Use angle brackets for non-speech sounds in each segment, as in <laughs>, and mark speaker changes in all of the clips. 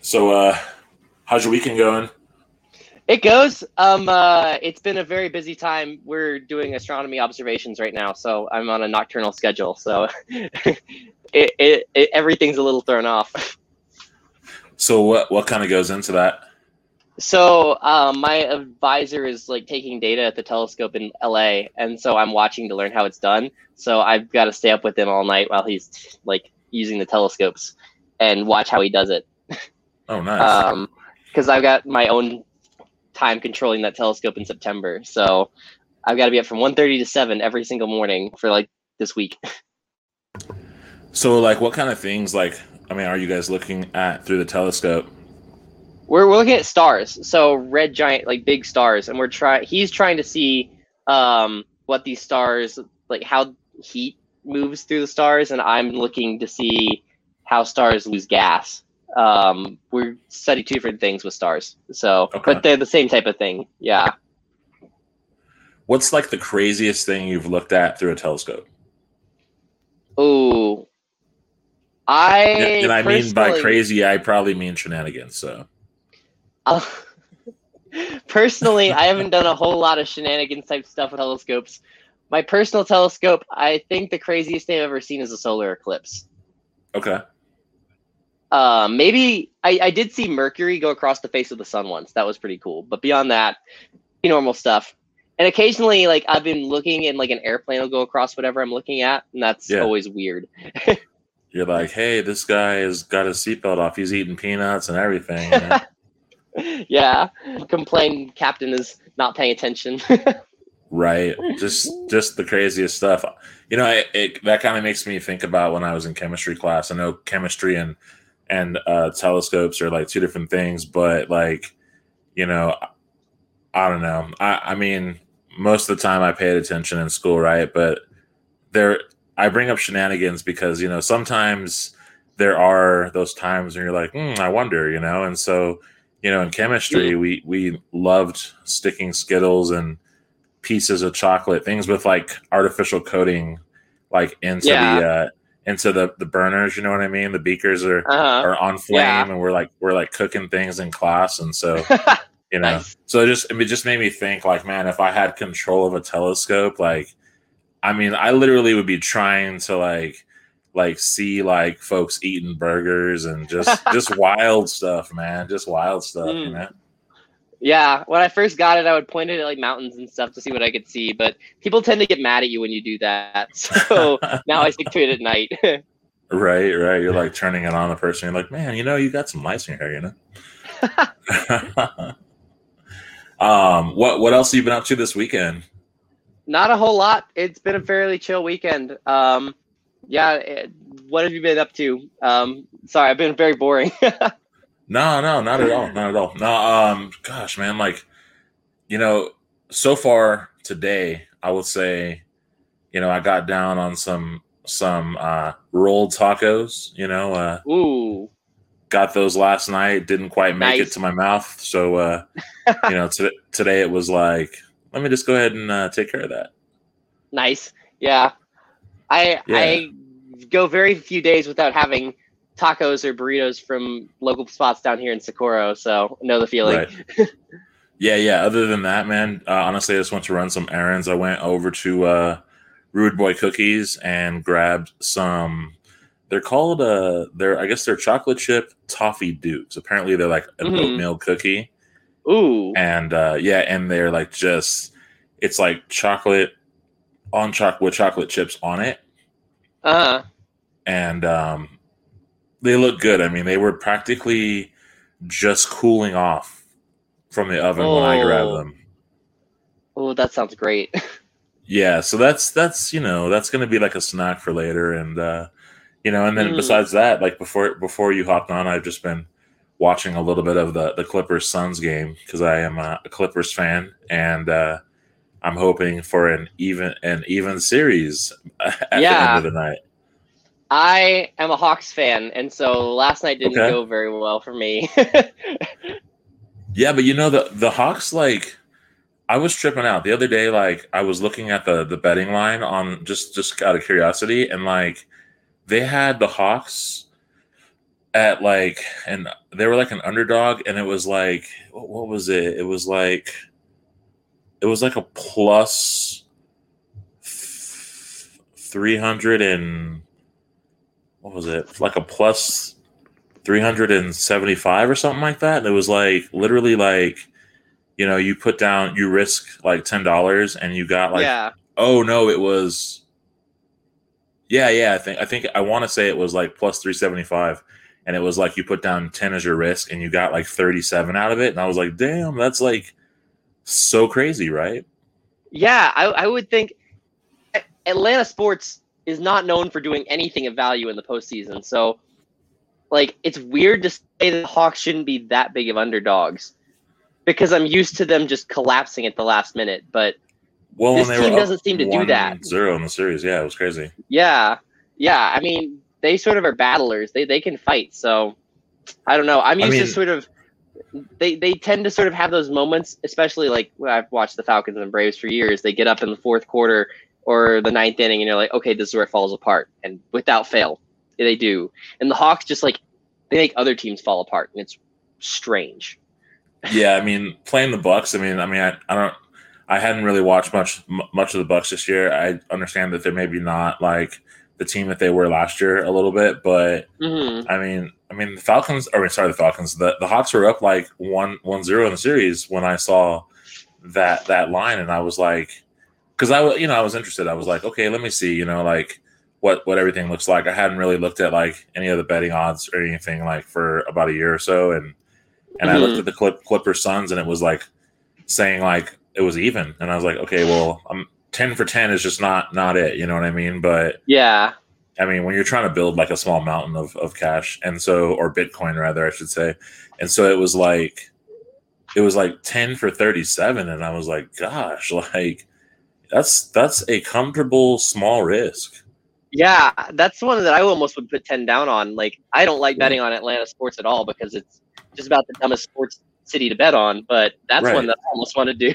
Speaker 1: So, uh, how's your weekend going?
Speaker 2: It goes. Um, uh, it's been a very busy time. We're doing astronomy observations right now, so I'm on a nocturnal schedule. So, <laughs> it, it, it everything's a little thrown off.
Speaker 1: So, what what kind of goes into that?
Speaker 2: So, um, my advisor is like taking data at the telescope in LA, and so I'm watching to learn how it's done. So I've got to stay up with him all night while he's like using the telescopes and watch how he does it.
Speaker 1: Oh, nice.
Speaker 2: Um, because I've got my own time controlling that telescope in September, so I've got to be up from 1.30 to seven every single morning for like this week. <laughs>
Speaker 1: so, like, what kind of things, like, I mean, are you guys looking at through the telescope?
Speaker 2: We're, we're looking at stars, so red giant, like big stars, and we're trying. He's trying to see um, what these stars, like how heat moves through the stars, and I'm looking to see how stars lose gas. Um, we study two different things with stars, so
Speaker 1: Okay.
Speaker 2: but they're the same type of thing. Yeah.
Speaker 1: What's like the craziest thing you've looked at through a telescope?
Speaker 2: Oh, I
Speaker 1: and I mean by crazy, I probably mean shenanigans. So,
Speaker 2: Uh, <laughs> personally, I haven't done a whole lot of shenanigans type stuff with telescopes. My personal telescope, I think the craziest thing I've ever seen is a solar eclipse.
Speaker 1: okay.
Speaker 2: Uh, maybe I, I did see Mercury go across the face of the sun once. That was pretty cool. But beyond that, normal stuff. And occasionally, like I've been looking and like an airplane will go across whatever I'm looking at, and that's
Speaker 1: Yeah.
Speaker 2: always weird. <laughs>
Speaker 1: You're like, hey, this guy has got his seatbelt off. He's eating peanuts and everything. <laughs>
Speaker 2: yeah, complain captain is not paying attention. <laughs>
Speaker 1: right just just the craziest stuff you know it, it that kind of makes me think about when i was in chemistry class i know chemistry and and uh telescopes are like two different things but like you know i don't know. I i mean most of the time i paid attention in school right? But there i bring up shenanigans because you know sometimes there are those times when you're like hmm, i wonder you know? And so you know in chemistry we we loved sticking skittles and pieces of chocolate, things with like artificial coating, like into
Speaker 2: Yeah.
Speaker 1: the uh, into the the burners. You know what I mean? The beakers are
Speaker 2: uh-huh.
Speaker 1: are on flame,
Speaker 2: Yeah.
Speaker 1: and we're like we're like cooking things in class, and so <laughs> you know,
Speaker 2: Nice.
Speaker 1: so it just it just made me think like, man, if I had control of a telescope, like, I mean, I literally would be trying to like like see like folks eating burgers and just <laughs> just wild stuff, man, just wild stuff, you
Speaker 2: Mm.
Speaker 1: know.
Speaker 2: Yeah, when I first got it, I would point it at like mountains and stuff to see what I could see, but people tend to get mad at you when you do that. <laughs> So now I stick to it at night. <laughs>
Speaker 1: Right, right. You're like turning it on the person. You're like, man, you know, you got some lice in your hair, you know. <laughs> um, what what else have you been up to this weekend?
Speaker 2: Not a whole lot. It's been a fairly chill weekend. Um, yeah, it, what have you been up to? Um, sorry, I've been very boring.
Speaker 1: No, no, not at all, not at all. No, um, gosh, man, like, you know, so far today, I would say, you know, I got down on some some uh rolled tacos. You know, uh,
Speaker 2: Ooh,
Speaker 1: got those last night. Didn't quite make
Speaker 2: Nice.
Speaker 1: it to my mouth, so uh, you know, t- today it was like, let me just go ahead and uh, take care of that.
Speaker 2: nice. Yeah, I
Speaker 1: Yeah.
Speaker 2: I go very few days without having tacos or burritos from local spots down here in Socorro, so know the feeling.
Speaker 1: Right. <laughs> yeah, yeah. Other than that, man, uh, honestly, I just went to run some errands. I went over to uh, Rude Boy Cookies and grabbed some. They're called uh, they're I guess they're chocolate chip toffee dukes. Apparently, they're like an
Speaker 2: Mhm.
Speaker 1: oatmeal cookie,
Speaker 2: Ooh,
Speaker 1: and uh, yeah, and they're like just it's like chocolate on chocolate with chocolate chips on it,
Speaker 2: uh, huh.
Speaker 1: and um, they look good. I mean, they were practically just cooling off from the oven when I grabbed
Speaker 2: Oh.
Speaker 1: them.
Speaker 2: oh, that sounds great. <laughs>
Speaker 1: Yeah, so that's that's you know that's gonna be like a snack for later, and uh, you know, and then
Speaker 2: Mm.
Speaker 1: besides that, like before before you hopped on, I've just been watching a little bit of the the Clippers Suns game because I am a, a Clippers fan, and uh, I'm hoping for an even an even series <laughs> at the end of the night.
Speaker 2: I am a Hawks fan, and so last night didn't
Speaker 1: Okay.
Speaker 2: go very well for me. <laughs>
Speaker 1: Yeah, but you know the the Hawks like I was tripping out the other day. Like I was looking at the the betting line on just just out of curiosity, and like they had the Hawks at like and they were like an underdog and it was like what, what was it? It was like it was like a plus 300 and what was it? Like a plus 375 or something like that. And it was like literally like you know, you put down you risk like $10 and you got like
Speaker 2: yeah.
Speaker 1: oh no, it was yeah, yeah, I think I think I want to say it was like plus 375 and it was like you put down 10 as your risk and you got like 37 out of it and I was like, "Damn, that's like so crazy, right?"
Speaker 2: Yeah, I, I would think Atlanta sports is not known for doing anything of value in the postseason. So, like, it's weird to say that the Hawks shouldn't be that big of underdogs because I'm used to them just collapsing at the last minute. But
Speaker 1: Well,
Speaker 2: this team doesn't seem to do that.
Speaker 1: Zero in the series, yeah, it was crazy.
Speaker 2: Yeah, yeah. I mean, they sort of are battlers. They they can fight. So I don't know. I'm
Speaker 1: I
Speaker 2: used
Speaker 1: mean-
Speaker 2: to sort of. They they tend to sort of have those moments, especially like I've watched the Falcons and Braves for years. They get up in the fourth quarter or the ninth inning, and you're like, okay, this is where it falls apart, and without fail, they do. And the Hawks just like they make other teams fall apart, and it's strange.
Speaker 1: Yeah, I mean, playing the Bucks. I mean, I mean, I, I don't. I hadn't really watched much m- much of the Bucks this year. I understand that they're maybe not like the team that they were last year a little bit, but
Speaker 2: hmm
Speaker 1: I mean, I mean, the Falcons. Or I mean sorry, the Falcons. The the Hawks were up like one one zero in the series when I saw that that line, and I was like, because I you know I was interested. I was like, okay, let me see, you know, like what what everything looks like. I hadn't really looked at like any of the betting odds or anything like for about a year or so, and and I looked mm-hmm. at the Clip, Clippers Suns, and it was like saying like it was even, and I was like, okay, well, I'm ten for ten is just not not it, you know what I mean? But
Speaker 2: Yeah,
Speaker 1: I mean, when you're trying to build like a small mountain of, of cash, and so or Bitcoin rather, I should say, and so it was like it was like ten for thirty seven, and I was like, gosh, <laughs> like that's that's a comfortable small risk.
Speaker 2: Yeah, that's one that I almost would put ten down on. Like, I don't like betting on Atlanta sports at all because it's just about the dumbest sports city to bet on. But that's
Speaker 1: Right.
Speaker 2: one that I almost want to do.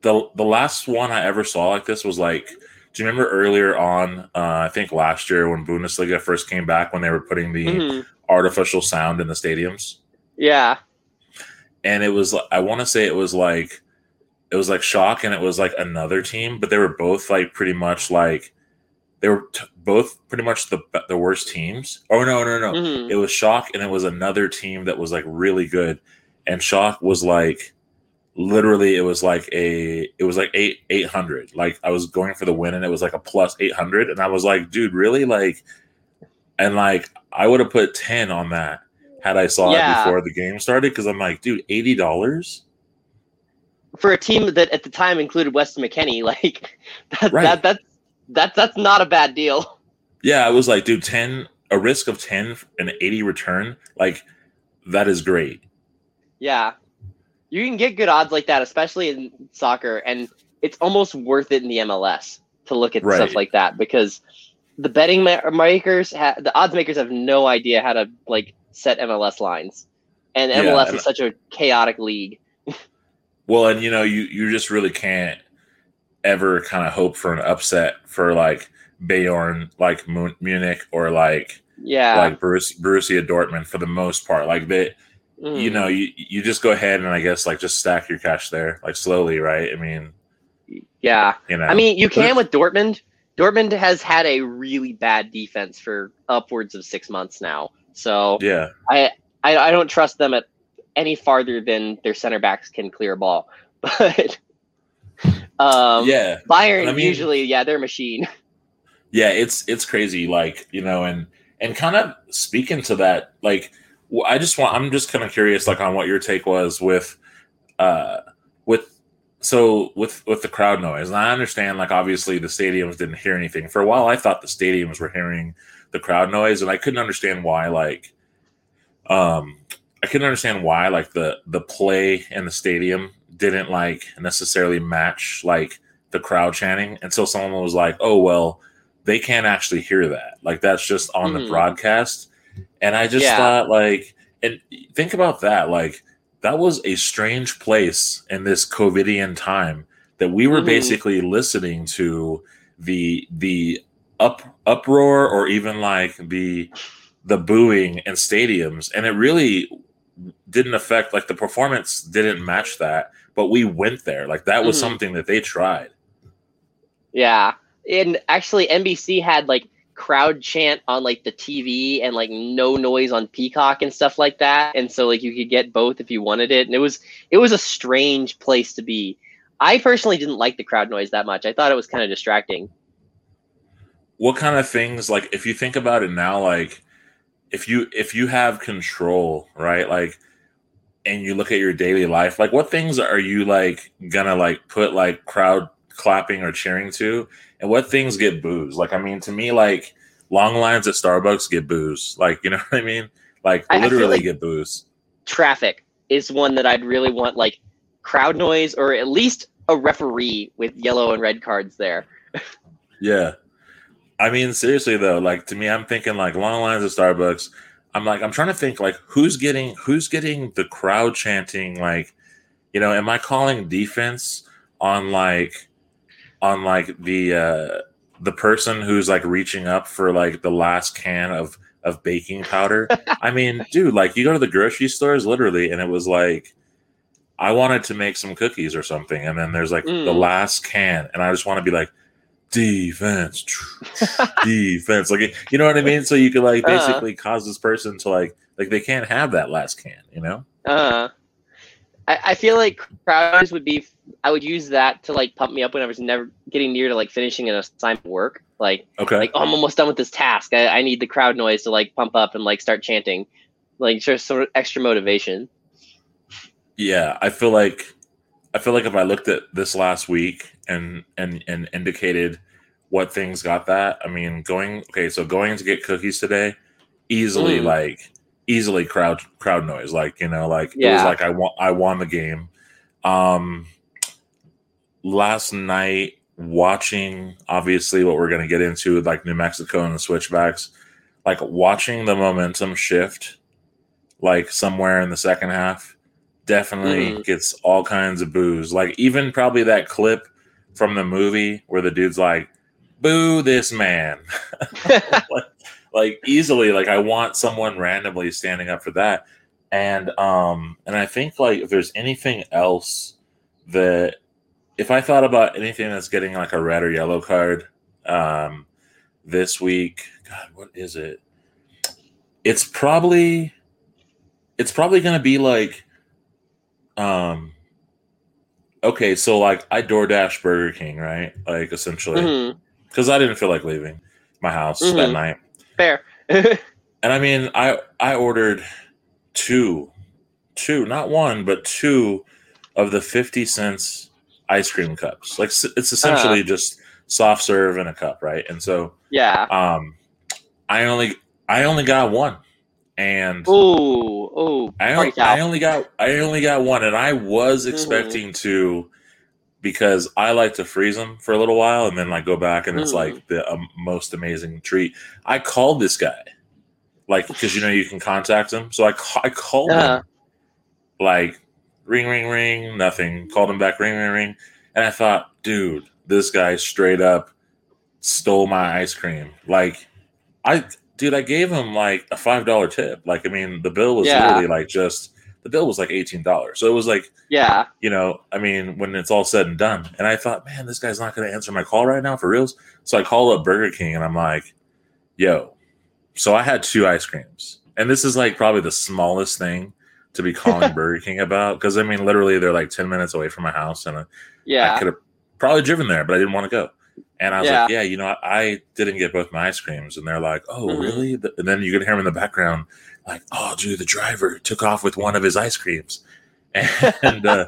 Speaker 1: the The last one I ever saw like this was like, do you remember earlier on? Uh, I think last year when Bundesliga first came back, when they were putting the
Speaker 2: Mhm.
Speaker 1: artificial sound in the stadiums.
Speaker 2: Yeah,
Speaker 1: and it was i want to say it was like it was like Schalke and it was like another team but they were both like pretty much like they were t- both pretty much the the worst teams. Oh no no no.
Speaker 2: Mhm.
Speaker 1: it was Schalke and it was another team that was like really good. And Schalke was like literally it was like a it was like eight 800 like i was going for the win and it was like a plus 800 and i was like dude really? Like and like i would have put 10 on that had i saw
Speaker 2: Yeah.
Speaker 1: it before the game started because i'm like dude $80
Speaker 2: for a team that at the time included Weston McKennie, <laughs> like that,
Speaker 1: Right.
Speaker 2: that that's that's that's not a bad deal.
Speaker 1: yeah i was like dude 10 a risk of 10 and 80 return like that is great
Speaker 2: Yeah, you can get good odds like that, especially in soccer, and it's almost worth it in the MLS to look at
Speaker 1: Right.
Speaker 2: stuff like that because the betting ma- makers, ha- the odds makers, have no idea how to like set MLS lines, and
Speaker 1: Yeah,
Speaker 2: MLS
Speaker 1: and-
Speaker 2: is such a chaotic league.
Speaker 1: Well, and you know, you you just really can't ever kind of hope for an upset for like Bayern, like Mu- Munich, or like
Speaker 2: Yeah,
Speaker 1: like Borus- Borussia Dortmund for the most part. Like they,
Speaker 2: Mm.
Speaker 1: you know, you you just go ahead and I guess like just stack your cash there, like slowly, right? I mean,
Speaker 2: yeah.
Speaker 1: you know,
Speaker 2: I mean, you can with Dortmund. Dortmund has had a really bad defense for upwards of six months now, so
Speaker 1: yeah,
Speaker 2: I, I don't trust them at any farther than their center backs can clear a ball. <laughs> But um,
Speaker 1: yeah,
Speaker 2: Bayern
Speaker 1: I mean-
Speaker 2: usually, yeah, they're a machine. <laughs>
Speaker 1: yeah. It's it's crazy, like you know, and and kind of speaking to that, like I just want, I'm just kind of curious, like on what your take was with, uh, with so with with the crowd noise and i understand like obviously the stadiums didn't hear anything for a while i thought the stadiums were hearing the crowd noise and i couldn't understand why like um i couldn't understand why like the the play in the stadium didn't like necessarily match like the crowd chanting until someone was like oh well they can't actually hear that like that's just on the
Speaker 2: Mhm.
Speaker 1: broadcast and i just
Speaker 2: Yeah.
Speaker 1: thought like and think about that like that was a strange place in this covidian time that we were
Speaker 2: Mhm.
Speaker 1: basically listening to the the up uproar or even like the the booing in stadiums, and it really didn't affect like the performance didn't match that, but we went there. Like that was
Speaker 2: Mhm.
Speaker 1: something that they tried.
Speaker 2: Yeah. And actually NBC had like crowd chant on like the TV and like no noise on Peacock and stuff like that. And so like you could get both if you wanted it. And it was it was a strange place to be. I personally didn't like the crowd noise that much. I thought it was kind of distracting.
Speaker 1: What kind of things like if you think about it now, like if you if you have control, right? Like and you look at your daily life, like what things are you like gonna like put like crowd clapping or cheering to? And what things get boos? Like I mean to me, like long lines at Starbucks get boos. Like, you <laughs> know what I mean? Like
Speaker 2: I- I
Speaker 1: literally
Speaker 2: like-
Speaker 1: get boos.
Speaker 2: Traffic is one that I'd really want like crowd noise or at least a referee with yellow and red cards there. <laughs>
Speaker 1: Yeah. I mean, seriously though, like to me, I'm thinking like long lines at Starbucks. I'm like, I'm trying to think like who's getting who's getting the crowd chanting, like, you know, am I calling defense on like on like the uh the person who's like reaching up for like the last can of of baking powder? I mean, <laughs> dude, like you go to the grocery stores literally, and it was like I wanted to make some cookies or something, and then there's like the
Speaker 2: Mm.
Speaker 1: last can, and I just want to be like defense, <laughs> defense, like you know what I mean. So you could like
Speaker 2: Uh-huh.
Speaker 1: basically cause this person to like like they can't have that last can, you know?
Speaker 2: Uh, I, I feel like crowd noise would be. I would use that to like pump me up when I was never getting near to like finishing an assignment work. Like,
Speaker 1: Okay,
Speaker 2: like oh, I'm almost done with this task. I, I need the crowd noise to like pump up and like start chanting, like just sort of extra motivation.
Speaker 1: yeah, I feel like I feel like if I looked at this last week and and and indicated what things got that, I mean, going okay, so going to get cookies today, easily
Speaker 2: Mm.
Speaker 1: like easily crowd crowd noise, like you know, like it was like I won I won the game. Um, last night watching obviously what we're going to get into like New Mexico and the switchbacks, like watching the momentum shift, like somewhere in the second half, definitely
Speaker 2: Mhm.
Speaker 1: gets all kinds of boos. Like even probably that clip from the movie where the dude's like, "Boo this man," <laughs> like easily. Like I want someone randomly standing up for that, and um, and I think like if there's anything else that if I thought about anything that's getting like a red or yellow card um, this week, God, what is it? It's probably it's probably gonna be like um okay, so like I DoorDash Burger King, right? Like essentially because I didn't feel like leaving my house that
Speaker 2: Mhm.
Speaker 1: night.
Speaker 2: Fair. <laughs>
Speaker 1: And I mean, I I ordered two, two, not one, but two of the fifty cents ice cream cups. Like it's essentially just soft serve in a cup, right? And so,
Speaker 2: yeah.
Speaker 1: um, I only I only got one, and
Speaker 2: Ooh. Ooh.
Speaker 1: I. I only got I only got one, and I was
Speaker 2: Mhm.
Speaker 1: expecting to because I like to freeze them for a little while and then like go back, and it's
Speaker 2: Mhm.
Speaker 1: like the um, most amazing treat. I called this guy, like because you know you can contact him, so I ca- I called
Speaker 2: Uh-huh.
Speaker 1: him, like ring ring ring, nothing. Called him back, ring ring ring, and I thought, dude, this guy straight up stole my ice cream. Like I dude, I gave him like a five dollar tip. Like, I mean, the bill was
Speaker 2: Yeah.
Speaker 1: literally like just the bill was like eighteen dollars. So it was like,
Speaker 2: Yeah.
Speaker 1: you know, I mean, when it's all said and done. And I thought, man, this guy's not gonna answer my call right now for reals. So I call up Burger King and I'm like, yo. So I had two ice creams. And this is like probably the smallest thing to be calling <laughs> Burger King about. Cause I mean, literally they're like 10 minutes away from my house and uh, I
Speaker 2: Yeah.
Speaker 1: could have probably driven there, but I didn't want to go. And I was
Speaker 2: Yeah.
Speaker 1: like, yeah, you know, I, I didn't get both my ice creams. And they're like, oh,
Speaker 2: Mhm.
Speaker 1: really? And then you can hear him in the background, like, oh, dude, the driver took off with one of his ice creams. <laughs> And, uh,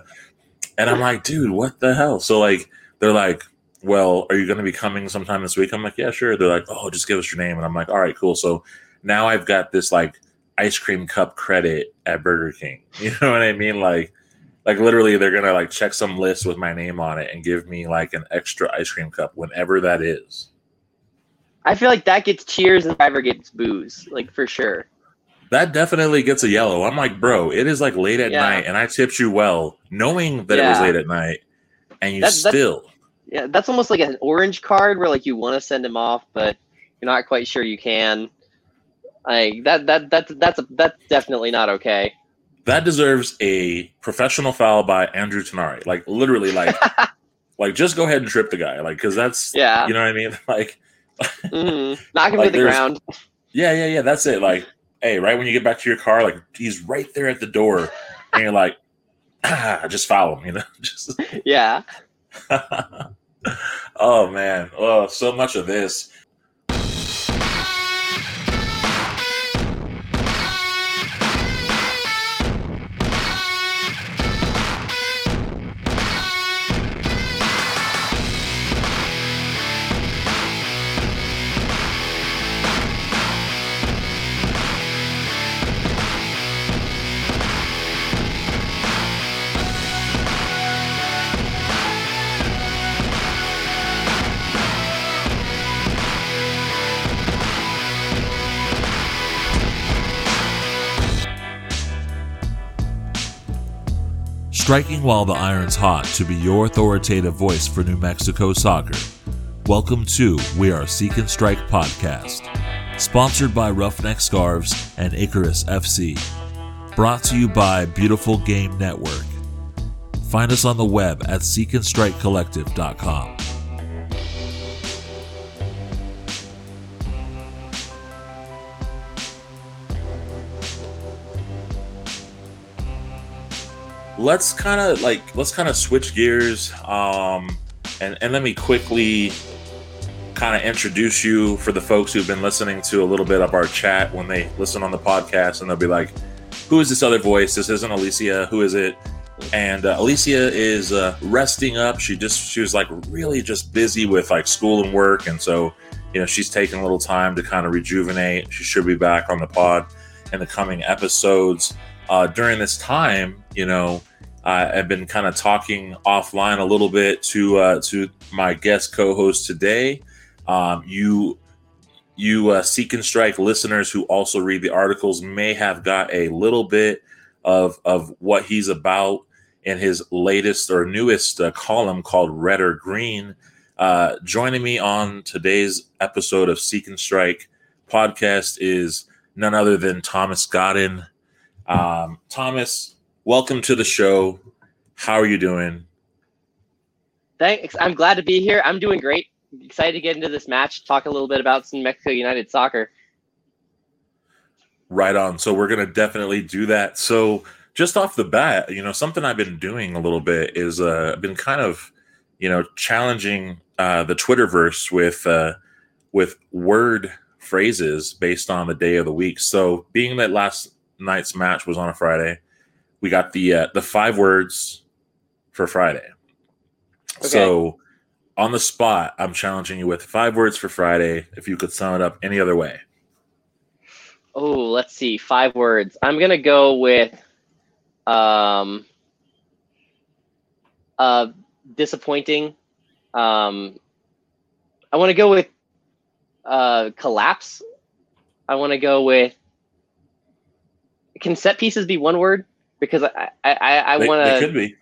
Speaker 1: and I'm like, dude, what the hell? So, like, they're like, well, are you going to be coming sometime this week? I'm like, yeah, sure. They're like, oh, just give us your name. And I'm like, all right, cool. So now I've got this, like, ice cream cup credit at Burger King. <laughs> You know what I mean? Like, like literally they're gonna like check some list with my name on it and give me like an extra ice cream cup whenever that is
Speaker 2: I feel like that gets cheers and driver gets booze, like for sure.
Speaker 1: that definitely gets a yellow i'm like bro it is like late at
Speaker 2: Yeah.
Speaker 1: night and i tipped you well knowing that it was late at night and you
Speaker 2: that's-
Speaker 1: still
Speaker 2: Yeah, that's almost like an orange card where like you want to send him off, but you're not quite sure you can. Like that that that that's a, that's definitely not okay.
Speaker 1: That deserves a professional foul by Andrew Tinari. Like literally, like <laughs> like just go ahead and trip the guy. Like because that's
Speaker 2: Yeah.
Speaker 1: you know what I mean. <laughs> Like
Speaker 2: hmm Knock him
Speaker 1: Like,
Speaker 2: to the ground.
Speaker 1: yeah, yeah, yeah. That's it. Like hey, right when you get back to your car, like he's right there at the door, and you're like, <laughs> ah, just foul him. You know, just.
Speaker 2: Yeah.
Speaker 1: oh man, oh so much of this. Striking while the iron's hot to be your authoritative voice for New Mexico soccer. Welcome to We Are Seek and Strike podcast, sponsored by Roughneck Scarves and Icarus FC. Brought to you by Beautiful Game Network. Find us on the web at seekandstrikecollective.com. let's kind of like let's kind of switch gears um and and let me quickly kind of introduce you for the folks who've been listening to a little bit of our chat when they listen on the podcast and they'll be like who is this other voice? This isn't alicia. Who is it? And uh, alicia is uh, resting up. She just she was like really just busy with like school and work and so you know she's taking a little time to kind of rejuvenate. She should be back on the pod in the coming episodes. Uh, during this time, you know, I- I've been kind of talking offline a little bit to uh, to my guest co-host today. Um, you you uh, seek and strike listeners who also read the articles may have got a little bit of of what he's about in his latest or newest uh, column called Red or Green. Uh, joining me on today's episode of Seek and Strike podcast is none other than Thomas Godin. Um, Thomas, welcome to the show. How are you doing?
Speaker 2: Thanks. I'm glad to be here. I'm doing great. Excited to get into this match. Talk a little bit about some Mexico United soccer.
Speaker 1: Right on. So we're gonna definitely do that. So just off the bat, you know, something I've been doing a little bit is uh, I've been kind of, you know, challenging uh, the Twitterverse with uh, with word phrases based on the day of the week. So being that last night's match was on a Friday, we got the uh, the five words for Friday.
Speaker 2: Okay.
Speaker 1: So on the spot, I'm challenging you with five words for Friday. If you could sum it up any other way.
Speaker 2: Oh, let's see. Five words. I'm gonna go with um uh disappointing. Um I wanna go with uh collapse. I wanna go with can set pieces be one word? Because I I, I, I wanna
Speaker 1: could be.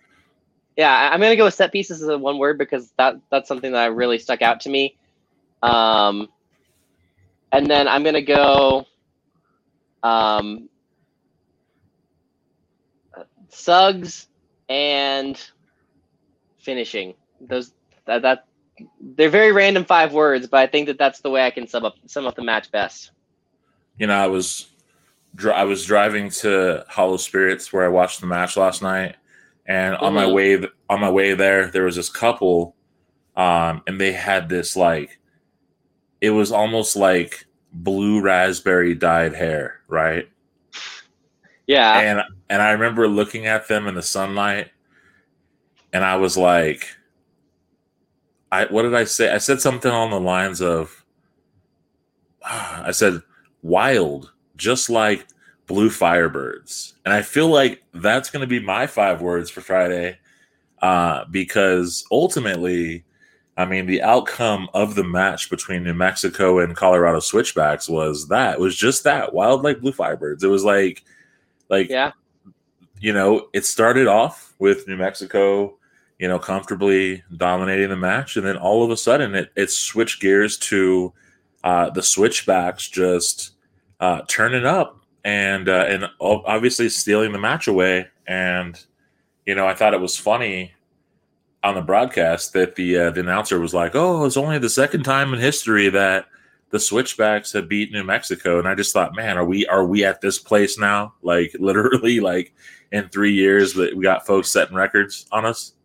Speaker 2: yeah, I'm gonna go with set pieces as a one word because that that's something that really stuck out to me. Um, and then I'm gonna go, um, Suggs and finishing. Those that, that they're very random five words, but I think that that's the way I can sum up sum up the match best.
Speaker 1: you know, I was I was driving to Hollow Spirits where I watched the match last night, and on my
Speaker 2: Mhm.
Speaker 1: way th- on my way there, there was this couple, um, and they had this like, it was almost like blue raspberry dyed hair, right?
Speaker 2: Yeah,
Speaker 1: and and I remember looking at them in the sunlight, and I was like, I what did I say? I said something on the lines of, <sighs> I said wild, just like blue firebirds, and I feel like that's going to be my five words for Friday, uh, because ultimately. I mean, the outcome of the match between New Mexico and Colorado Switchbacks was that. It was just that wild like blue firebirds. It was like, like
Speaker 2: yeah,
Speaker 1: you know, it started off with New Mexico, you know, comfortably dominating the match, and then all of a sudden it it switched gears to uh, the switchbacks just uh, turning up and uh, and obviously stealing the match away. And you know, I thought it was funny on the broadcast that the uh, the announcer was like, "Oh, it's only the second time in history that the Switchbacks have beat New Mexico." And I just thought, man, are we are we at this place now? Like <laughs> literally, like in three years that we got folks setting records on us.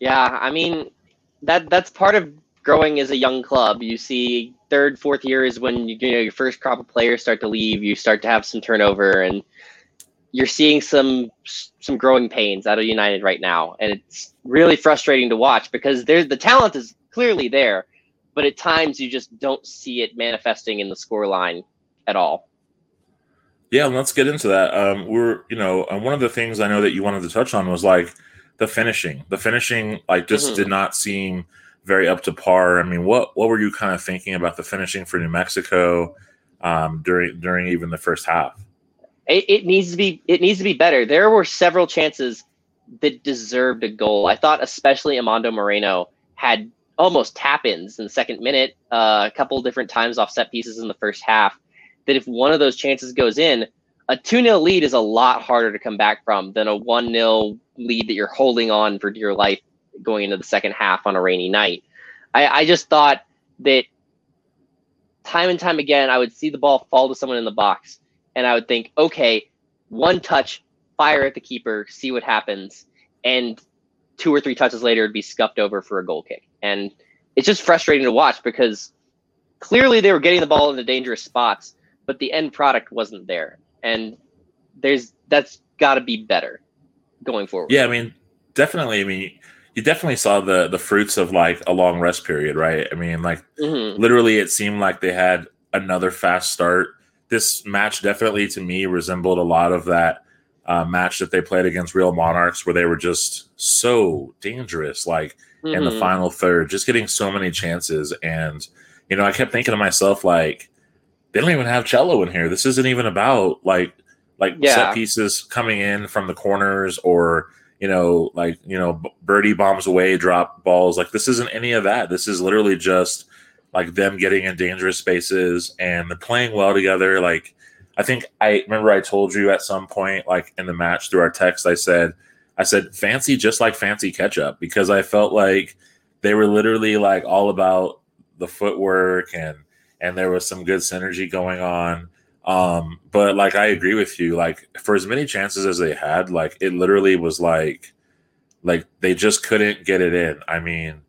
Speaker 2: Yeah, I mean that that's part of growing as a young club. You see, third, fourth year is when you, you know your first crop of players start to leave. You start to have some turnover, and you're seeing some some growing pains out of United right now, and it's really frustrating to watch because there's the talent is clearly there, but at times you just don't see it manifesting in the score line at all.
Speaker 1: Yeah, let's get into that. Um, we're you know, and one of the things I know that you wanted to touch on was like the finishing. The finishing like just mm-hmm. did not seem very up to par. I mean, what what were you kind of thinking about the finishing for New Mexico um, during during even the first half?
Speaker 2: It, it needs to be it needs to be better. There were several chances that deserved a goal. I thought especially Amando Moreno had almost tap ins in the second minute, uh, a couple different times off set pieces in the first half. That if one of those chances goes in, a 2 0 lead is a lot harder to come back from than a 1 0 lead that you're holding on for dear life going into the second half on a rainy night. I, I just thought that time and time again, I would see the ball fall to someone in the box and I would think, okay, one touch, fire at the keeper, see what happens. And two or three touches later, it'd be scuffed over for a goal kick. And it's just frustrating to watch because clearly they were getting the ball into dangerous spots, but the end product wasn't there. And there's that's got to be better going forward.
Speaker 1: Yeah, I mean, definitely. I mean, you definitely saw the the fruits of like a long rest period, right? I mean, like mm-hmm. literally, it seemed like they had another fast start. This match definitely, to me, resembled a lot of that uh, match that they played against Real Monarchs, where they were just so dangerous, like mm-hmm. in the mm-hmm. final third, just getting so many chances. And you know, I kept thinking to myself, like, they don't even have cello in here. This isn't even about like like yeah. set pieces coming in from the corners or you know like you know birdie bombs away drop balls. Like this isn't any of that. This is literally just like them getting in dangerous spaces and they're playing well together. Like i think i remember i told you at some point like in the match through our text i said i said fancy just like fancy ketchup because i felt like they were literally like all about the footwork and and there was some good synergy going on um, but like I agree with you. Like for as many chances as they had, like it literally was like like they just couldn't get it in. I mean,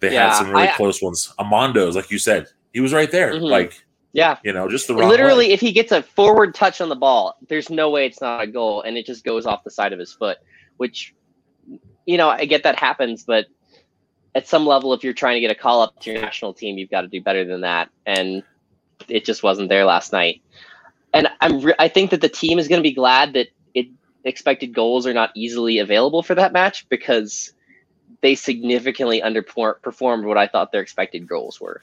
Speaker 1: they yeah, had some really I, close ones. Amando's, like you said, he was right there. Mm-hmm. Like
Speaker 2: yeah,
Speaker 1: you know, just the wrong.
Speaker 2: literally
Speaker 1: way.
Speaker 2: if he gets a forward touch on the ball, there's no way it's not a goal, and it just goes off the side of his foot. Which, you know, I get that happens, but at some level, if you're trying to get a call up to your national team, you've got to do better than that. And it just wasn't there last night. And I'm re- I think that the team is going to be glad that it expected goals are not easily available for that match because they significantly underperformed what I thought their expected goals were.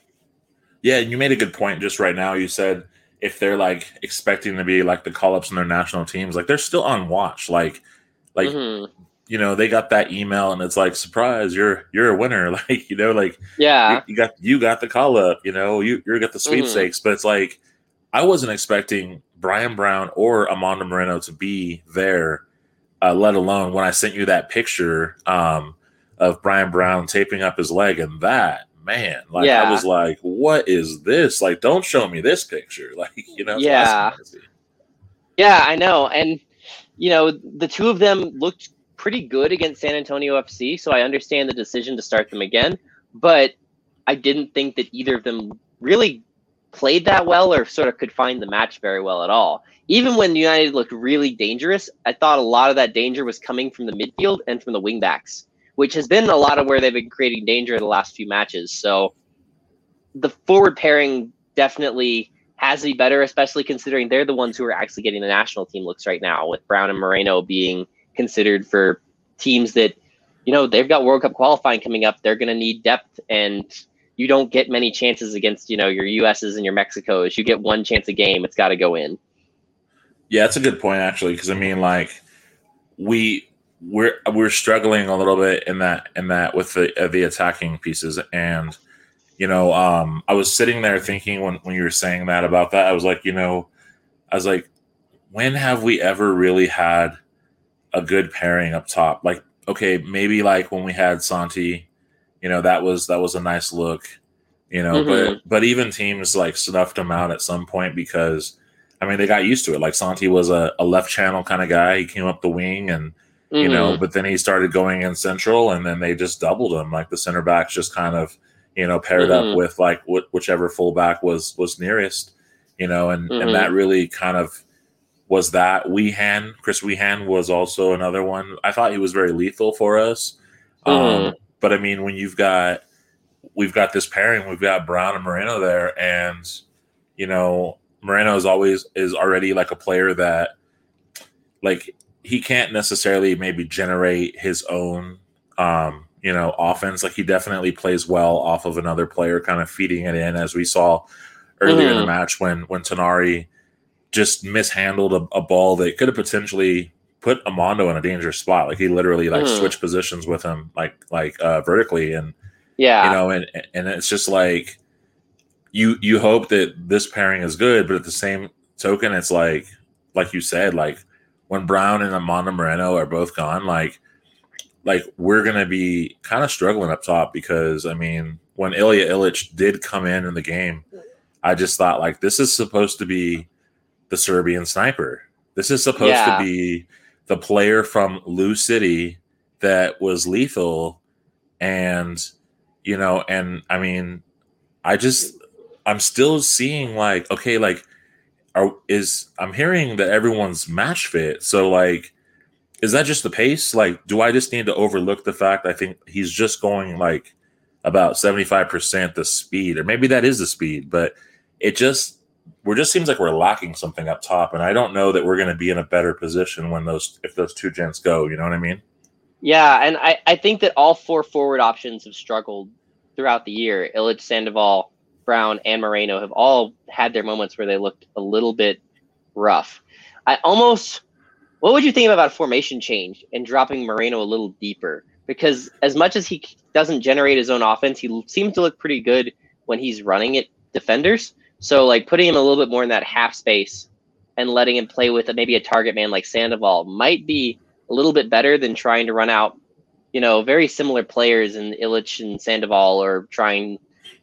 Speaker 1: Yeah, and you made a good point just right now. You said if they're like expecting to be like the call ups in their national teams, like they're still on watch. Like, like mm-hmm. you know, they got that email and it's like, surprise, you're you're a winner. <laughs> Like, you know, like
Speaker 2: yeah,
Speaker 1: you, you got you got the call up. You know, you you got the mm-hmm. sweepstakes. Mm-hmm. But it's like I wasn't expecting Brian Brown or Amando Moreno to be there, uh, let alone when I sent you that picture um, of Brian Brown taping up his leg and that man, like yeah. I was like, what is this? Like, don't show me this picture. <laughs> Like, you know,
Speaker 2: yeah, yeah, I know, and you know, the two of them looked pretty good against San Antonio FC, so I understand the decision to start them again, but I didn't think that either of them really played that well or sort of could find the match very well at all. Even when United looked really dangerous, I thought a lot of that danger was coming from the midfield and from the wingbacks, which has been a lot of where they've been creating danger in the last few matches. So the forward pairing definitely has to be better, especially considering they're the ones who are actually getting the national team looks right now, with Brown and Moreno being considered for teams that, you know, they've got World Cup qualifying coming up. They're going to need depth and you don't get many chances against you know your US's and your Mexicos. You get one chance a game. It's got to go in.
Speaker 1: Yeah, that's a good point actually, because I mean, like we we're we're struggling a little bit in that in that with the uh, the attacking pieces, and you know, um, I was sitting there thinking when, when you were saying that about that, I was like, you know, I was like, when have we ever really had a good pairing up top? Like, okay, maybe like when we had Santi, you know, that was that was a nice look, you know, mm-hmm. but but even teams like snuffed him out at some point because I mean they got used to it. Like Santi was a, a left channel kind of guy. He came up the wing and mm-hmm. you know, mm-hmm. but then he started going in central and then they just doubled him. Like the center backs just kind of you know, paired mm-hmm. up with like wh- whichever fullback was was nearest, you know, and mm-hmm. and that really kind of was that Wehan. Chris Wehan was also another one. I thought he was very lethal for us. Mm-hmm. Um, but I mean, when you've got we've got this pairing, we've got Brown and Moreno there, and you know, Moreno is always is already like a player that like he can't necessarily maybe generate his own um you know, offense. Like he definitely plays well off of another player, kind of feeding it in, as we saw earlier mm. in the mm-hmm. match when when Tinari just mishandled a, a, ball that could have potentially put Amando in a dangerous spot. Like he literally like mm. switched positions with him, like like uh, vertically, and
Speaker 2: yeah,
Speaker 1: you know, and and it's just like you you hope that this pairing is good, but at the same token, it's like like you said, like when Brown and Amando Moreno are both gone, like like we're going to be kind of struggling up top because I mean, when Ilija Ilic did come in in the game, I just thought like this is supposed to be the Serbian sniper. This is supposed yeah. to be the player from Lou City that was lethal and you know and I mean I just I'm still seeing like okay like are is I'm hearing that everyone's match fit so like is that just the pace? Like, do I just need to overlook the fact I think he's just going like about 75% the speed, or maybe that is the speed, but it just we're just seems like we're lacking something up top. And I don't know that we're gonna be in a better position when those if those two gents go, you know what I mean?
Speaker 2: Yeah, and I, I think that all four forward options have struggled throughout the year. Ilic, Sandoval, Brown, and Moreno have all had their moments where they looked a little bit rough. I almost what would you think about formation change and dropping Moreno a little deeper? Because as much as he doesn't generate his own offense, he seems to look pretty good when he's running it defenders. So like putting him a little bit more in that half space and letting him play with a, maybe a target man like Sandoval might be a little bit better than trying to run out, you know, very similar players in Ilic and Sandoval or trying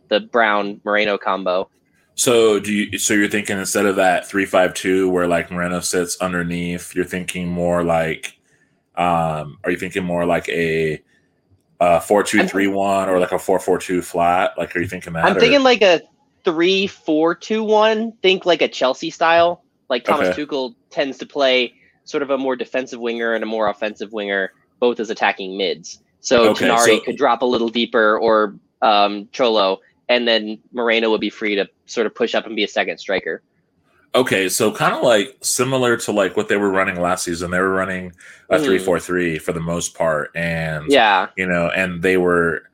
Speaker 2: the Brown Moreno combo.
Speaker 1: So do you? So you're thinking instead of that three five two where like Moreno sits underneath, you're thinking more like, um, are you thinking more like a, a four two three one or like a four four two flat? Like, are you thinking that?
Speaker 2: I'm or? thinking like a three four two one. Think like a Chelsea style. Like Thomas okay. Tuchel tends to play sort of a more defensive winger and a more offensive winger, both as attacking mids. So okay, so- could drop a little deeper, or um, Cholo and then Moreno would be free to sort of push up and be a second striker.
Speaker 1: Okay, so kind of like similar to like what they were running last season. They were running a mm. three four three for the most part, and
Speaker 2: yeah,
Speaker 1: you know, and they were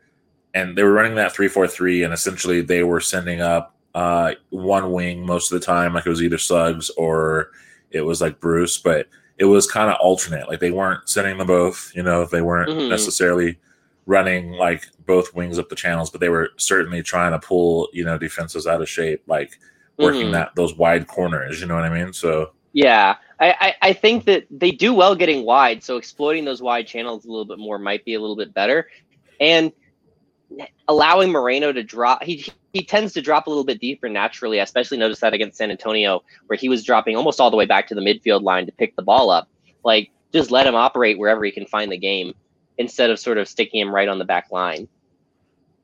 Speaker 1: and they were running that three four three, and essentially they were sending up uh, one wing most of the time, like it was either Suggs or it was like Bruce, but it was kind of alternate. Like they weren't sending them both, you know, they weren't mm-hmm. necessarily running like both wings up the channels, but they were certainly trying to pull, you know, defenses out of shape, like working mm-hmm. that those wide corners. You know what I mean? So
Speaker 2: yeah, I, I, I think that they do well getting wide, so exploiting those wide channels a little bit more might be a little bit better, and allowing Moreno to drop. He he tends to drop a little bit deeper naturally. I especially noticed that against San Antonio, where he was dropping almost all the way back to the midfield line to pick the ball up. Like just let him operate wherever he can find the game instead of sort of sticking him right on the back line.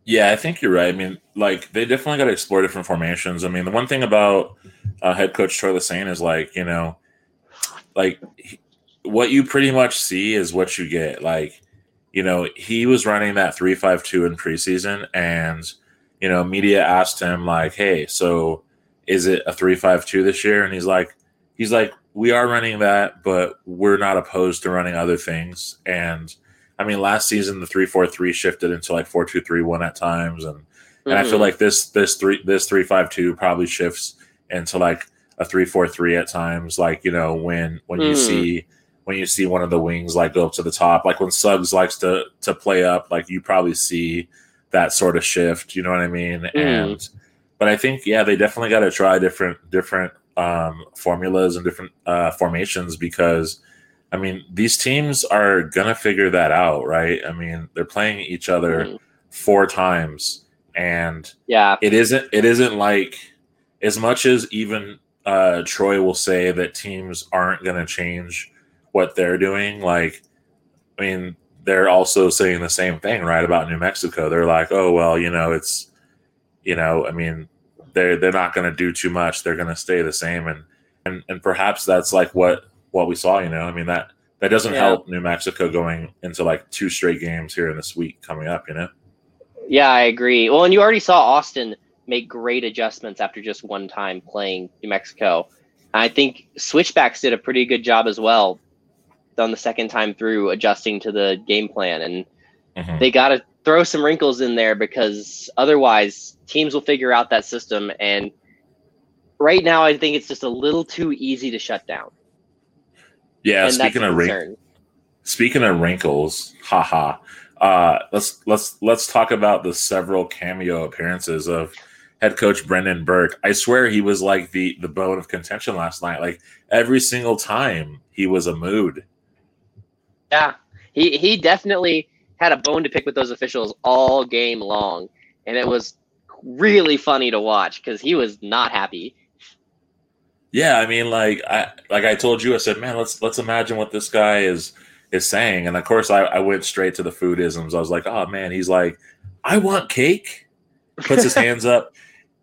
Speaker 1: Yeah, I think you're right. I mean, like they definitely got to explore different formations. I mean, the one thing about uh, head coach Troy Lesesne is like, you know, like he, what you pretty much see is what you get. Like, you know, he was running that three five two in preseason, and you know, media asked him like, "Hey, so is it a three five two this year?" And he's like, he's like, "We are running that, but we're not opposed to running other things." And I mean, last season the three four three shifted into like four two three one at times, and mm-hmm. and I feel mm-hmm. like this this three this three five two probably shifts into like a three four three at times. Like you know when when mm. you see when you see one of the wings like go up to the top, like when Suggs likes to to play up, like you probably see that sort of shift. You know what I mean? Mm. And but I think yeah, they definitely got to try different different um, formulas and different uh, formations because I mean these teams are gonna figure that out, right? I mean they're playing each other mm. four times, and
Speaker 2: yeah,
Speaker 1: it isn't it isn't like as much as even uh, Troy will say that teams aren't gonna change what they're doing. Like, I mean, they're also saying the same thing, right, about New Mexico. They're like, oh well, you know, it's you know, I mean, they're they're not going to do too much. They're going to stay the same, and and and perhaps that's like what what we saw. You know, I mean that that doesn't yeah. help New Mexico going into like two straight games here in this week coming up. You know.
Speaker 2: Yeah, I agree. Well, and you already saw Austin make great adjustments after just one time playing New Mexico. I think Switchbacks did a pretty good job as well on the second time through adjusting to the game plan, and mm-hmm. they got to throw some wrinkles in there because otherwise teams will figure out that system and right now I think it's just a little too easy to shut down.
Speaker 1: Yeah, and speaking of wrinkles, speaking of wrinkles, haha. Uh, let's let's let's talk about the several cameo appearances of head coach Brendan Burke. I swear he was like the the bone of contention last night. Like every single time he was a mood.
Speaker 2: Yeah, he he definitely had a bone to pick with those officials all game long, and it was really funny to watch because he was not happy.
Speaker 1: Yeah, I mean, like I like I told you, I said, man, let's let's imagine what this guy is is saying, and of course, I, I went straight to the foodisms. I was like, oh man, he's like, I want cake. Puts his <laughs> hands up.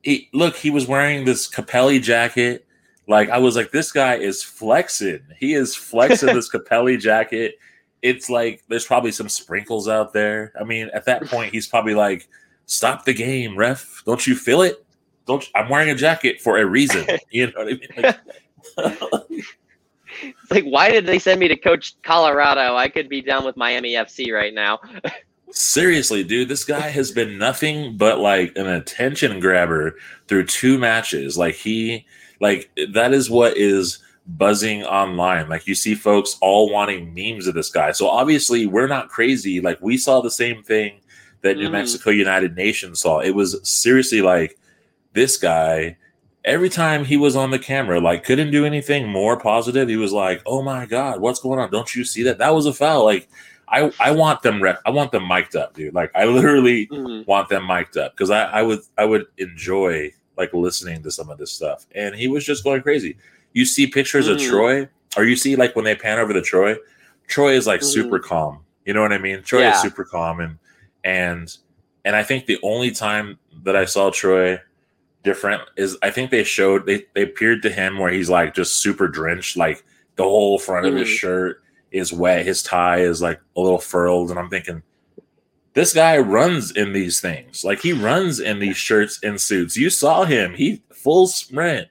Speaker 1: He, look, he was wearing this Capelli jacket. Like I was like, this guy is flexing. He is flexing <laughs> this Capelli jacket it's like there's probably some sprinkles out there. I mean, at that point, he's probably like, "Stop the game, ref! Don't you feel it? Don't you, I'm wearing a jacket for a reason." <laughs> You know what I mean?
Speaker 2: Like, it's <laughs> like, why did they send me to coach Colorado? I could be down with Miami FC right now.
Speaker 1: Seriously, dude, this guy has been nothing but like an attention grabber through two matches. Like he, like that is what is buzzing online. Like you see folks all wanting memes of this guy. So obviously we're not crazy. Like we saw the same thing that New mm. Mexico United Nation saw. It was seriously like this guy every time he was on the camera like couldn't do anything more positive. He was like, "Oh my god, what's going on? Don't you see that? That was a foul." Like I, I want them rep, I want them mic'd up, dude. Like I literally mm. want them mic'd up because I, I would I would enjoy like listening to some of this stuff. And he was just going crazy you see pictures mm. of Troy, or you see like when they pan over to Troy, Troy is like mm. super calm. You know what I mean? Troy yeah. is super calm and and and I think the only time that I saw Troy different is I think they showed they they appeared to him where he's like just super drenched, like the whole front mm. of his mm-hmm. shirt is wet, his tie is like a little furled, and I'm thinking this guy runs in these things. Like he runs in these shirts and suits. You saw him. He full sprint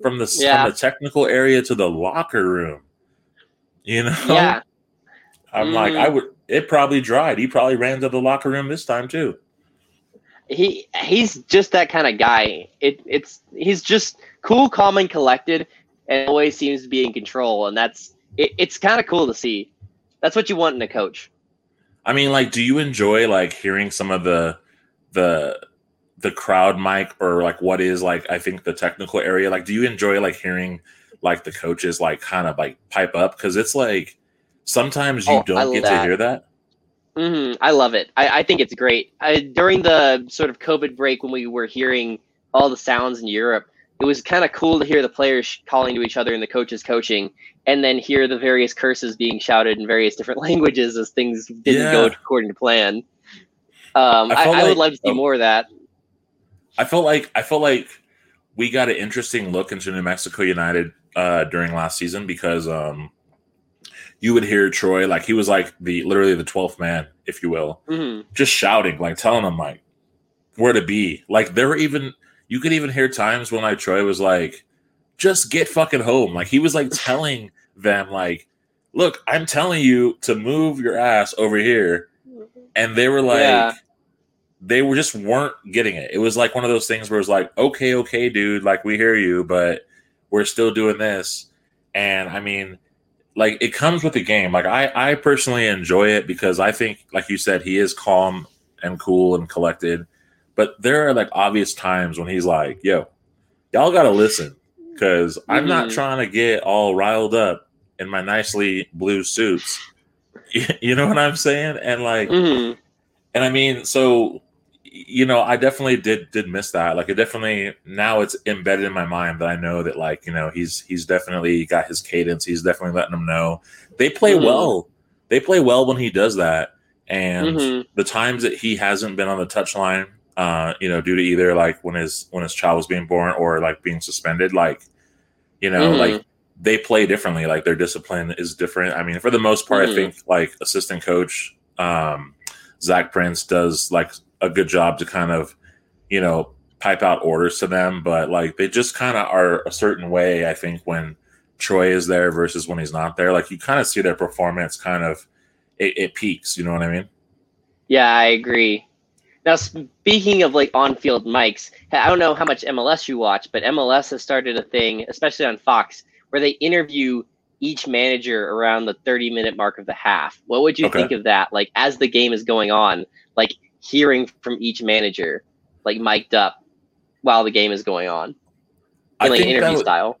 Speaker 1: from the yeah. from the technical area to the locker room. You know?
Speaker 2: Yeah.
Speaker 1: I'm mm. like, I would it probably dried. He probably ran to the locker room this time too.
Speaker 2: He he's just that kind of guy. It it's he's just cool, calm, and collected, and always seems to be in control. And that's it, it's kind of cool to see. That's what you want in a coach.
Speaker 1: I mean, like, do you enjoy like hearing some of the the the crowd mic or like what is like I think the technical area? Like, do you enjoy like hearing like the coaches like kind of like pipe up because it's like sometimes you oh, don't get that. to hear that.
Speaker 2: Mm-hmm. I love it. I, I think it's great. I, during the sort of COVID break when we were hearing all the sounds in Europe, it was kind of cool to hear the players calling to each other and the coaches coaching, and then hear the various curses being shouted in various different <laughs> languages as things didn't yeah. go according to plan. Um, I, I, like, I, would love to see oh, more of that.
Speaker 1: I felt like I felt like we got an interesting look into New Mexico United uh, during last season because um, you would hear Troy like he was like the literally the twelfth man, if you will, mm-hmm. just shouting like telling them like where to be. Like there were even you could even hear times when like Troy was like, just get fucking home. Like he was like <laughs> telling them like, look, I'm telling you to move your ass over here, and they were like. Yeah they were just weren't getting it. It was like one of those things where it's like, okay, okay, dude, like we hear you, but we're still doing this. And I mean, like it comes with the game. Like I, I personally enjoy it because I think, like you said, he is calm and cool and collected. But there are like obvious times when he's like, "Yo, y'all got to listen because I'm not
Speaker 2: Mhm.
Speaker 1: trying to get all riled up in my nicely blue suits." <laughs> you know what I'm saying? And like,
Speaker 2: Mhm.
Speaker 1: and I mean, so you know, I definitely did did miss that. Like, it definitely now it's embedded in my mind that I know that like you know he's he's definitely got his cadence. He's definitely letting them know they play
Speaker 2: Mhm.
Speaker 1: well. They play well when he does that. And
Speaker 2: Mhm.
Speaker 1: the times that he hasn't been on the touchline, uh, you know, due to either like when his when his child was being born or like being suspended, like you know,
Speaker 2: Mhm.
Speaker 1: like they play differently. Like their discipline is different. I mean, for the most part, I
Speaker 2: Mhm.
Speaker 1: think like assistant coach um, Zach Prince does like a good job to kind of, you know, pipe out orders to them. But like they just kind of are a certain way. I think when Troy is there versus when he's not there, like you kind of see their performance kind of it, it peaks. You know what I mean?
Speaker 2: Yeah, I agree. Now, speaking of like on-field mics, I don't know how much MLS you watch, but MLS has started a thing, especially on Fox, where they interview each manager around the 30-minute mark of the half. What would you
Speaker 1: Okay.
Speaker 2: think of that? Like as the game is going on, like hearing from each manager, like mic'd up while the game is going on,
Speaker 1: I
Speaker 2: in, like
Speaker 1: think
Speaker 2: interview
Speaker 1: would-
Speaker 2: style.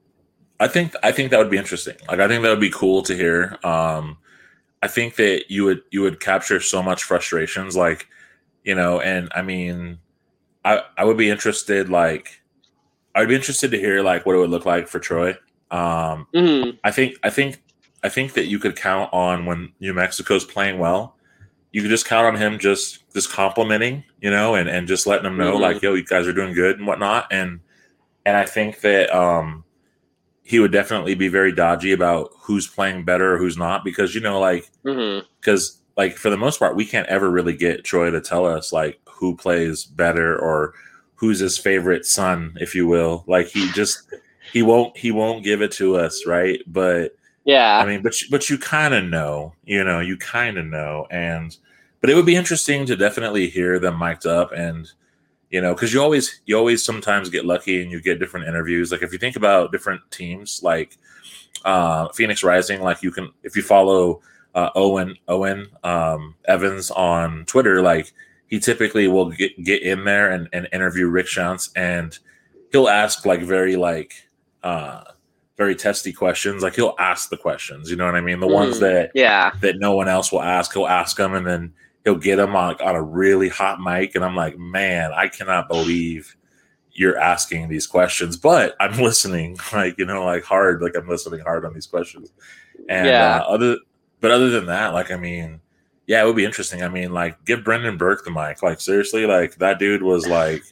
Speaker 1: I think I think that would be interesting. Like I think that would be cool to hear. Um, I think that you would you would capture so much frustrations, like you know, and I mean, I I would be interested. Like I'd be interested to hear like what it would look like for Troy. Um,
Speaker 2: hmm
Speaker 1: I think I think I think that you could count on when New Mexico's playing well. You could just count on him just just complimenting, you know, and and just letting them know
Speaker 2: Mhm.
Speaker 1: like, yo, you guys are doing good and whatnot. And and I think that um he would definitely be very dodgy about who's playing better or who's not because you know like because like for the most part we can't ever really get Troy to tell us like who plays better or who's his favorite son, if you will. Like he just he won't he won't give it to us, right? But
Speaker 2: Yeah.
Speaker 1: I mean, but you- but you kind of know, you know, you kind of know, and but it would be interesting to definitely hear them mic'd up, and you know, because you always you always sometimes get lucky and you get different interviews. Like if you think about different teams, like uh, Phoenix Rising, like you can if you follow uh, Owen Owen um, Evans on Twitter, like he typically will get get in there and, and interview Rick Schantz, and he'll ask like very like uh very testy questions. Like he'll ask the questions, you know what I mean? The ones
Speaker 2: Mhm.
Speaker 1: that
Speaker 2: Yeah.
Speaker 1: that no one else will ask, he'll ask them, and then he'll get them on on a really hot mic. And I'm like, man, I cannot believe you're asking these questions, but I'm <laughs> listening, like you know, like hard, like I'm listening hard on these questions. And
Speaker 2: Yeah.
Speaker 1: uh, other, but other than that, like I mean, yeah, it would be interesting. I mean, like give Brendan Burke the mic. Like seriously, like that dude was like,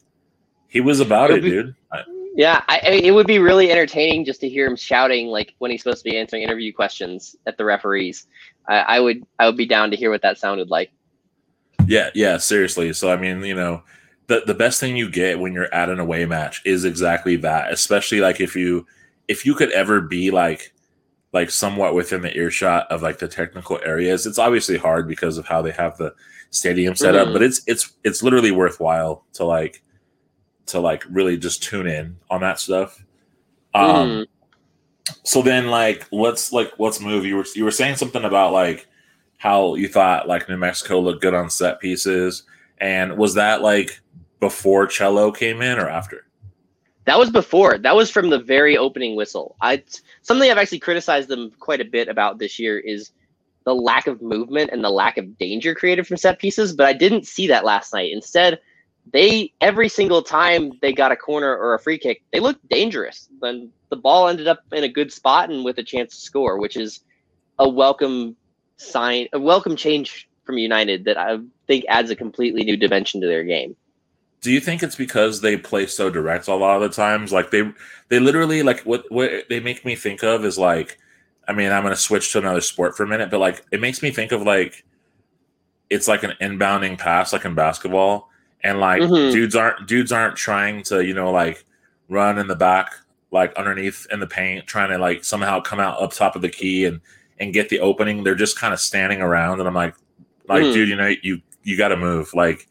Speaker 1: he was about
Speaker 2: It
Speaker 1: it,
Speaker 2: be-
Speaker 1: dude.
Speaker 2: Yeah, I, I mean, it would be really entertaining just to hear him shouting like when he's supposed to be answering interview questions at the referees. I, I would, I would be down to hear what that sounded like.
Speaker 1: Yeah, yeah, seriously. So I mean, you know, the the best thing you get when you're at an away match is exactly that. Especially like if you if you could ever be like like somewhat within the earshot of like the technical areas. It's obviously hard because of how they have the stadium set up,
Speaker 2: Mhm.
Speaker 1: but it's it's it's literally worthwhile to like to like really just tune in on that stuff. Um
Speaker 2: Mhm.
Speaker 1: so then like let's like let's move you were you were saying something about like how you thought like new mexico looked good on set pieces and was that like before cello came in or after
Speaker 2: That was before. That was from the very opening whistle. I something I've actually criticized them quite a bit about this year is the lack of movement and the lack of danger created from set pieces. But I didn't see that last night. Instead, they every single time they got a corner or a free kick, they looked dangerous. Then the ball ended up in a good spot and with a chance to score, which is a welcome sign, a welcome change from United that I think adds a completely new dimension to their game.
Speaker 1: do you think it's because they play so direct a lot of the times like they they literally like what what they make me think of is like i mean i'm to switch to another sport for a minute but like it makes me think of like it's like an inbounding pass like in basketball and like
Speaker 2: Mhm.
Speaker 1: dudes aren't dudes aren't trying to you know like run in the back like underneath in the paint trying to like somehow come out up top of the key and and get the opening they're just kind of standing around and i'm like like
Speaker 2: Mhm.
Speaker 1: dude you know you you got to move like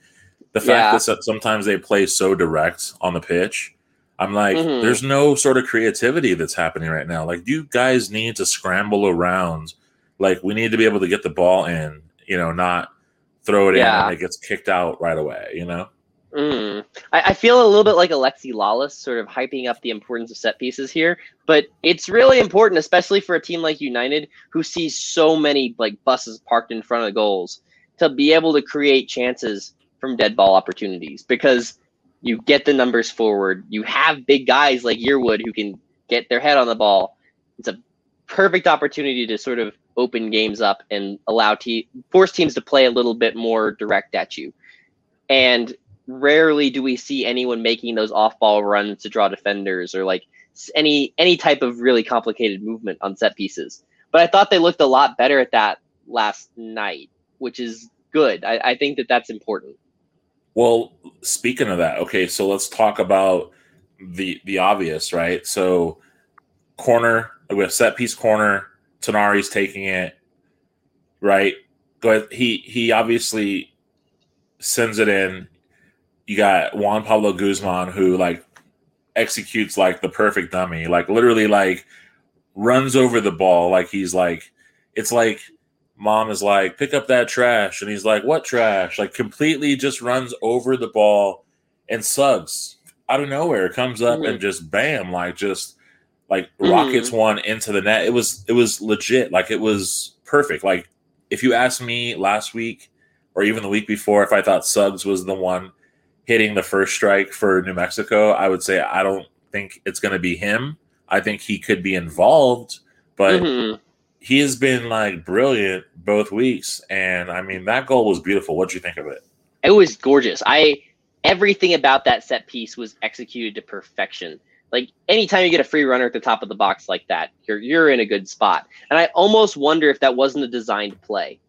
Speaker 1: the fact
Speaker 2: Yeah.
Speaker 1: that sometimes they play so direct on the pitch i'm like
Speaker 2: Mhm.
Speaker 1: there's no sort of creativity that's happening right now like you guys need to scramble around like we need to be able to get the ball in you know not throw it
Speaker 2: Yeah.
Speaker 1: in and it gets kicked out right away. You know.
Speaker 2: Mm. I, I feel a little bit like Alexi Lalas, sort of hyping up the importance of set pieces here, but it's really important, especially for a team like United, who sees so many like buses parked in front of the goals, to be able to create chances from dead ball opportunities because you get the numbers forward. You have big guys like Yearwood who can get their head on the ball. It's a perfect opportunity to sort of open games up and allow te- force teams to play a little bit more direct at you. And rarely do we see anyone making those off-ball runs to draw defenders or like any any type of really complicated movement on set pieces. But I thought they looked a lot better at that last night, which is good. I, I think that that's important.
Speaker 1: Well, speaking of that, okay, so let's talk about the the obvious, right? So corner, we have set piece corner, Tanari's taking it, right? Go ahead. He he obviously sends it in. You got Juan Pablo Guzman who like executes like the perfect dummy, like literally like runs over the ball like he's like it's like mom is like pick up that trash and he's like what trash like completely just runs over the ball and Suggs out of nowhere comes up mm-hmm. and just bam like just like
Speaker 2: Mhm.
Speaker 1: rockets one into the net it was it was legit like it was perfect like if you asked me last week or even the week before if I thought Suggs was the one hitting the first strike for New Mexico I would say I don't think it's going to be him I think he could be involved but
Speaker 2: Mhm.
Speaker 1: he has been like brilliant both weeks and i mean that goal was beautiful what'd you think of it
Speaker 2: It was gorgeous. I everything about that set piece was executed to perfection. Like anytime you get a free runner at the top of the box like that, you're you're in a good spot. And I almost wonder if that wasn't a designed play.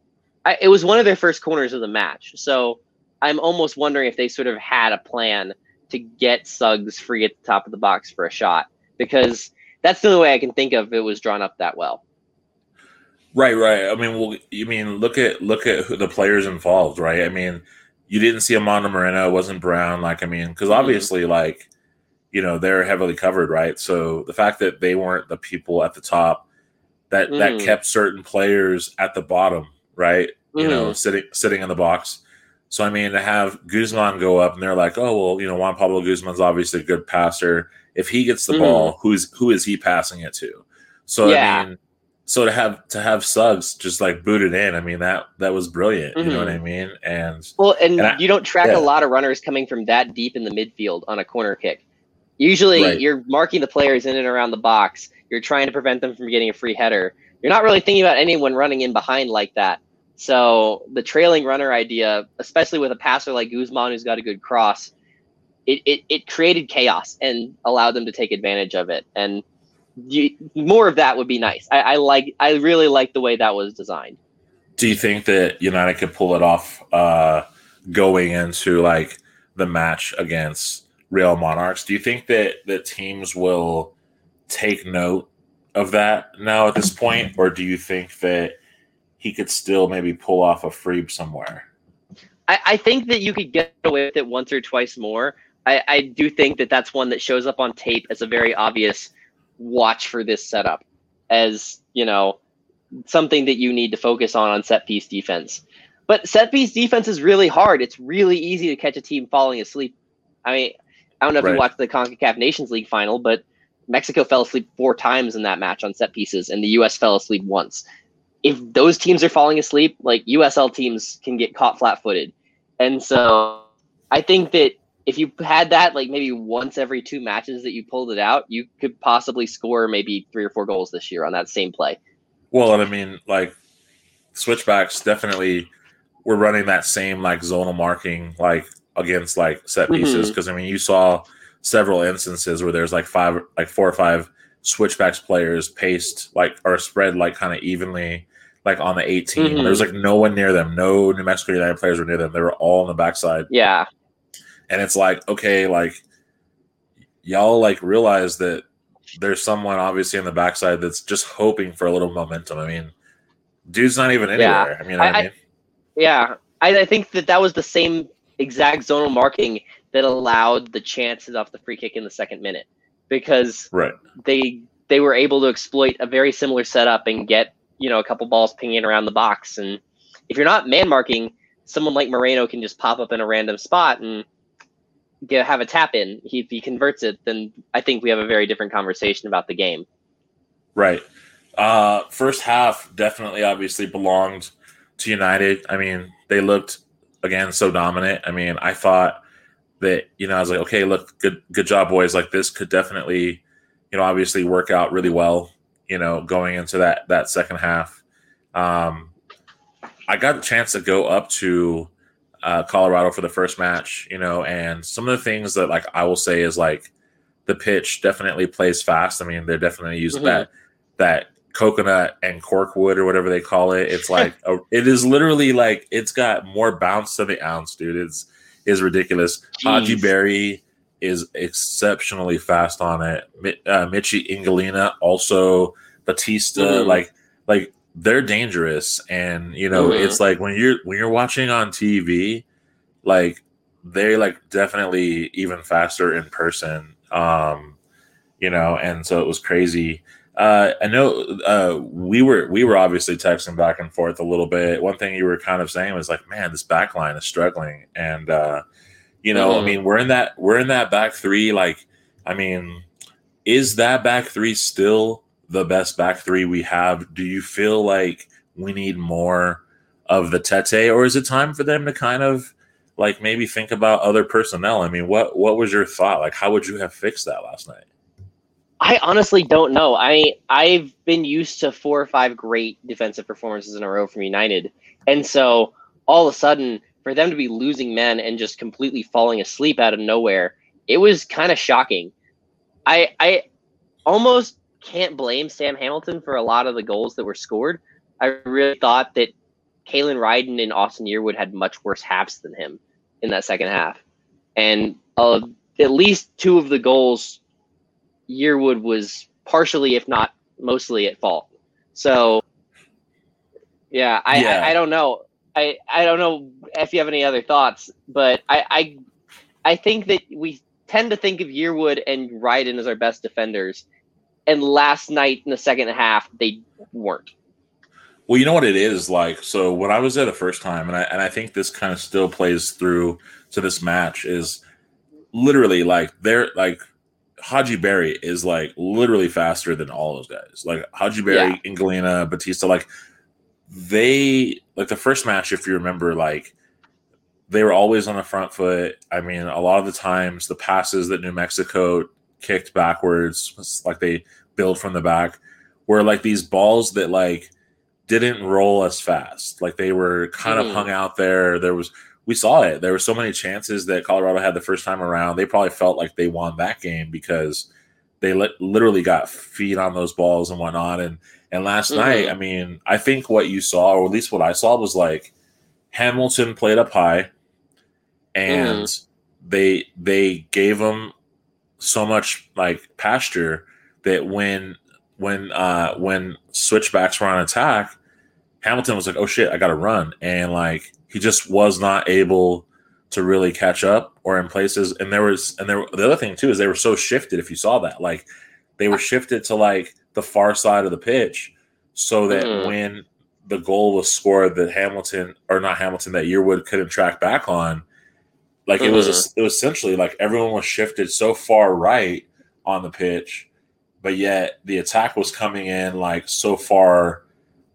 Speaker 2: I, it was one of their first corners of the match, so I'm almost wondering if they sort of had a plan to get Suggs free at the top of the box for a shot because that's the only way I can think of it was drawn up that well.
Speaker 1: right right i mean well you mean look at look at the players involved right i mean you didn't see Amando Moreno, it wasn't Brown. Like, I mean, because obviously, like, you know, they're heavily covered, right? So the fact that they weren't the people at the top that that
Speaker 2: Mhm.
Speaker 1: kept certain players at the bottom, right? You
Speaker 2: Mm-hmm.
Speaker 1: know, sitting sitting in the box. So I mean, to have Guzman go up and they're like, oh well, you know, Juan Pablo Guzman's obviously a good passer. If he gets the
Speaker 2: Mhm.
Speaker 1: ball, who's who is he passing it to? So
Speaker 2: Yeah.
Speaker 1: I mean, so to have to have Suggs just like booted in, I mean that that was brilliant. You know what I mean? And
Speaker 2: Well, and,
Speaker 1: And I-
Speaker 2: you don't track
Speaker 1: yeah.
Speaker 2: a lot of runners coming from that deep in the midfield on a corner kick. Usually,
Speaker 1: Right.
Speaker 2: you're marking the players in and around the box. You're trying to prevent them from getting a free header. You're not really thinking about anyone running in behind like that. So the trailing runner idea, especially with a passer like Guzman who's got a good cross, it, it, it created chaos and allowed them to take advantage of it. And you, more of that would be nice. I, I like I really like the way that was designed.
Speaker 1: do you think that United could pull it off uh going into like the match against Real Monarchs? Do you think that that teams will take note of that now at this point, or do you think that he could still maybe pull off a free somewhere?
Speaker 2: I, I think that you could get away with it once or twice more. I, I do think that that's one that shows up on tape as a very obvious watch for this setup, as you know, something that you need to focus on on set piece defense. But set piece defense is really hard. It's really easy to catch a team falling asleep. I mean, I don't know if
Speaker 1: Right.
Speaker 2: you watched the CONCACAF Nations League final, but Mexico fell asleep four times in that match on set pieces, and the U.S. fell asleep once. If those teams are falling asleep, like USL teams can get caught flat-footed, and so I think that if you had that like maybe once every two matches that you pulled it out, you could possibly score maybe three or four goals this year on that same play.
Speaker 1: Well, and I mean, like switchbacks definitely we're running that same like zonal marking like against like set pieces
Speaker 2: Mhm.
Speaker 1: because I mean you saw several instances where there's like five like four or five switchbacks players paced like or spread like kind of evenly like on the 18.
Speaker 2: Mhm.
Speaker 1: There was like no one near them. No New Mexico United players were near them. They were all on the backside.
Speaker 2: Yeah,
Speaker 1: And it's like, okay, like y'all like realize that there's someone obviously on the backside that's just hoping for a little momentum. I mean, dude's not even
Speaker 2: Yeah.
Speaker 1: anywhere. I mean, I,
Speaker 2: I-
Speaker 1: mean,
Speaker 2: yeah. I, I think that that was the same exact zonal marking that allowed the chances off the free kick in the second minute because
Speaker 1: right?
Speaker 2: they they were able to exploit a very similar setup and get you know a couple balls pinging around the box and if you're not man marking someone like Moreno can just pop up in a random spot and get have a tap in. He, if he converts it, then I think we have a very different conversation about the game.
Speaker 1: Right. Uh, first half definitely, obviously belonged to United. I mean, they looked again so dominant. I mean, I thought that you know I was like, okay, look, good, good job, boys. Like this could definitely, you know, obviously work out really well. You know, going into that that second half. Um, I got a chance to go up to uh, Colorado for the first match, you know, and some of the things that like I will say is like the pitch definitely plays fast. I mean, they're definitely using mm-hmm. that that coconut and corkwood or whatever they call it. It's like <laughs> a, it is literally like it's got more bounce to the ounce, dude. It's is ridiculous. Jeez. Hadji Barry is exceptionally fast on it. Uh, Michee Ngalina also Batista, mm-hmm. like like they're dangerous, and you know mm-hmm. it's like when you're when you're watching on TV, like they're like definitely even faster in person. Um, you know, and so it was crazy. Uh, I know uh, we were we were obviously texting back and forth a little bit. One thing you were kind of saying was like, "Man, this back line is struggling," and uh, you know, mm-hmm. I mean, we're in that we're in that back three. Like, I mean, is that back three still the best back three we have? Do you feel like we need more of the Tete, or is it time for them to kind of like maybe think about other personnel? I mean, what what was your thought? Like, how would you have fixed that last night?
Speaker 2: I honestly don't know. I I've been used to four or five great defensive performances in a row from United, and so all of a sudden, for them to be losing men and just completely falling asleep out of nowhere, it was kind of shocking. I I almost can't blame Sam Hamilton for a lot of the goals that were scored. I really thought that Kalen Ryden and Austin Yearwood had much worse halves than him in that second half. And uh, at least two of the goals, Yearwood was partially, if not mostly, at fault. So, yeah, I, yeah. I, I don't know. I, I don't know if you have any other thoughts, but I, I I think that we tend to think of Yearwood and Ryden as our best defenders, and last night in the second half they weren't.
Speaker 1: Well, you know what it is like. So when I was there the first time, and I and I think this kind of still plays through to this match is literally like they're like Hadji Barry is like literally faster than all those guys. Like Hadji Barry, yeah. Ngalina, Batista, like they like the first match, if you remember, like they were always on the front foot. I mean, a lot of the times the passes that New Mexico kicked backwards, like they build from the back, were like these balls that like didn't roll as fast. Like they were kind mm. of hung out there. There was we saw it. There were so many chances that Colorado had the first time around. They probably felt like they won that game because they li- literally got feet on those balls and whatnot. And and last mm-hmm. night, I mean, I think what you saw, or at least what I saw, was like Hamilton played up high, and mm. they they gave him so much like pasture that when when uh when switchbacks were on attack, Hamilton was like, "Oh shit, I got to run," and like he just was not able to really catch up or in places. And there was and there the other thing too is they were so shifted. If you saw that, like they were shifted to like the far side of the pitch, so that mm-hmm. when the goal was scored, that Hamilton or not Hamilton, that Yearwood couldn't track back on. Like mm-hmm. it was, mm-hmm. it was essentially like everyone was shifted so far right on the pitch, but yet the attack was coming in like so far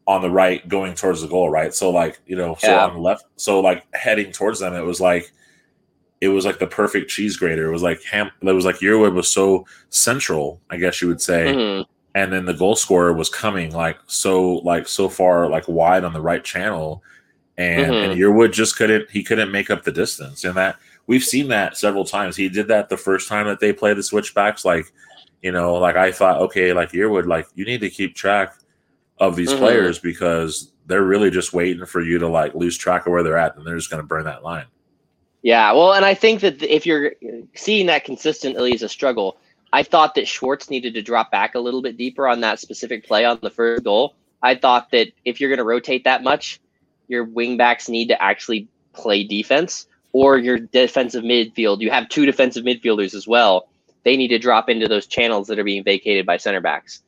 Speaker 1: on the right going towards the goal, right? So like, you know, so yeah. on the left, so like heading towards them, it was like it was like the perfect cheese grater. It was like ham it was like Yearwood was so central, I guess you would say. Mm-hmm. And then the goal scorer was coming like so like so far like wide on the right channel. And mm-hmm. and Yearwood just couldn't he couldn't make up the distance. And that we've seen that several times. He did that the first time that they played the switchbacks. Like, you know, like I thought, okay, like Yearwood, like you need to keep track of these mm-hmm. players because they're really just waiting for you to like lose track of where they're at and they're just going to burn that line.
Speaker 2: Yeah, well, and I think that if you're seeing that consistently as a struggle, I thought that Swartz needed to drop back a little bit deeper on that specific play on the first goal. I thought that if you're going to rotate that much, your wingbacks need to actually play defense or your defensive midfield. You have two defensive midfielders as well. They need to drop into those channels that are being vacated by center backs.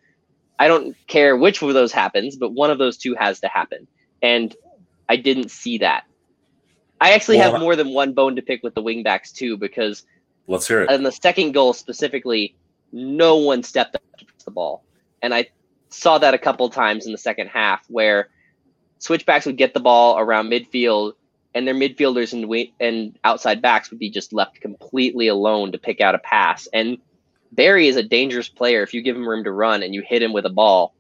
Speaker 2: I don't care which of those happens, but one of those two has to happen. And I didn't see that. I actually
Speaker 1: Well,
Speaker 2: have more than one bone to pick with the wingbacks too, because
Speaker 1: Let's hear it.
Speaker 2: in the second goal specifically, no one stepped up to the ball, and I saw that a couple times in the second half where switchbacks would get the ball around midfield, and their midfielders and and outside backs would be just left completely alone to pick out a pass. And Barry is a dangerous player. If you give him room to run and you hit him with a ball,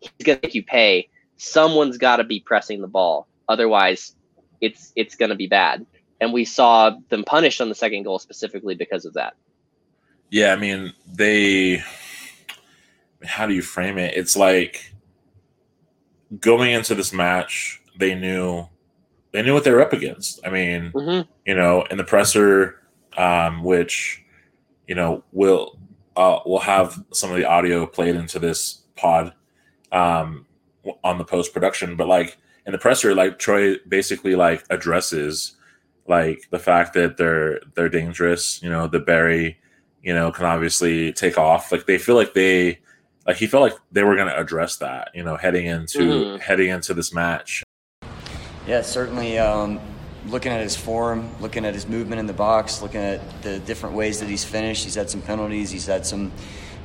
Speaker 2: he's gonna make you pay. Someone's got to be pressing the ball, otherwise, it's it's gonna be bad. And we saw them punished on the second goal specifically because of that.
Speaker 1: Yeah, I mean, they. How do you frame it? It's like going into this match, they knew they knew what they were up against. I mean,
Speaker 2: hmm
Speaker 1: you know, in the presser, um, which you know will uh, we'll have some of the audio played into this pod um, on the post production, but like in the presser, like Troy basically like addresses like the fact that they're they're dangerous. You know, the Barry, you know, can obviously take off. Like they feel like they like he felt like they were going to address that. You know, heading into
Speaker 2: Mhm.
Speaker 1: heading into this match.
Speaker 3: Yeah, certainly. Um, looking at his form, looking at his movement in the box, looking at the different ways that he's finished. He's had some penalties. He's had some,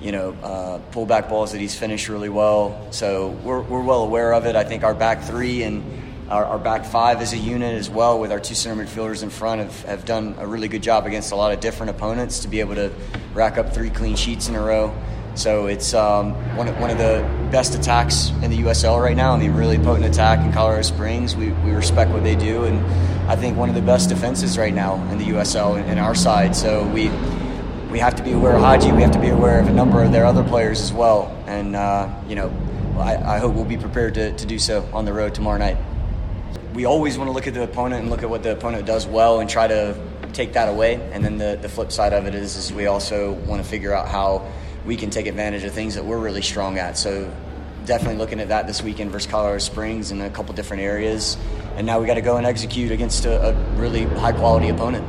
Speaker 3: you know, uh, pullback balls that he's finished really well. So we're, we're well aware of it. I think our back three and our, our back five as a unit as well, with our two center midfielders in front, have, have done a really good job against a lot of different opponents to be able to rack up three clean sheets in a row. So it's um, one, of, one of the best attacks in the USL right now. I mean, really potent attack in Colorado Springs. We, we respect what they do, and I think one of the best defenses right now in the USL in, in our side. So we we have to be aware of Hadji. We have to be aware of a number of their other players as well. And uh, you know, I, I hope we'll be prepared to, to do so on the road tomorrow night. We always want to look at the opponent and look at what the opponent does well and try to take that away. And then the, the flip side of it is, is we also want to figure out how we can take advantage of things that we're really strong at. So definitely looking at that this weekend versus Colorado Springs in a couple different areas. And now we got to go and execute against a, a really high quality opponent.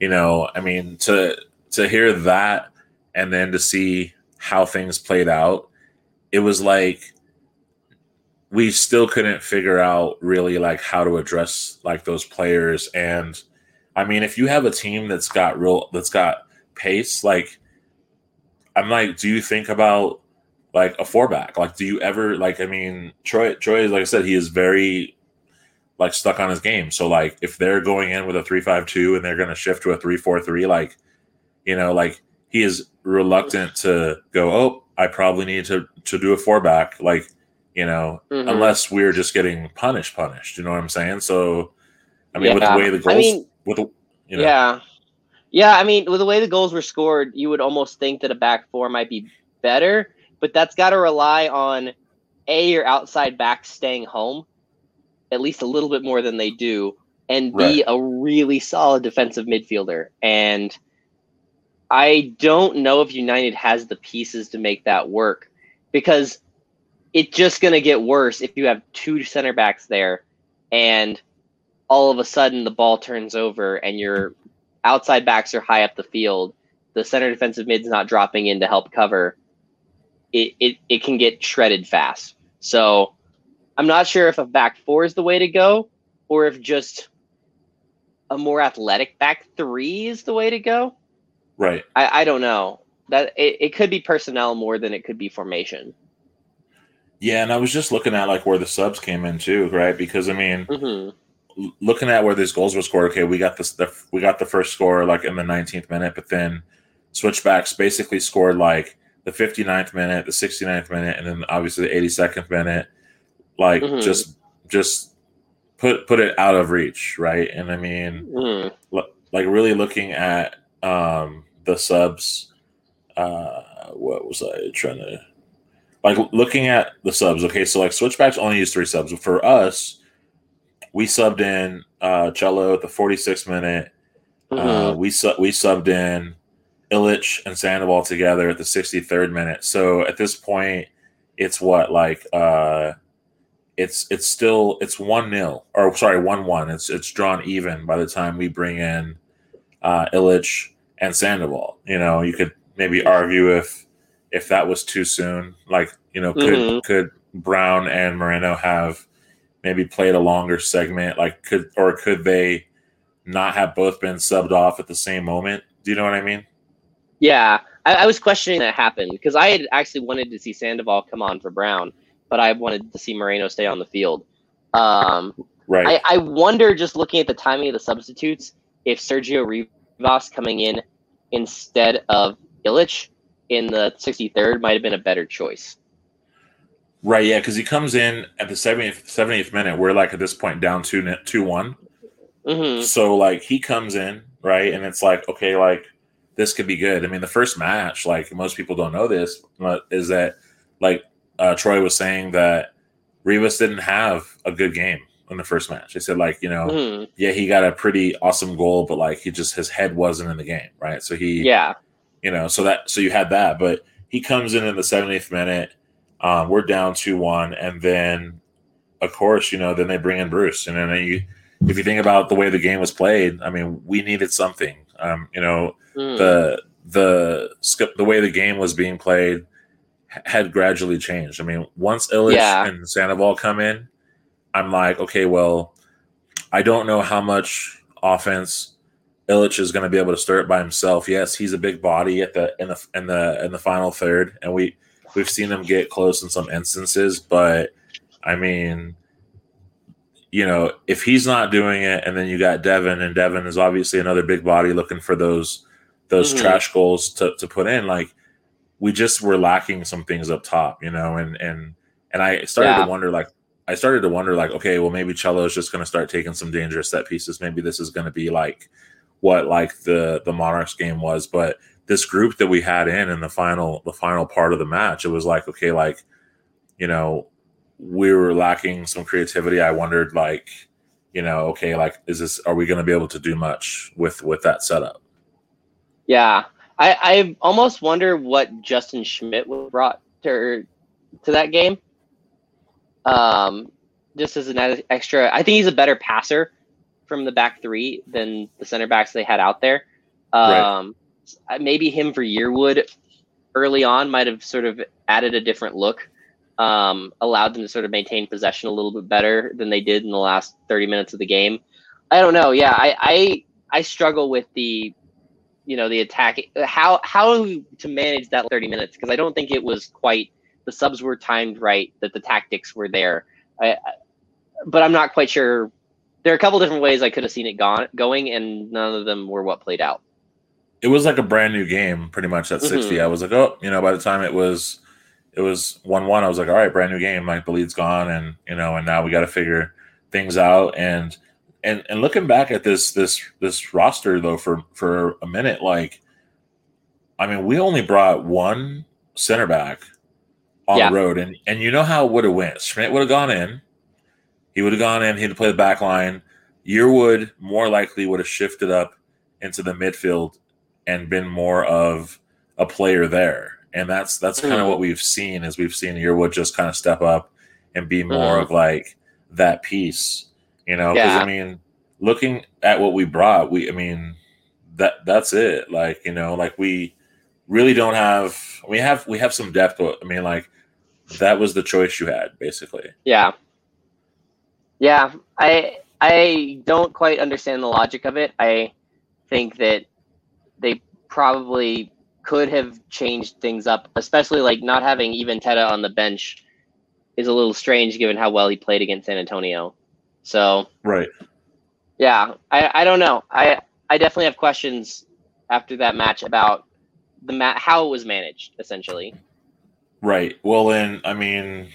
Speaker 1: you know i mean to to hear that and then to see how things played out it was like we still couldn't figure out really like how to address like those players and i mean if you have a team that's got real that's got pace like i'm like do you think about like a four back like do you ever like i mean troy troy like i said he is very like stuck on his game. So like if they're going in with a three five two and they're going to shift to a three four three, like you know, like he is reluctant to go. Oh, I probably need to to do a four back, like you know,
Speaker 2: Mhm.
Speaker 1: unless we're just getting punished, punished. You know what I'm saying? So I mean, with the way the
Speaker 2: I
Speaker 1: goals,
Speaker 2: mean,
Speaker 1: with the you know,
Speaker 2: Yeah. Yeah, I mean, with the way the goals were scored, you would almost think that a back four might be better, but that's got to rely on A, your outside backs staying home, at least a little bit more than they do, and be a really solid defensive midfielder. And I don't know if United has the pieces to make that work because it's just going to get worse if you have two center backs there and all of a sudden the ball turns over and your outside backs are high up the field. The center defensive mid's not dropping in to help cover. It, it, it can get shredded fast. So I'm not sure if a back four is the way to go or if just a more athletic back three is the way to go.
Speaker 1: right.
Speaker 2: I, I don't know. That it, it could be personnel more than it could be formation.
Speaker 1: Yeah, and I was just looking at like where the subs came in too, right? Because I mean,
Speaker 2: hmm
Speaker 1: l- looking at where these goals were scored, okay, we got this. The, we got the first score like in the 19th minute, but then switchbacks basically scored like the 59th minute, the 69th minute, and then obviously the 82nd minute. Like
Speaker 2: Mhm.
Speaker 1: just just put put it out of reach, right? And I mean,
Speaker 2: hmm
Speaker 1: lo- like really looking at um the subs. Uh, what was I trying to? Like looking at the subs. Okay, so like switchbacks only use three subs. For us, we subbed in uh Cello at the 46 minute. Uh, we su- we subbed in Ilic and Sandoval together at the 63rd minute. So at this point, it's what like uh, it's it's still it's one nil or sorry one one. It's it's drawn even by the time we bring in uh, Ilic and Sandoval. You know, you could maybe argue if if that was too soon. Like you know, could
Speaker 2: Mhm.
Speaker 1: could Brown and Moreno have maybe played a longer segment? Like could or could they not have both been subbed off at the same moment? Do you know what I mean?
Speaker 2: Yeah, I, I was questioning that happened because I had actually wanted to see Sandoval come on for Brown, but I wanted to see Moreno stay on the field. Um,
Speaker 1: Right.
Speaker 2: I, I wonder, just looking at the timing of the substitutes, if Sergio Rivas coming in instead of Ilic in the 63rd might have been a better choice.
Speaker 1: Right, yeah, because he comes in at the 70th, 70th minute. We're like at this point down 2 2 1.
Speaker 2: hmm
Speaker 1: So like he comes in, right? And it's like, okay, like this could be good. I mean, the first match, like most people don't know this, but is that like uh, Troy was saying that Rivas didn't have a good game in the first match. They said like, you know,
Speaker 2: hmm
Speaker 1: yeah, he got a pretty awesome goal, but like he just his head wasn't in the game, right? So he,
Speaker 2: Yeah.
Speaker 1: you know, so that so you had that, but he comes in in the 70th minute. Um, we're down two one, and then of course, you know, then they bring in Bruce, and then you, if you think about the way the game was played, I mean, we needed something. Um, you know,
Speaker 2: Mm.
Speaker 1: the the the way the game was being played had gradually changed. I mean, once Ilic
Speaker 2: Yeah.
Speaker 1: and Sandoval come in, I'm like, okay, well, I don't know how much offense Ilic is going to be able to stir it by himself. Yes, he's a big body at the in the in the in the final third, and we we've seen him get close in some instances, but I mean. You know, if he's not doing it, and then you got Devin, and Devin is obviously another big body looking for those those
Speaker 2: Mhm.
Speaker 1: trash goals to, to put in like we just were lacking some things up top you know and and and i started
Speaker 2: Yeah.
Speaker 1: to wonder like i started to wonder like okay well maybe cello is just going to start taking some dangerous set pieces maybe this is going to be like what like the the monarchs game was but this group that we had in in the final the final part of the match it was like okay like you know we were lacking some creativity i wondered like you know okay like is this are we going to be able to do much with with that setup
Speaker 2: Yeah, I, I almost wonder what Justin Schmidt would brought to to that game. Um, just as an extra, I think he's a better passer from the back three than the center backs they had out there.
Speaker 1: Right.
Speaker 2: Um, I- maybe him for Yearwood early on might have sort of added a different look, um, allowed them to sort of maintain possession a little bit better than they did in the last thirty minutes of the game. I don't know. Yeah, I I, I struggle with the you know the attack how how to manage that 30 minutes because i don't think it was quite the subs were timed right that the tactics were there I, I, but i'm not quite sure there are a couple different ways i could have seen it gone going and none of them were what played out
Speaker 1: it was like a brand new game pretty much at 60
Speaker 2: Mhm.
Speaker 1: i was like oh you know by the time it was it was 1-1 i was like all right brand new game like the lead's gone and you know and now we got to figure things out. And and and looking back at this this this roster though for for a minute like i mean we only brought one center back on
Speaker 2: Yeah.
Speaker 1: the road. And and you know how it would have went. Schmidt would have gone in. He would have gone in. He'd play the back line. Yearwood more likely would have shifted up into the midfield and been more of a player there. And that's that's kind of
Speaker 2: Mhm.
Speaker 1: what we've seen is we've seen Yearwood just kind of step up and be more
Speaker 2: Mhm.
Speaker 1: of like that piece, you know. Because
Speaker 2: Yeah.
Speaker 1: I mean, looking at what we brought, we I mean that that's it. Like you know, like we really don't have we have we have some depth. But I mean, like that was the choice you had basically.
Speaker 2: yeah yeah i i don't quite understand the logic of it i think that probably could have changed things up especially like not having even teta on the bench is a little strange given how well he played against san antonio so
Speaker 1: Right.
Speaker 2: yeah i i don't know i i definitely have questions after that match about the mat how it was managed essentially
Speaker 1: Right. Well, then, I mean,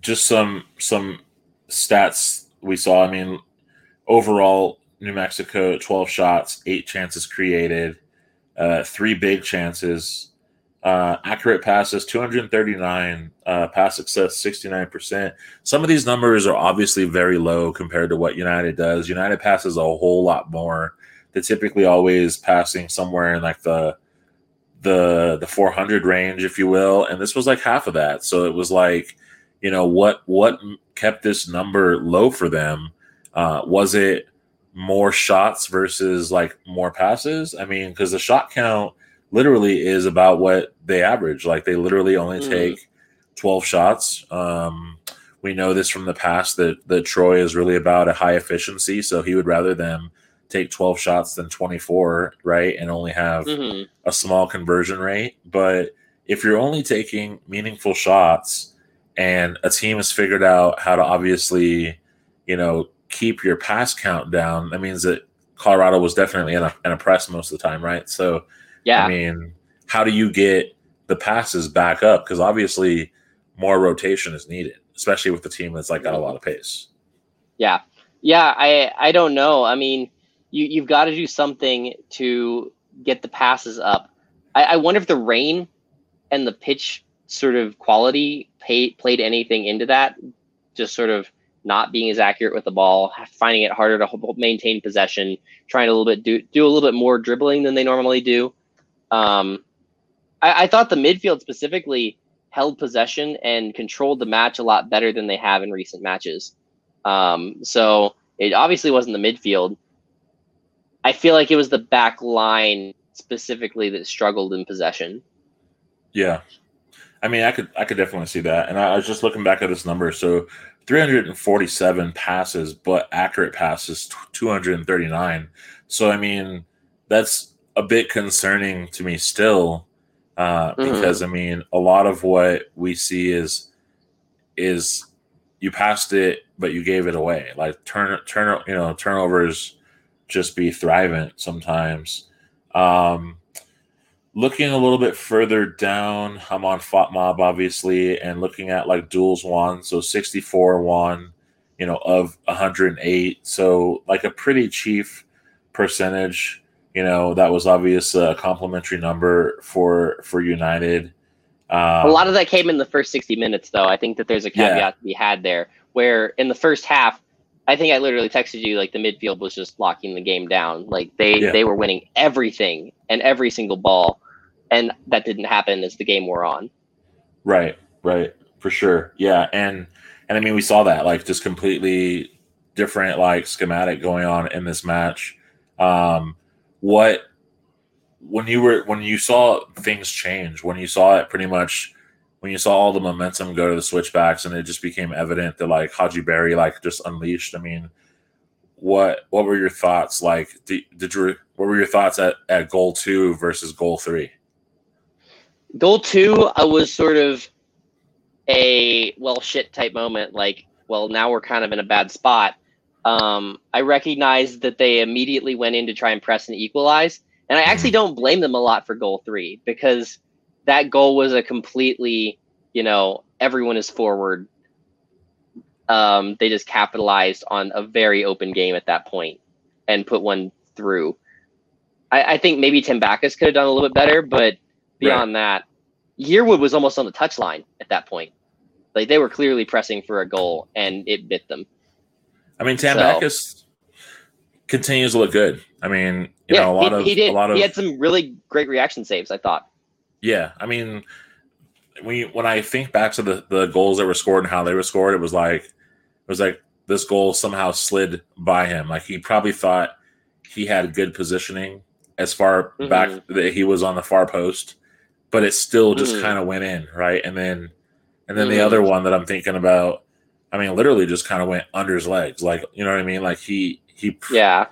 Speaker 1: just some some stats we saw. I mean, overall, New Mexico, twelve shots, eight chances created, uh, three big chances, uh, accurate passes, two hundred thirty nine, uh, pass success, sixty nine percent. Some of these numbers are obviously very low compared to what United does. United passes a whole lot more. They're typically always passing somewhere in like the the the 400 range if you will and this was like half of that so it was like you know what what kept this number low for them uh was it more shots versus like more passes i mean because the shot count literally is about what they average like they literally only
Speaker 2: Mm.
Speaker 1: take 12 shots um we know this from the past that that Troy is really about a high efficiency, so he would rather them take 12 shots than 24, right? And only have
Speaker 2: Mhm.
Speaker 1: a small conversion rate. But if you're only taking meaningful shots and a team has figured out how to obviously, you know, keep your pass count down, that means that Colorado was definitely in a, in a press most of the time, right? So,
Speaker 2: Yeah.
Speaker 1: I mean, how do you get the passes back up? Because obviously more rotation is needed, especially with the team that's like got a lot of pace.
Speaker 2: Yeah, yeah. I I don't know. I mean, you you've got to do something to get the passes up. I, I wonder if the rain and the pitch sort of quality pay, played anything into that. Just sort of not being as accurate with the ball, finding it harder to maintain possession, trying a little bit do do a little bit more dribbling than they normally do. Um, I, I thought the midfield specifically held possession and controlled the match a lot better than they have in recent matches. Um, so it obviously wasn't the midfield. I feel like it was the back line specifically that struggled in possession.
Speaker 1: Yeah. I mean, I could I could definitely see that. And I, I was just looking back at this number. So 347 passes, but accurate passes 239. So I mean, that's a bit concerning to me still, uh,
Speaker 2: Mhm.
Speaker 1: because I mean, a lot of what we see is is you passed it, but you gave it away. Like turn turn you know turnovers just be thriving sometimes. Um, looking a little bit further down, I'm on FotMob obviously, and looking at like duels won, so 64 won, you know, of 108, so like a pretty chief percentage. You know, that was obvious a complimentary number for for United. Um,
Speaker 2: a lot of that came in the first 60 minutes, though. I think that there's a
Speaker 1: Yeah.
Speaker 2: caveat to be had there, where in the first half, I think I literally texted you like the midfield was just locking the game down. Like they
Speaker 1: Yeah.
Speaker 2: they were winning everything and every single ball, and that didn't happen as the game wore on.
Speaker 1: Right, right, for sure. Yeah, and and I mean we saw that like just completely different like schematic going on in this match. Um what when you were when you saw things change, when you saw it pretty much when you saw all the momentum go to the switchbacks and it just became evident that like Hadji Barry like just unleashed. I mean, what what were your thoughts like did, did you what were your thoughts at, at goal two versus goal three?
Speaker 2: Goal two, I was sort of a well shit type moment. Like, well, now we're kind of in a bad spot. Um, I recognized that they immediately went in to try and press and equalize, and I actually don't blame them a lot for goal three because that goal was a completely, you know, everyone is forward. Um, they just capitalized on a very open game at that point and put one through. I, I think maybe Tambakis could have done a little bit better, but beyond that, Yearwood was almost on the touchline at that point. Like they were clearly pressing for a goal, and it bit them.
Speaker 1: I mean, Tim
Speaker 2: So-
Speaker 1: Backus continues to look good. I mean, you know, a lot
Speaker 2: he,
Speaker 1: of
Speaker 2: he did.
Speaker 1: a lot of
Speaker 2: he had some really great reaction saves. I thought.
Speaker 1: Yeah. I mean, when when I think back to the the goals that were scored and how they were scored, it was like it was like this goal somehow slid by him. Like he probably thought he had good positioning as far
Speaker 2: Mhm.
Speaker 1: back that he was on the far post, but it still just
Speaker 2: Mhm.
Speaker 1: kind of went in right, and then and then the
Speaker 2: Mhm.
Speaker 1: other one that I'm thinking about. I mean, literally just kind of went under his legs. Like, you know what I mean? Like he he
Speaker 2: Yeah.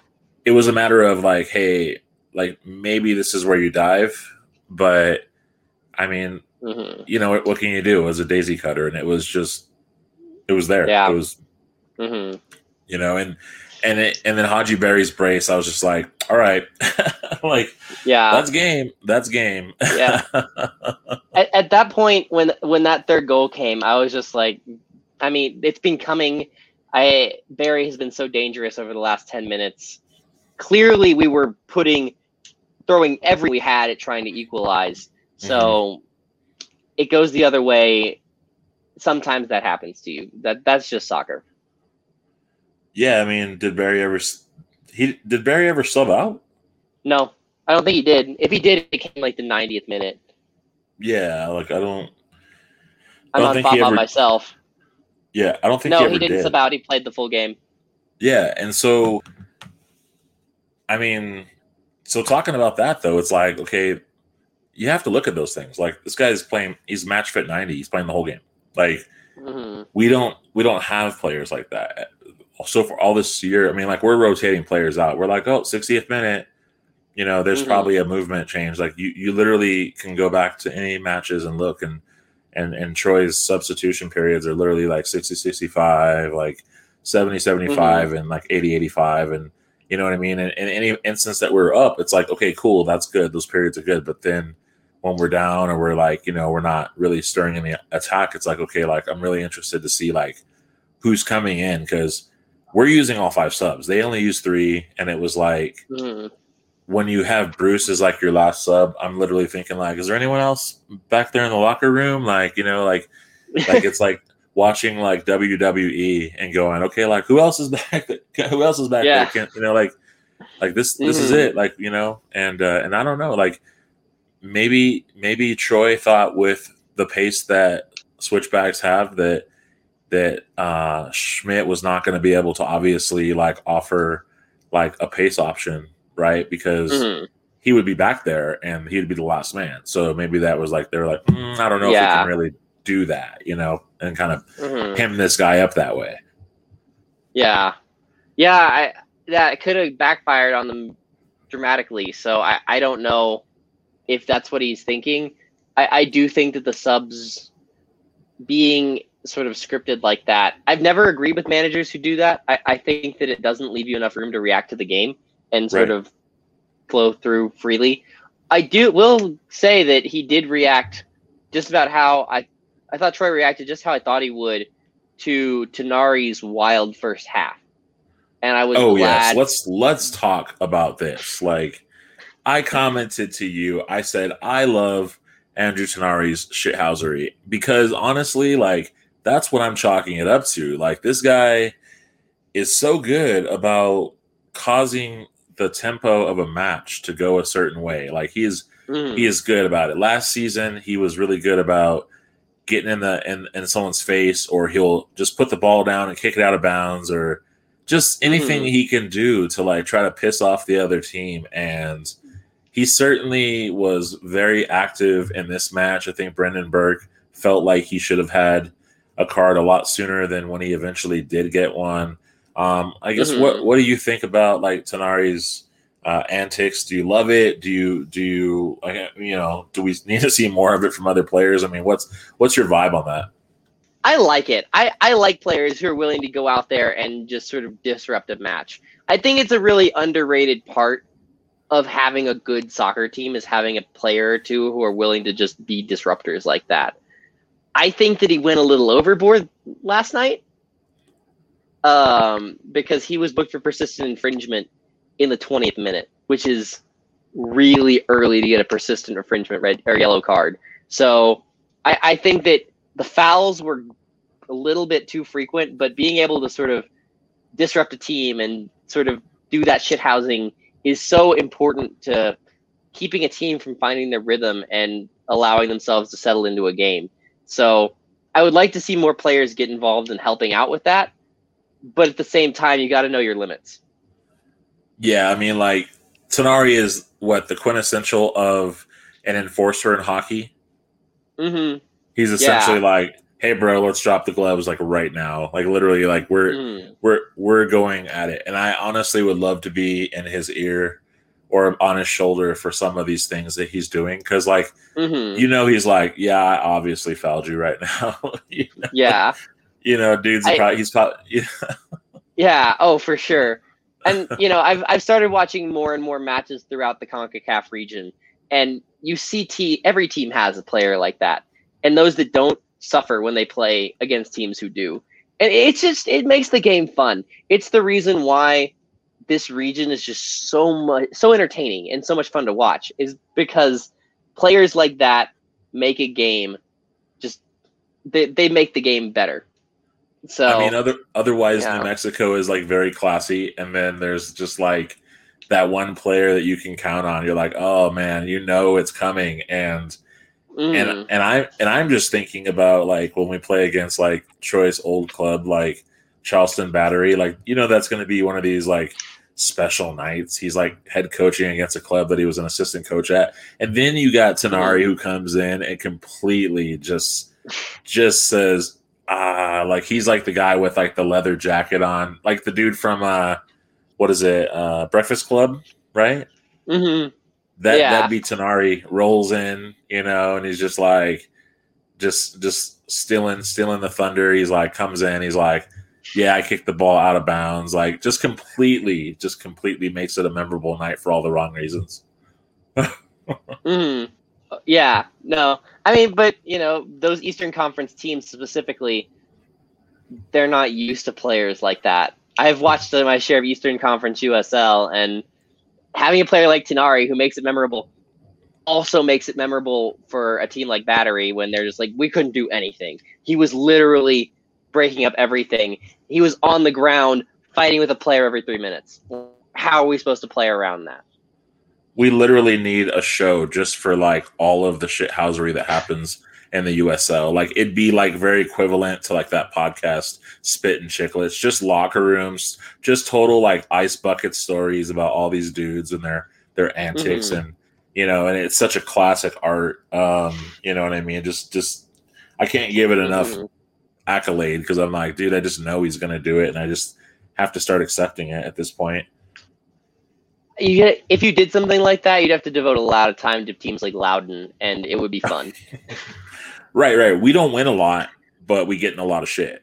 Speaker 1: it was a matter of like, hey, like maybe this is where you dive, but I mean,
Speaker 2: hmm
Speaker 1: you know, what, can you do as a daisy cutter? And it was just, it was there.
Speaker 2: Yeah.
Speaker 1: It was,
Speaker 2: hmm
Speaker 1: you know, and and it, and then Hadji Barry's brace, I was just like, all right, <laughs> like
Speaker 2: Yeah.
Speaker 1: that's game, that's game.
Speaker 2: Yeah. <laughs> at, at that point when when that third goal came i was just like i mean it's been coming i barry has been so dangerous over the last 10 minutes clearly we were putting throwing every we had at trying to equalize so mm-hmm. it goes the other way sometimes that happens to you that that's just soccer
Speaker 1: yeah, I mean, did Barry ever? He did Barry ever sub out?
Speaker 2: no i don't think he did if he did it came like the 90th minute
Speaker 1: Yeah, like I don't.
Speaker 2: i'm
Speaker 1: Don't
Speaker 2: on
Speaker 1: ever-
Speaker 2: myself
Speaker 1: Yeah, I don't think
Speaker 2: no
Speaker 1: he
Speaker 2: he, didn't
Speaker 1: did.
Speaker 2: sub out he played the full game
Speaker 1: Yeah, and so I mean, so talking about that though, it's like okay, you have to look at those things. Like this guy is playing, he's match fit ninety. He's playing the whole game. Like
Speaker 2: Mhm.
Speaker 1: we don't we don't have players like that. So for all this year, I mean, like we're rotating players out. We're like, oh, 60th minute, you know, there's
Speaker 2: Mhm.
Speaker 1: probably a movement change. Like you, you literally can go back to any matches and look and and and Troy's substitution periods are literally like 60 65, like 70 75 and like 80 85 and you know what I mean? And in any instance that we're up, it's like, okay, cool, that's good. Those periods are good. But then when we're down or we're like, you know, we're not really stirring any attack, it's like, okay, like I'm really interested to see like who's coming in because we're using all five subs. They only use three, and it was like
Speaker 2: Mhm.
Speaker 1: when you have Bruce as like your last sub, I'm literally thinking like, is there anyone else back there in the locker room? Like, you know, like like it's like <laughs> watching like WWE and going, okay, like who else is back? <laughs> Who else is back
Speaker 2: Yeah.
Speaker 1: there? Can, you know, like like this this is
Speaker 2: Mhm.
Speaker 1: it. Like you know, and uh, and I don't know, like maybe maybe Troy thought with the pace that switchbacks have that that uh Schmidt was not going to be able to obviously like offer like a pace option, right? Because
Speaker 2: Mhm.
Speaker 1: he would be back there and he'd be the last man. So maybe that was like they were like, "Mm, I don't know if
Speaker 2: Yeah.
Speaker 1: we can really do that, you know, and kind of
Speaker 2: Mhm.
Speaker 1: hem this guy up that way.
Speaker 2: Yeah, yeah. I that could have backfired on them dramatically. So I I don't know if that's what he's thinking. I I do think that the subs being sort of scripted like that. I've never agreed with managers who do that. I, I think that it doesn't leave you enough room to react to the game and sort
Speaker 1: Right.
Speaker 2: of flow through freely. I do will say that he did react just about how I I thought Troy reacted just how I thought he would to Tinari's wild first half. And I was
Speaker 1: Oh
Speaker 2: glad
Speaker 1: yes, let's let's talk about this. Like I commented to you, I said I love Andrew Tinari's shithousery because honestly, like that's what I'm chalking it up to. Like this guy is so good about causing the tempo of a match to go a certain way. Like he is
Speaker 2: Mhm.
Speaker 1: he is good about it. Last season, he was really good about getting in the in, in someone's face, or he'll just put the ball down and kick it out of bounds, or just anything
Speaker 2: Mhm.
Speaker 1: he can do to like try to piss off the other team. And he certainly was very active in this match. I think Brendan Burke felt like he should have had a card a lot sooner than when he eventually did get one. Um, I guess
Speaker 2: Mhm.
Speaker 1: what what do you think about like Tinari's uh, antics? Do you love it? Do you do you you know? Do we need to see more of it from other players? I mean, what's what's your vibe on that?
Speaker 2: I like it. I, I like players who are willing to go out there and just sort of disrupt a match. I think it's a really underrated part of having a good soccer team is having a player or two who are willing to just be disruptors like that. I think that he went a little overboard last night um, because he was booked for persistent infringement in the 20th minute, which is really early to get a persistent infringement red or yellow card. So I, I think that the fouls were a little bit too frequent, but being able to sort of disrupt a team and sort of do that shit housing is so important to keeping a team from finding their rhythm and allowing themselves to settle into a game. So I would like to see more players get involved in helping out with that. But at the same time, you got to know your limits.
Speaker 1: Yeah, I mean, like Tinari is what the quintessential of an enforcer in hockey.
Speaker 2: hmm
Speaker 1: He's essentially like, "Hey, bro, let's drop the gloves like right now." Like literally, like we're
Speaker 2: Mm.
Speaker 1: we're we're going at it. And I honestly would love to be in his ear or on his shoulder for some of these things that he's doing because, like,
Speaker 2: hmm
Speaker 1: you know, he's like, "Yeah, I obviously fouled you right <laughs> now." <laughs> you, know,
Speaker 2: Yeah.
Speaker 1: you know, dude's
Speaker 2: I-
Speaker 1: probably he's probably <laughs> yeah,
Speaker 2: Yeah, oh for sure. And you know, I've I've started watching more and more matches throughout the CONCACAF region, and you see te- every team has a player like that, and those that don't suffer when they play against teams who do. And it's just it makes the game fun. It's the reason why this region is just so much so entertaining and so much fun to watch is because players like that make a game just they, they make the game better. So
Speaker 1: I mean, other otherwise,
Speaker 2: Yeah.
Speaker 1: New Mexico is like very classy, and then there's just like that one player that you can count on. You're like, oh man, you know it's coming, and
Speaker 2: mhm.
Speaker 1: and and I and I'm just thinking about like when we play against like Troy's old club, like Charleston Battery, like you know that's going to be one of these like special nights. He's like head coaching against a club that he was an assistant coach at, and then you got Tinari who comes in and completely just just says, uh like he's like the guy with like the leather jacket on, like the dude from uh what is it, uh Breakfast Club, right?
Speaker 2: hmm
Speaker 1: That
Speaker 2: Yeah.
Speaker 1: that'd be Tinari rolls in, you know, and he's just like just just stealing stealing the thunder. He's like comes in, he's like, Yeah, I kicked the ball out of bounds. Like just completely, just completely makes it a memorable night for all the wrong reasons. <laughs>
Speaker 2: hmm Yeah, no. I mean, but you know, those Eastern Conference teams specifically, they're not used to players like that. I've watched my share of Eastern Conference USL, and having a player like Tinari who makes it memorable also makes it memorable for a team like Battery when they're just like, we couldn't do anything. He was literally breaking up everything. He was on the ground fighting with a player every three minutes. How are we supposed to play around that?
Speaker 1: we literally need a show just for like all of the shithousery that happens in the USL. Like it'd be like very equivalent to like that podcast, Spit and Chicklets, just locker rooms, just total like ice bucket stories about all these dudes and their their antics
Speaker 2: Mhm.
Speaker 1: and you know, and it's such a classic art. Um, you know what I mean? Just just I can't give it enough
Speaker 2: Mhm.
Speaker 1: accolade because I'm like, dude, I just know he's gonna do it and I just have to start accepting it at this point.
Speaker 2: You get, if you did something like that, you'd have to devote a lot of time to teams like Loudoun, and it would be fun. <laughs>
Speaker 1: Right, right. We don't win a lot, but we get in a lot of shit.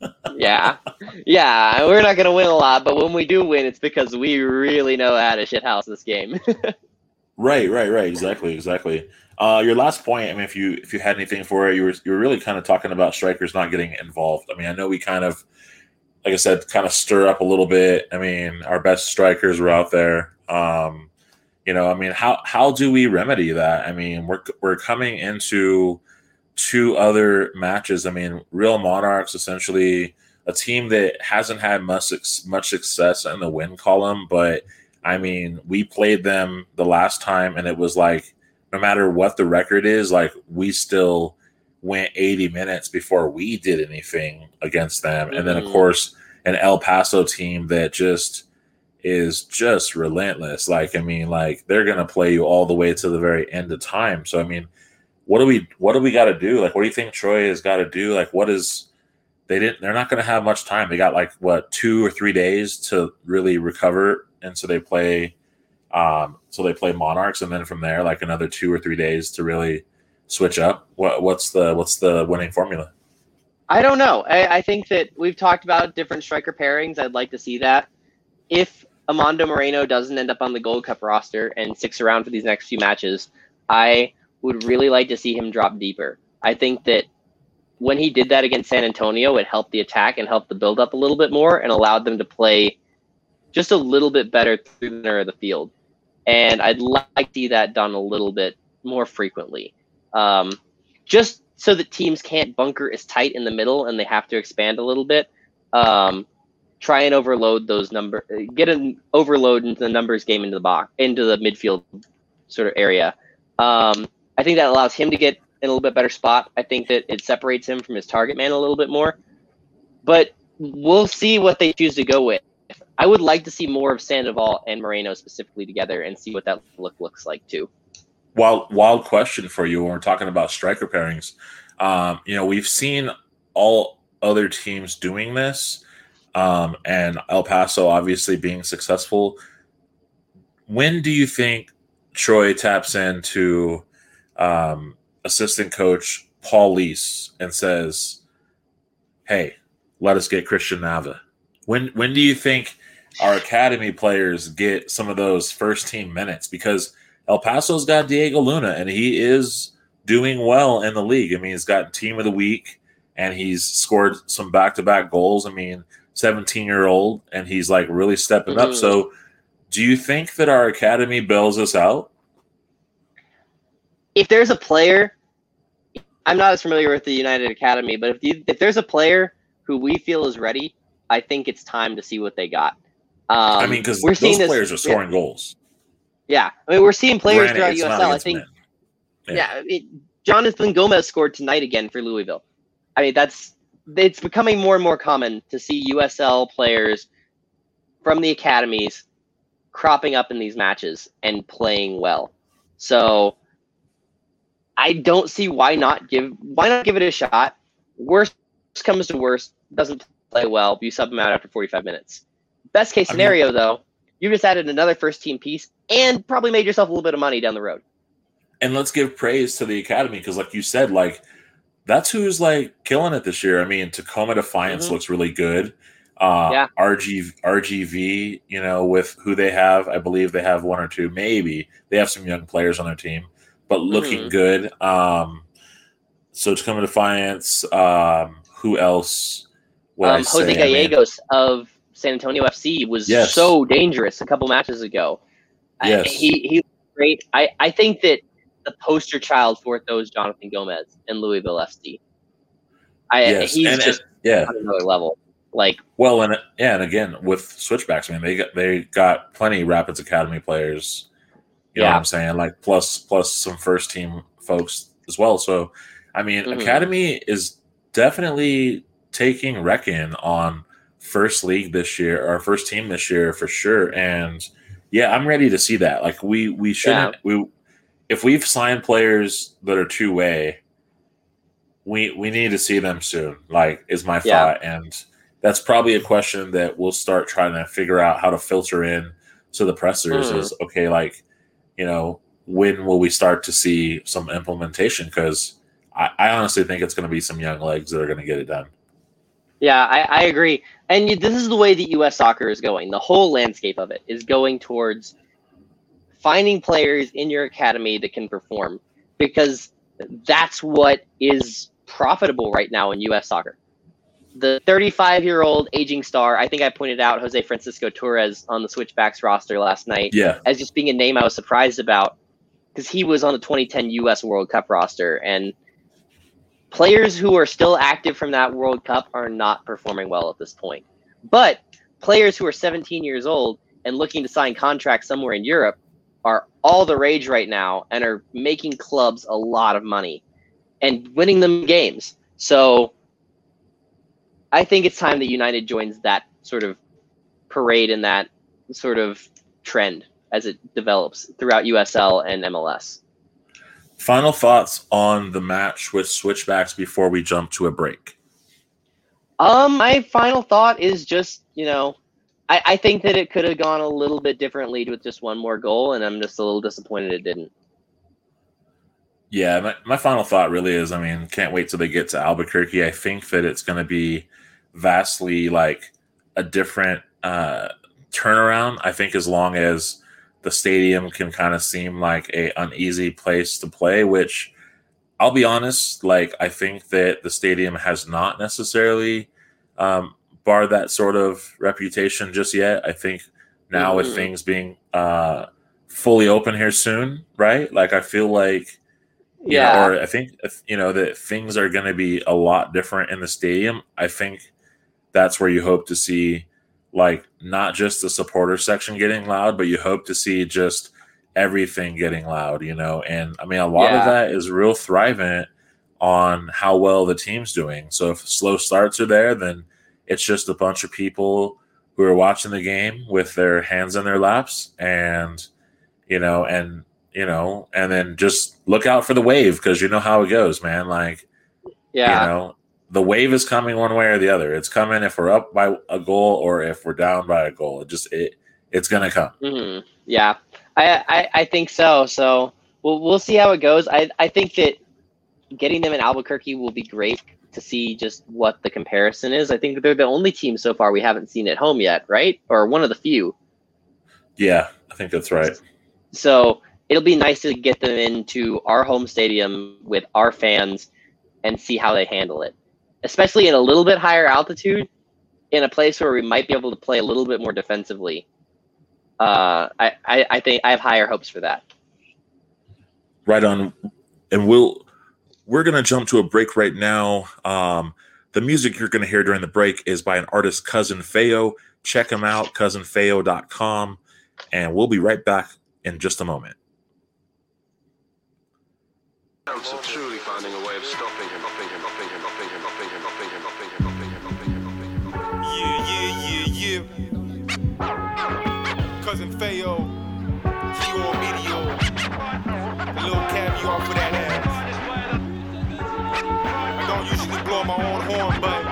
Speaker 1: <laughs>
Speaker 2: yeah, yeah. We're not gonna win a lot, but when we do win, it's because we really know how to shithouse this game. <laughs>
Speaker 1: right, right, right. Exactly, exactly. Uh, your last point. I mean, if you if you had anything for it, you were you were really kind of talking about strikers not getting involved. I mean, I know we kind of, like I said, kind of stir up a little bit. I mean, our best strikers were out there. Um, you know, I mean, how how do we remedy that? I mean, we're we're coming into two other matches. I mean, Real Monarchs essentially a team that hasn't had much much success in the win column, but I mean, we played them the last time, and it was like no matter what the record is, like we still went 80 minutes before we did anything against them. And then, of
Speaker 2: Mhm.
Speaker 1: course, an El Paso team that just is just relentless. Like, I mean, like they're gonna play you all the way to the very end of time. So, I mean, what do we what do we got to do? Like, what do you think Troy has got to do? Like, what is they didn't they're not going to have much time. They got like what two or three days to really recover, and so they play. Um, so they play Monarchs, and then from there, like another two or three days to really switch up. What what's the what's the winning formula?
Speaker 2: I don't know. I, I think that we've talked about different striker pairings. I'd like to see that. If Amando Moreno doesn't end up on the Gold Cup roster and sticks around for these next few matches, I would really like to see him drop deeper. I think that when he did that against San Antonio, it helped the attack and helped the build up a little bit more and allowed them to play just a little bit better through the center of the field. And I'd like to see that done a little bit more frequently. Um, just so that teams can't bunker as tight in the middle and they have to expand a little bit. Um, try and overload those number, get an overload into the numbers game into the box, into the midfield sort of area. Um, I think that allows him to get in a little bit better spot. I think that it separates him from his target man a little bit more. But we'll see what they choose to go with. I would like to see more of Sandoval and Moreno specifically together and see what that look looks like too.
Speaker 1: Wild wild question for you when we're talking about striker pairings. Um, you know, we've seen all other teams doing this, um, and El Paso obviously being successful. When do you think Troy taps into um, assistant coach Paul Leese and says, "Hey, let us get Christian Nava"? When when do you think our academy players get some of those first team minutes? Because El Paso's got Diego Luna, and he is doing well in the league. I mean, he's got team of the week, and he's scored some back to back goals. I mean, 17 year old, and he's like really stepping up.
Speaker 2: Mhm.
Speaker 1: So, do you think that our academy bails us out?
Speaker 2: If there's a player, I'm not as familiar with the United Academy, but if you, if there's a player who we feel is ready, I think it's time to see what they got. Um,
Speaker 1: I mean, because
Speaker 2: we're
Speaker 1: those
Speaker 2: seeing this-
Speaker 1: players are scoring goals.
Speaker 2: Yeah, I mean, we're seeing players
Speaker 1: Granted,
Speaker 2: throughout USL. I think,
Speaker 1: men.
Speaker 2: yeah, it, Jonathan Gomez scored tonight again for Louisville. I mean, that's it's becoming more and more common to see USL players from the academies cropping up in these matches and playing well. So I don't see why not give why not give it a shot. Worst comes to worst, doesn't play well, you sub him out after 45 minutes. Best case scenario, I mean, though, you just added another first team piece and probably made yourself a little bit of money down the road.
Speaker 1: And let's give praise to the academy because, like you said, like that's who's like killing it this year. I mean, Tacoma Defiance mm-hmm. looks really good. Uh, yeah. RG, RGV, you know, with who they have, I believe they have one or two, maybe they have some young players on their team, but looking mm-hmm. good. Um, so Tacoma Defiance, um, who else?
Speaker 2: Um, Jose Gallegos I mean, of San Antonio FC was yes. so dangerous a couple matches ago. Yes. I, he he great. I, I think that the poster child for it those Jonathan Gomez and Louisville FC. I yes. he's and, just and, yeah another level. Like
Speaker 1: well, and yeah, and again with switchbacks, I mean they got they got plenty Rapids Academy players. You know yeah. what I'm saying? Like plus plus some first team folks as well. So I mean, mm-hmm. Academy is definitely taking reckon on first league this year, our first team this year for sure. And yeah, I'm ready to see that. Like we we shouldn't yeah. we if we've signed players that are two way, we we need to see them soon. Like is my yeah. thought, and that's probably a question that we'll start trying to figure out how to filter in to the pressers. Mm. Is okay, like you know when will we start to see some implementation? Because I, I honestly think it's going to be some young legs that are going to get it done.
Speaker 2: Yeah, I, I agree. And this is the way that U.S. soccer is going. The whole landscape of it is going towards finding players in your academy that can perform because that's what is profitable right now in U.S. soccer. The 35 year old aging star, I think I pointed out Jose Francisco Torres on the Switchbacks roster last night
Speaker 1: yeah.
Speaker 2: as just being a name I was surprised about because he was on the 2010 U.S. World Cup roster. And players who are still active from that World Cup are not performing well at this point. But players who are 17 years old and looking to sign contracts somewhere in Europe are all the rage right now and are making clubs a lot of money and winning them games. So I think it's time that United joins that sort of parade and that sort of trend as it develops throughout USL and MLS.
Speaker 1: Final thoughts on the match with switchbacks before we jump to a break.
Speaker 2: Um, my final thought is just you know, I, I think that it could have gone a little bit differently with just one more goal, and I'm just a little disappointed it didn't.
Speaker 1: Yeah, my, my final thought really is I mean, can't wait till they get to Albuquerque. I think that it's going to be vastly like a different uh, turnaround. I think as long as the stadium can kind of seem like a uneasy place to play, which I'll be honest, like I think that the stadium has not necessarily um, barred that sort of reputation just yet. I think now mm-hmm. with things being uh, fully open here soon, right? Like I feel like yeah, know, or I think you know that things are going to be a lot different in the stadium. I think that's where you hope to see like not just the supporter section getting loud, but you hope to see just everything getting loud, you know. And I mean, a lot yeah. of that is real thriving on how well the team's doing. So if slow starts are there, then it's just a bunch of people who are watching the game with their hands in their laps and you know and you know and then just look out for the wave because you know how it goes man like yeah you know the wave is coming one way or the other. It's coming if we're up by a goal or if we're down by a goal. It just it it's gonna come.
Speaker 2: Mm-hmm. Yeah, I, I I think so. So we'll we'll see how it goes. I I think that getting them in Albuquerque will be great to see just what the comparison is. I think that they're the only team so far we haven't seen at home yet, right? Or one of the few.
Speaker 1: Yeah, I think that's right.
Speaker 2: So it'll be nice to get them into our home stadium with our fans and see how they handle it especially in a little bit higher altitude, in a place where we might be able to play a little bit more defensively. Uh, I, I, I think I have higher hopes for that.
Speaker 1: Right on, and we'll we're gonna jump to a break right now. Um, the music you're gonna hear during the break is by an artist, Cousin Feo. Check him out, cousinfeo.com, and we'll be right back in just a moment chance of truly finding a way of stopping him, upping him, upping him, upping him, upping him, upping him, upping him, upping him, upping him, upping him, upping him. Yeah, yeah, yeah, yeah. Cousin Feo, he on A little cab for that ass. I don't usually blow my own horn, but.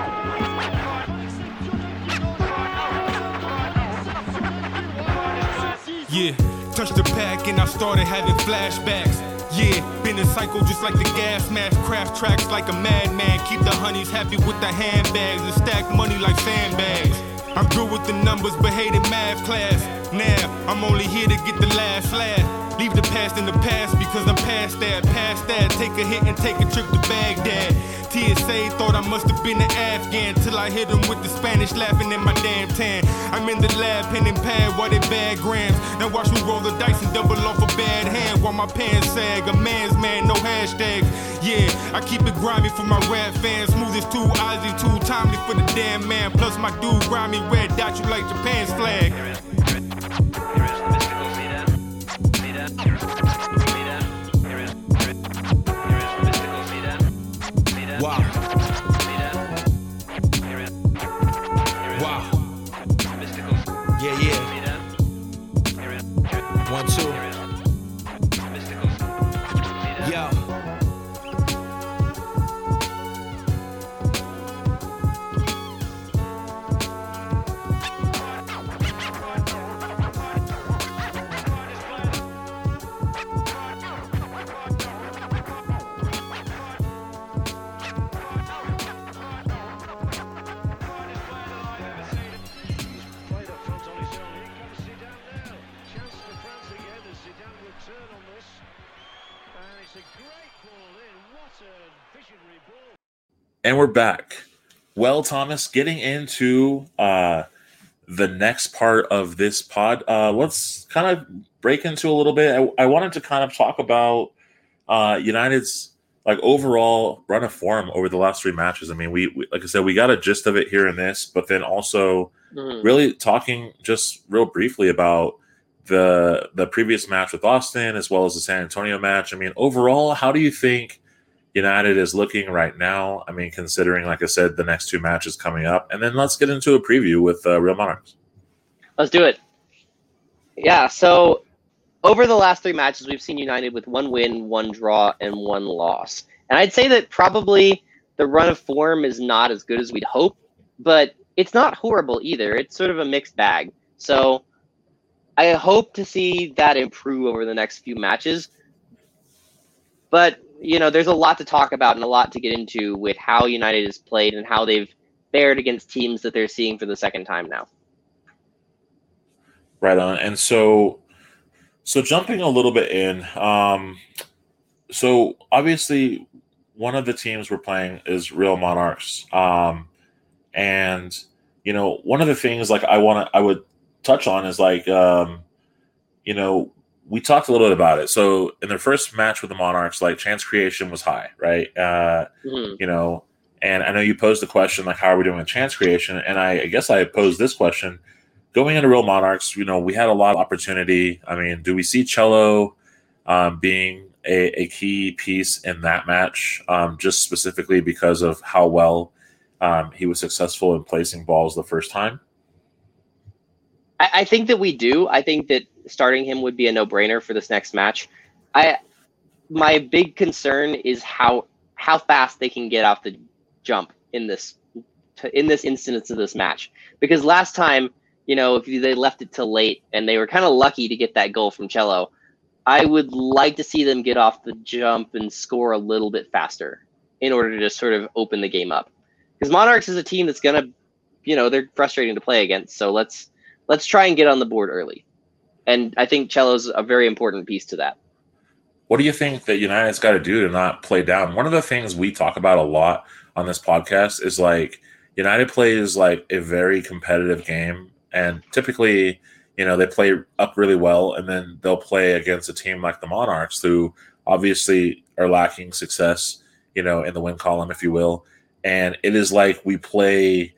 Speaker 4: Yeah, touched the pack and I started having flashbacks. Yeah, been a cycle just like the gas mask. Craft tracks like a madman. Keep the honeys happy with the handbags and stack money like sandbags. I'm good with the numbers, but hated math class. Now, I'm only here to get the last laugh. Leave the past in the past because I'm past that, past that. Take a hit and take a trip to Baghdad. TSA thought I must have been an Afghan till I hit him with the Spanish laughing in my damn tan. I'm in the lab, pen and pad, while they bad grams. Now watch me roll the dice and double off a bad hand while my pants sag. A man's man, no hashtags. Yeah, I keep it grimy for my rap fans. Smooth as two Ozzy, too timely for the damn man. Plus my dude grimy red dot you like Japan's flag. Wow.
Speaker 5: And
Speaker 1: we're back. Well, Thomas, getting into uh, the next part of this pod, uh, let's kind of break into a little bit. I, I wanted to kind of talk about uh, United's like overall run of form over the last three matches. I mean, we, we like I said, we got a gist of it here in this, but then also
Speaker 2: Mhm.
Speaker 1: really talking just real briefly about the the previous match with Austin as well as the San Antonio match. I mean, overall, how do you think United is looking right now? I mean, considering, like I said, the next two matches coming up, and then let's get into a preview with uh, Real Monarchs.
Speaker 2: Let's do it. Yeah, so over the last three matches, we've seen United with one win, one draw, and one loss. And I'd say that probably the run of form is not as good as we'd hope, but it's not horrible either. It's sort of a mixed bag. So I hope to see that improve over the next few matches. But, you know, there's a lot to talk about and a lot to get into with how United has played and how they've fared against teams that they're seeing for the second time now.
Speaker 1: Right on. And so, so jumping a little bit in, um, so obviously one of the teams we're playing is Real Monarchs, um, and you know one of the things like I want to I would touch on is like um, you know we talked a little bit about it. So in their first match with the Monarchs, like chance creation was high, right? Uh,
Speaker 2: Mhm.
Speaker 1: you know, and I know you posed the question like, how are we doing with chance creation? And I, I guess I posed this question going into Real Monarchs. You know, we had a lot of opportunity. I mean, do we see Cello um, being a, a key piece in that match, um, just specifically because of how well um, he was successful in placing balls the first time?
Speaker 2: I, I think that we do. I think that starting him would be a no-brainer for this next match. I my big concern is how how fast they can get off the jump in this in this instance of this match. Because last time, you know, if they left it till late and they were kind of lucky to get that goal from Cello, I would like to see them get off the jump and score a little bit faster in order to just sort of open the game up. Because Monarchs is a team that's gonna, you know, they're frustrating to play against. So let's let's try and get on the board early. And I think Cello's a very important piece to that.
Speaker 1: What do you think that United's got to do to not play down? One of the things we talk about a lot on this podcast is like United plays like a very competitive game, and typically, you know, they play up really well, and then they'll play against a team like the Monarchs, who obviously are lacking success, you know, in the win column, if you will. And it is like we play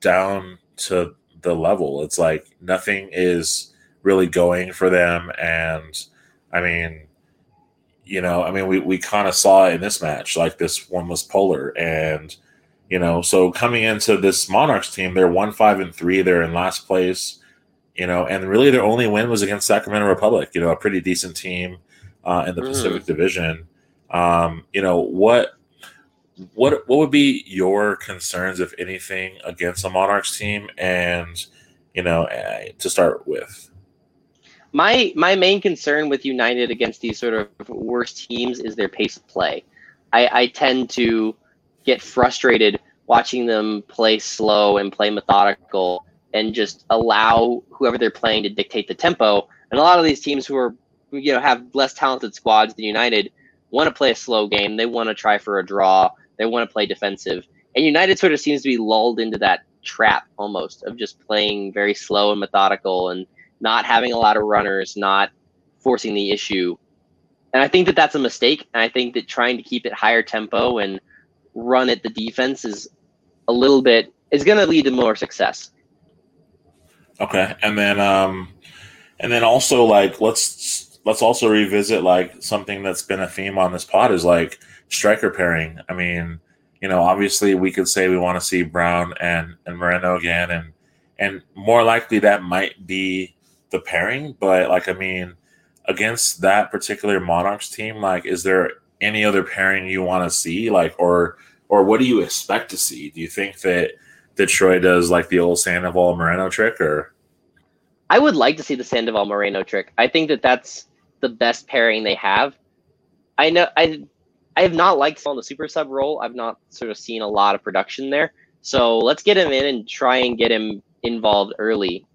Speaker 1: down to the level. It's like nothing is really going for them, and I mean you know, I mean, we, we kind of saw in this match. Like this one was polar, and you know, so coming into this Monarchs team, they're one five and three. They're in last place, you know, and really their only win was against Sacramento Republic. You know, a pretty decent team uh, in the
Speaker 2: Mhm.
Speaker 1: Pacific Division. Um, you know what? What what would be your concerns, if anything, against the Monarchs team? And you know, uh, to start with,
Speaker 2: My my main concern with United against these sort of worst teams is their pace of play. I, I tend to get frustrated watching them play slow and play methodical and just allow whoever they're playing to dictate the tempo. And a lot of these teams who are you know have less talented squads than United want to play a slow game. They want to try for a draw. They want to play defensive. And United sort of seems to be lulled into that trap almost of just playing very slow and methodical and not having a lot of runners, not forcing the issue. And I think that that's a mistake. And I think that trying to keep it higher tempo and run at the defense is a little bit is going to lead to more success.
Speaker 1: Okay, and then um, and then also like let's let's also revisit like something that's been a theme on this pod is like striker pairing. I mean, you know, obviously we could say we want to see Brown and and Moreno again, and and more likely that might be the pairing. But like, I mean, against that particular Monarchs team, like, is there any other pairing you want to see, like, or or what do you expect to see? Do you think that Detroit does like the old Sandoval Moreno trick, or
Speaker 2: I would like to see the Sandoval Moreno trick. I think that that's the best pairing they have. I know I I have not liked on the super sub role. I've not sort of seen a lot of production there. So let's get him in and try and get him involved early.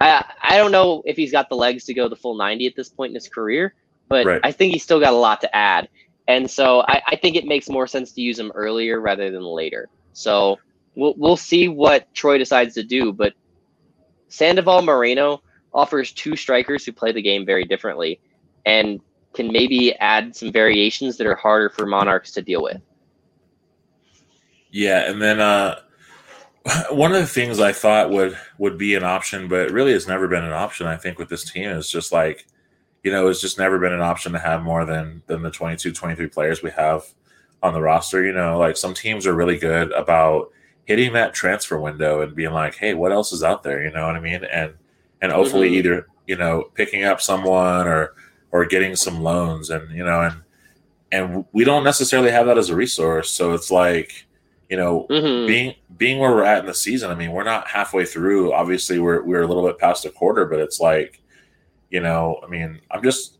Speaker 2: I I don't know if he's got the legs to go the full 90 at this point in his career, but
Speaker 1: Right.
Speaker 2: I think he's still got a lot to add. And so I, I think it makes more sense to use him earlier rather than later. So we'll we'll see what Troy decides to do, but Sandoval Moreno offers two strikers who play the game very differently and can maybe add some variations that are harder for Monarchs to deal with.
Speaker 1: Yeah, and then uh, <laughs> one of the things I thought would would be an option, but really has never been an option. I think with this team is just like, you know, it's just never been an option to have more than than the 22, 23 players we have on the roster. You know, like some teams are really good about hitting that transfer window and being like, hey, what else is out there? You know what I mean? And and hopefully
Speaker 2: Mhm.
Speaker 1: either you know picking up someone or or getting some loans and you know and and we don't necessarily have that as a resource. So it's like, you know,
Speaker 2: hmm
Speaker 1: being being where we're at in the season, I mean, we're not halfway through. Obviously, we're we're a little bit past a quarter, but it's like, you know, I mean, I'm just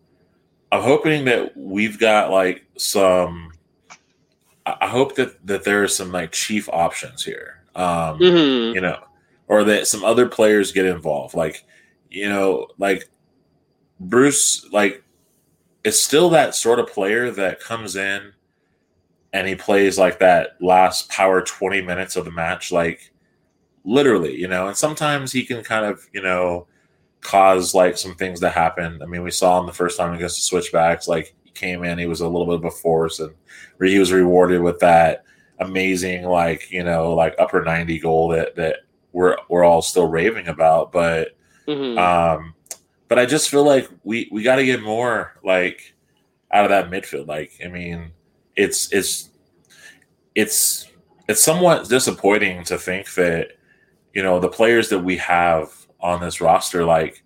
Speaker 1: I'm hoping that we've got like some. I hope that that there are some like chief options here. Um,
Speaker 2: hmm
Speaker 1: you know, or that some other players get involved. Like, you know, like Bruce, like, is still that sort of player that comes in and he plays like that last power 20 minutes of the match, like literally, you know, and sometimes he can kind of, you know, cause like some things to happen. I mean, we saw him the first time against the switchbacks, like he came in, he was a little bit of a force and he was rewarded with that amazing, like, you know, like upper 90 goal that, that we're, we're all still raving about. But,
Speaker 2: hmm
Speaker 1: um, but I just feel like we we got to get more like out of that midfield. Like, I mean, it's it's it's it's somewhat disappointing to think that you know the players that we have on this roster, like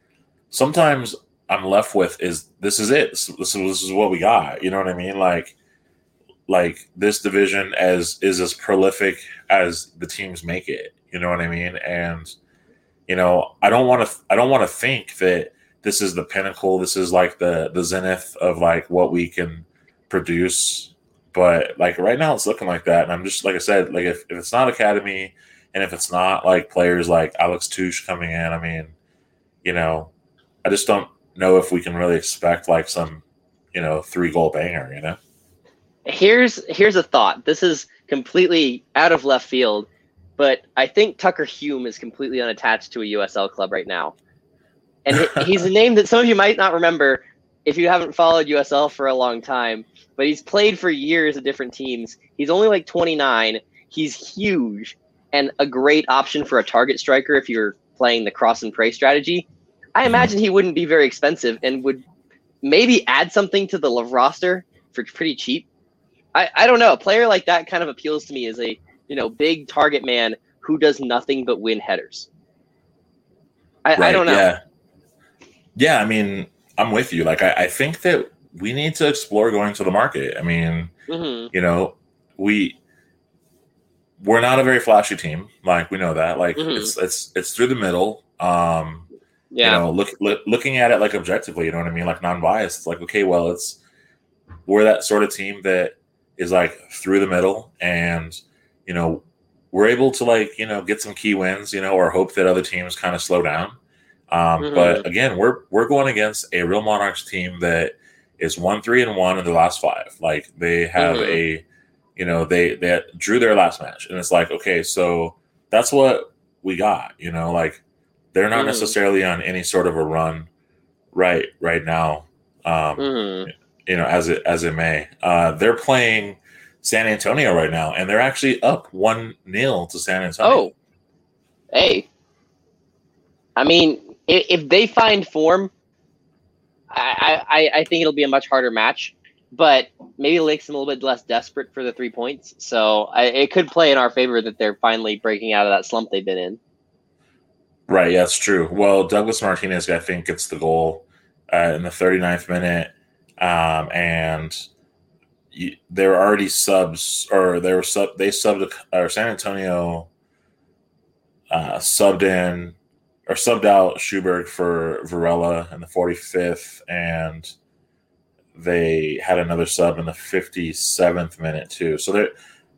Speaker 1: sometimes I'm left with is this is it. This, this, is- this is what we got. You know what I mean? Like like this division as is as prolific as the teams make it. You know what I mean? And you know, I don't want to I don't want to think that this is the pinnacle. This is like the the zenith of like what we can produce. But like right now, it's looking like that, and I'm just like I said, like if, if it's not academy, and if it's not like players like Alex Touche coming in, I mean, you know, I just don't know if we can really expect like some, you know, three goal banger. You know,
Speaker 2: Here's here's a thought. This is completely out of left field, but I think Tucker Hume is completely unattached to a USL club right now, and he's a <laughs> name that some of you might not remember if you haven't followed USL for a long time. But he's played for years at different teams. He's only like 29. He's huge and a great option for a target striker if you're playing the cross and pray strategy. I imagine he wouldn't be very expensive and would maybe add something to the roster for pretty cheap. I, I don't know. A player like that kind of appeals to me as a you know big target man who does nothing but win headers. I, I don't know.
Speaker 1: Yeah, yeah. I mean, I'm with you. Like, I, I think that we need to explore going to the market. I mean,
Speaker 2: hmm
Speaker 1: you know, we we're not a very flashy team. Like we know that. Like
Speaker 2: Mhm.
Speaker 1: it's it's it's through the middle. Um,
Speaker 2: Yeah.
Speaker 1: you know, look, look looking at it like objectively, you know what I mean, like non-biased. It's like, okay, well, it's we're that sort of team that is like through the middle, and you know, we're able to like you know get some key wins, you know, or hope that other teams kind of slow down. Um,
Speaker 2: Mhm.
Speaker 1: But again, we're we're going against a real Monarchs team that is one three and one in the last five. Like they have
Speaker 2: Mhm.
Speaker 1: a, you know, they they drew their last match, and it's like, okay, so that's what we got. You know, like they're not
Speaker 2: Mhm.
Speaker 1: necessarily on any sort of a run right right now. Um,
Speaker 2: Mhm.
Speaker 1: you know, as it as it may. Uh, they're playing San Antonio right now, and they're actually up one 0 to San Antonio.
Speaker 2: Oh, hey. I mean, if, if they find form, I, I, I think it'll be a much harder match. But maybe them a little bit less desperate for the three points. So I, it could play in our favor that they're finally breaking out of that slump they've been in.
Speaker 1: Right, yeah, that's true. Well, Douglas Martinez, I think, gets the goal uh, in the 39th minute, um, and you, they were already subs, or they were sub. They subbed, or San Antonio uh, subbed in or subbed out Schuberg for Varela in the 45th, and they had another sub in the 57th minute too. So there,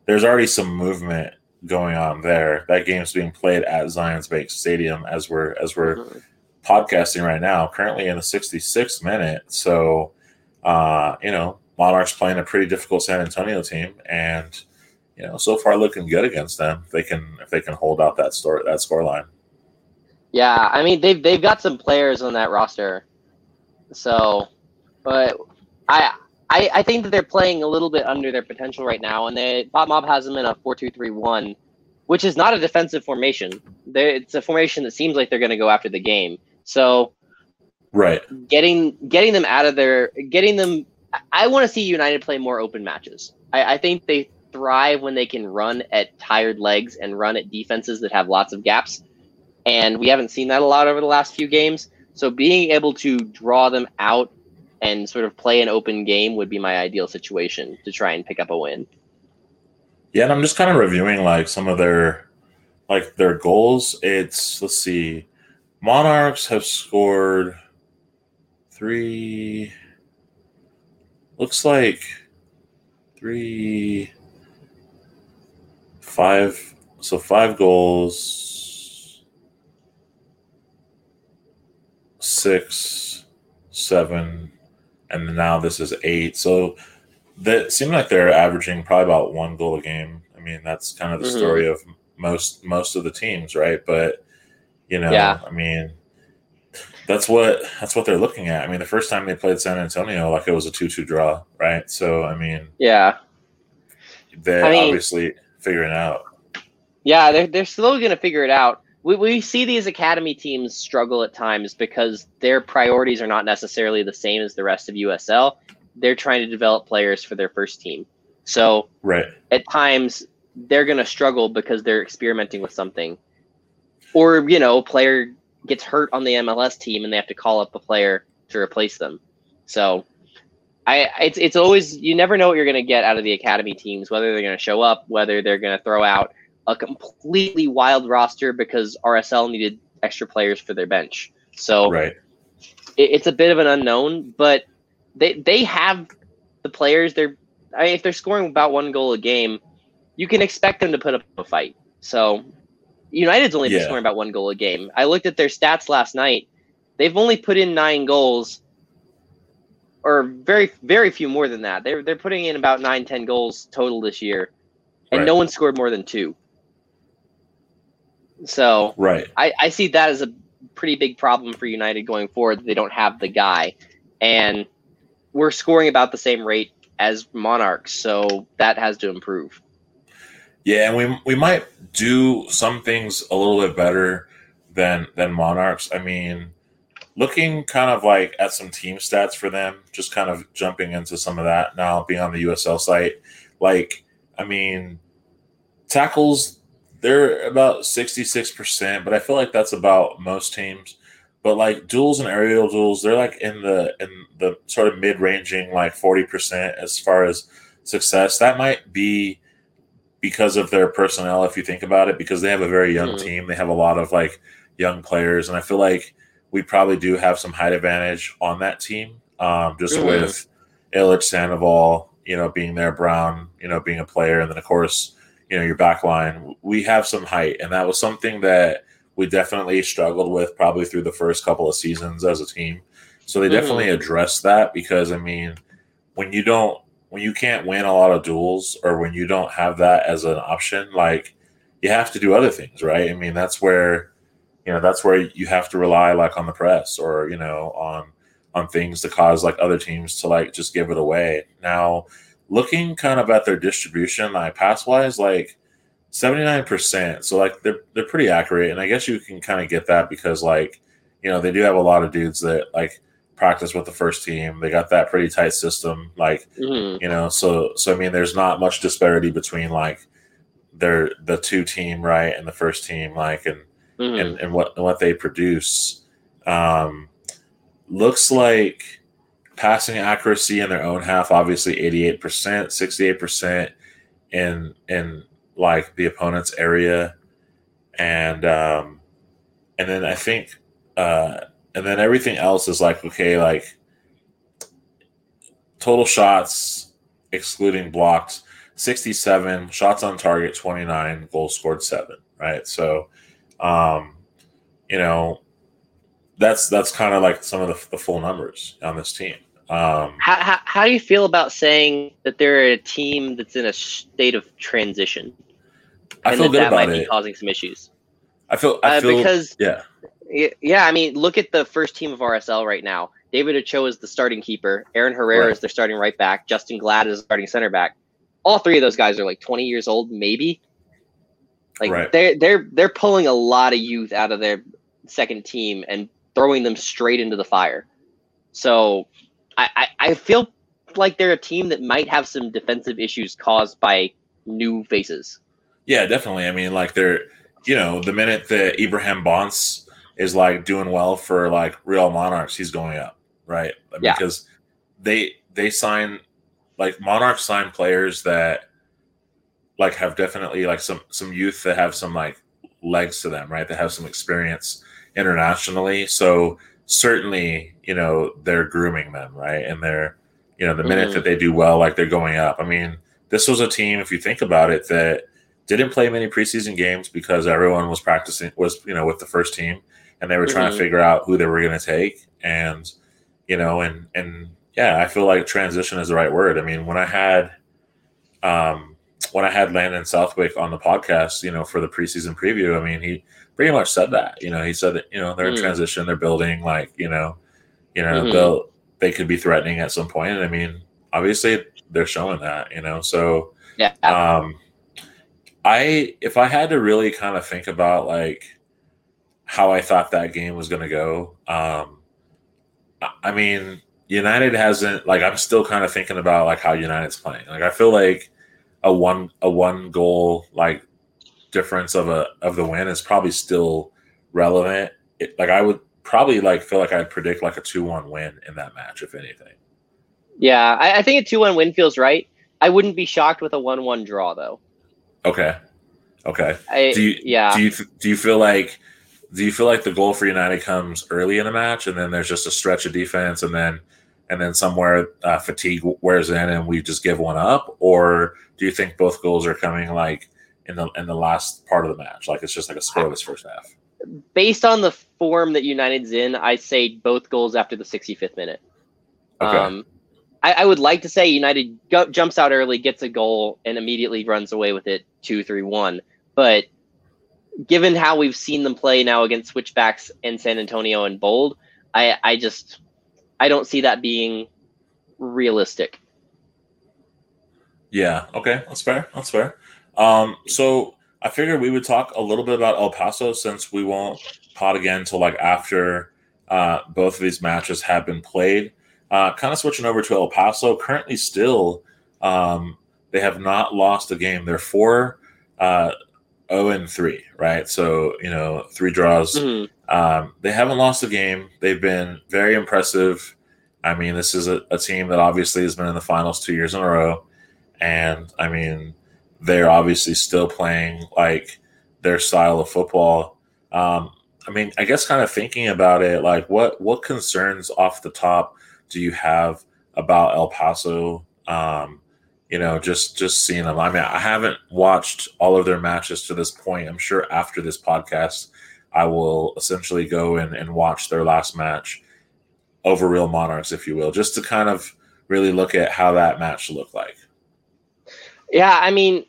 Speaker 1: there's already some movement going on there. That game's being played at Zions Bank Stadium as we're as we're
Speaker 2: Mhm.
Speaker 1: podcasting right now, currently in the 66th minute. So, uh, you know, Monarchs playing a pretty difficult San Antonio team, and you know, so far looking good against them. If they can if they can hold out that store that score line.
Speaker 2: Yeah, I mean they've they've got some players on that roster, so, but I I, I think that they're playing a little bit under their potential right now, and they FotMob has them in a four two three one, which is not a defensive formation. they it's a formation that seems like they're going to go after the game. So
Speaker 1: Right.
Speaker 2: getting getting them out of their getting them, I- I want to see United play more open matches. I, I think they thrive when they can run at tired legs and run at defenses that have lots of gaps and we haven't seen that a lot over the last few games. So being able to draw them out and sort of play an open game would be my ideal situation to try and pick up a win.
Speaker 1: Yeah, and I'm just kind of reviewing like some of their like their goals. It's let's see. Monarchs have scored three looks like three five so five goals six seven and now this is eight so that seemed like they're averaging probably about one goal a game. I mean, that's kind of the
Speaker 2: Mhm.
Speaker 1: story of most most of the teams, right? But you know,
Speaker 2: Yeah.
Speaker 1: I mean, that's what that's what they're looking at. I mean, the first time they played San Antonio, like it was a two-two draw, right? So, I mean,
Speaker 2: Yeah.
Speaker 1: they're
Speaker 2: I mean-
Speaker 1: obviously figuring out.
Speaker 2: Yeah, they're, they're slowly going to figure it out. We, we see these academy teams struggle at times because their priorities are not necessarily the same as the rest of USL. They're trying to develop players for their first team. So
Speaker 1: Right.
Speaker 2: at times they're going to struggle because they're experimenting with something. Or, you know, a player gets hurt on the MLS team and they have to call up a player to replace them. So I it's it's always you never know what you're going to get out of the academy teams whether they're going to show up, whether they're going to throw out a completely wild roster because RSL needed extra players for their bench. So
Speaker 1: Right.
Speaker 2: it, it's a bit of an unknown, but they they have the players. They're I mean, if they're scoring about one goal a game, you can expect them to put up a fight. So United's only been
Speaker 1: Yeah.
Speaker 2: scoring about one goal a game. I looked at their stats last night. They've only put in nine goals, or very very few more than that. They're they're putting in about nine ten goals total this year, and
Speaker 1: Right.
Speaker 2: no one scored more than two. So
Speaker 1: Right.
Speaker 2: I, I see that as a pretty big problem for United going forward. They don't have the guy, and we're scoring about the same rate as Monarchs, so that has to improve.
Speaker 1: Yeah, and we we might do some things a little bit better than than Monarchs. I mean, looking kind of like at some team stats for them, just kind of jumping into some of that now, being on the USL site. Like, I mean, tackles they're about sixty six percent, but I feel like that's about most teams. But like duels and aerial duels, they're like in the in the sort of mid ranging like forty percent as far as success. That might be because of their personnel if you think about it because they have a very young
Speaker 2: Mhm.
Speaker 1: team they have a lot of like young players and i feel like we probably do have some height advantage on that team, um, just
Speaker 2: Mhm.
Speaker 1: with Ilic, Sandoval, you know, being there, Brown, you know, being a player, and then of course, you know, your back line. We have some height, and that was something that we definitely struggled with probably through the first couple of seasons as a team. So they
Speaker 2: Mhm.
Speaker 1: definitely addressed that because I mean, when you don't, when you can't win a lot of duels, or when you don't have that as an option, like you have to do other things, right? I mean, that's where you know that's where you have to rely like on the press or you know on on things to cause like other teams to like just give it away. Now, looking kind of at their distribution, like pass wise, like seventy nine percent. So like they're they're pretty accurate, and I guess you can kind of get that because like you know they do have a lot of dudes that like practice with the first team. They got that pretty tight system, like
Speaker 2: Mhm.
Speaker 1: you know. So so I mean, there's not much disparity between like their the two team right and the first team, like and
Speaker 2: Mhm.
Speaker 1: and, and what what they produce. Um, looks like passing accuracy in their own half, obviously eighty eight percent, sixty eight percent in in like the opponent's area, and um, and then I think uh, and then everything else is like okay, like total shots excluding blocked 67 shots on target 29 goals scored 7 right? So um you know that's that's kind of like some of the, the full numbers on this team um
Speaker 2: How, how, how do you feel about saying that they're a team that's in a state of transition?
Speaker 1: i
Speaker 2: and
Speaker 1: feel
Speaker 2: that
Speaker 1: good
Speaker 2: that
Speaker 1: about
Speaker 2: might be
Speaker 1: it
Speaker 2: causing some issues.
Speaker 1: i feel i
Speaker 2: Uh, because
Speaker 1: yeah
Speaker 2: Yeah, I mean, look at the first team of RSL right now. David Ochoa is the starting keeper. Aaron Herrera
Speaker 1: Right.
Speaker 2: is their starting right back. Justen Glad is starting center back. All three of those guys are like 20 years old, maybe. Like
Speaker 1: Right.
Speaker 2: they're they're they're pulling a lot of youth out of their second team and throwing them straight into the fire. So I, I, I feel like they're a team that might have some defensive issues caused by new faces.
Speaker 1: Yeah, definitely. I mean, like they're, you know, the minute that Ibrahim Bonds is like doing well for like Real Monarchs, he's going up, right?
Speaker 2: Yeah.
Speaker 1: Because they they sign like Monarchs sign players that like have definitely like some some youth that have some like legs to them, right? That have some experience internationally. So certainly, you know, they're grooming them, right? And they're, you know, the minute
Speaker 2: Mhm.
Speaker 1: that they do well, like they're going up. I mean, this was a team, if you think about it, that didn't play many preseason games because everyone was practicing was you know with the first team and they were trying to
Speaker 2: Mhm.
Speaker 1: figure out who they were going to take and you know and and yeah i feel like transition is the right word i mean when i had um when i had landon southwick on the podcast you know for the preseason preview i mean he pretty much said that you know he said that you know they're in
Speaker 2: Mm.
Speaker 1: transition they're building like you know you know
Speaker 2: Mhm.
Speaker 1: they'll they could be threatening at some point and i mean obviously they're showing that you know so
Speaker 2: Yeah.
Speaker 1: um i if i had to really kind of think about like how i thought that game was going to go um i mean united hasn't like i'm still kind of thinking about like how united's playing like i feel like a one a one goal like difference of a of the win is probably still relevant it, like i would probably like feel like i'd predict like a 2-1 win in that match if anything
Speaker 2: Yeah, I, I think a 2 1 win feels right. I wouldn't be shocked with a 1 1 draw, though.
Speaker 1: okay okay
Speaker 2: I,
Speaker 1: do you
Speaker 2: yeah.
Speaker 1: do you do you feel like do you feel like the goal for United comes early in the match and then there's just a stretch of defense and then and then somewhere uh, fatigue wears in and we just give one up or do you think both goals are coming like in the in the last part of the match like it's just like a scoreless first half
Speaker 2: Based on the form that United's in, I say both goals after the 65th minute.
Speaker 1: okay
Speaker 2: Um, I, I would like to say United go, jumps out early, gets a goal, and immediately runs away with it two, three, one. But given how we've seen them play now against switchbacks in San Antonio and Bold, I, I just I don't see that being realistic.
Speaker 1: Yeah. Okay. That's fair. That's fair. Um, so I figured we would talk a little bit about El Paso since we won't pot again until like after uh, both of these matches have been played. Uh, kind of switching over to El Paso. Currently, still, um, they have not lost a game. They're four, uh, zero and three. Right. So you know, three draws.
Speaker 2: Mhm.
Speaker 1: Um, they haven't lost a game. They've been very impressive. I mean, this is a, a team that obviously has been in the finals two years in a row. And I mean, they're obviously still playing like their style of football. Um, I mean, I guess kind of thinking about it, like what what concerns off the top do you have about El Paso? Um, you know, just just seeing them. I mean, I haven't watched all of their matches to this point. I'm sure after this podcast, I will essentially go in and watch their last match over Real Monarchs, if you will, just to kind of really look at how that match looked like.
Speaker 2: Yeah, I mean,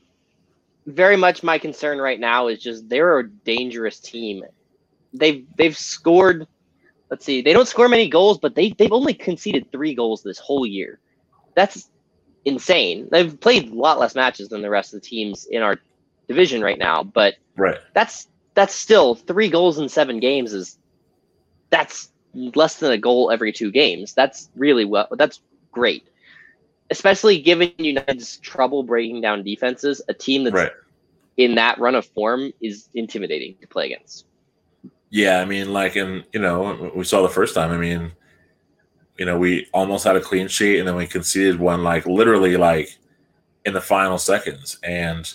Speaker 2: very much my concern right now is just they're a dangerous team. They've they've scored. Let's see, they don't score many goals, but they they've only conceded three goals this whole year. That's insane. They've played a lot less matches than the rest of the teams in our division right now, but
Speaker 1: Right.
Speaker 2: that's that's still three goals in seven games is that's less than a goal every two games. That's really well. That's great, especially given United's trouble breaking down defenses. A team that's
Speaker 1: Right.
Speaker 2: in that run of form is intimidating to play against.
Speaker 1: Yeah, I mean, like, and you know, we saw the first time. I mean, you know, we almost had a clean sheet, and then we conceded one, like literally, like in the final seconds. And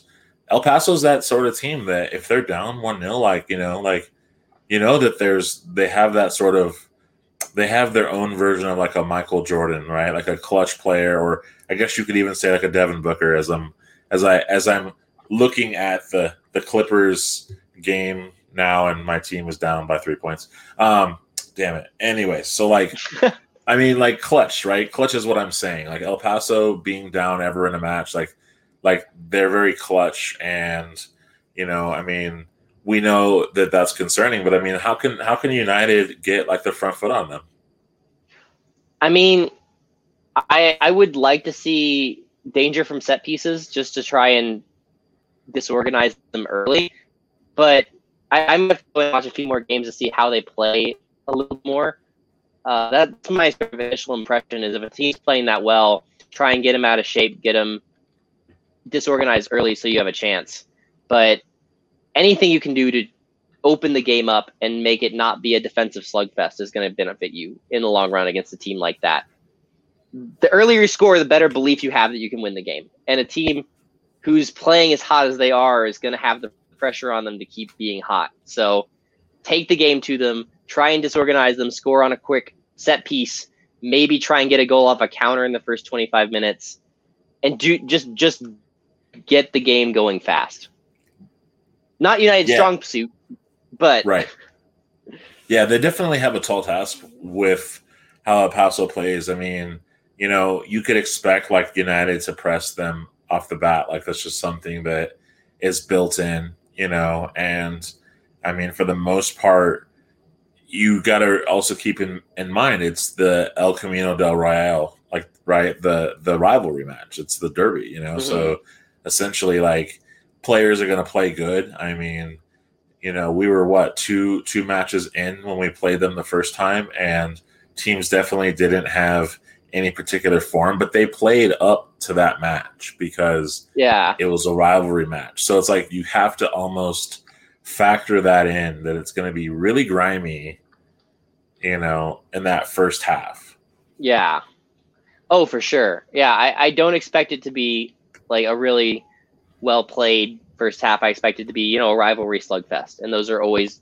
Speaker 1: El Paso's that sort of team that if they're down one 0 like you know, like you know that there's they have that sort of they have their own version of like a Michael Jordan, right? Like a clutch player, or I guess you could even say like a Devin Booker. As I'm as I as I'm looking at the the Clippers game now, and my team is down by three points. Um, damn it. Anyway, so like, <laughs> I mean, like clutch, right? Clutch is what I'm saying. Like El Paso being down ever in a match, like, like they're very clutch, and you know, I mean, we know that that's concerning. But I mean, how can how can United get like the front foot on them?
Speaker 2: I mean, I I would like to see danger from set pieces just to try and disorganize them early, but I, I'm going to watch a few more games to see how they play a little more. Uh, that's my initial impression is if a team's playing that well, try and get them out of shape, get them disorganized early so you have a chance. But anything you can do to open the game up and make it not be a defensive slugfest is going to benefit you in the long run against a team like that. The earlier you score, the better belief you have that you can win the game. And a team who's playing as hot as they are is going to have the pressure on them to keep being hot. So take the game to them, try and disorganize them, score on a quick set piece, maybe try and get a goal off a counter in the first 25 minutes and do just just get the game going fast. Not United
Speaker 1: Yeah.
Speaker 2: strong suit, but
Speaker 1: Right. Yeah, they definitely have a tall task with how El Paso plays. I mean, you know, you could expect like United to press them off the bat. Like that's just something that is built in, you know, and I mean, for the most part, you got to also keep in, in mind it's the El Camino del Real, like right the the rivalry match. It's the derby, you know. Mm-hmm. So essentially, like players are going to play good. I mean, you know, we were what two two matches in when we played them the first time, and teams definitely didn't have any particular form, but they played up to that match because
Speaker 2: yeah.
Speaker 1: it was a rivalry match. So it's like you have to almost factor that in that it's going to be really grimy, you know, in that first half.
Speaker 2: Yeah. Oh, for sure. Yeah, I, I don't expect it to be like a really well played first half. I expect it to be, you know, a rivalry slugfest. And those are always,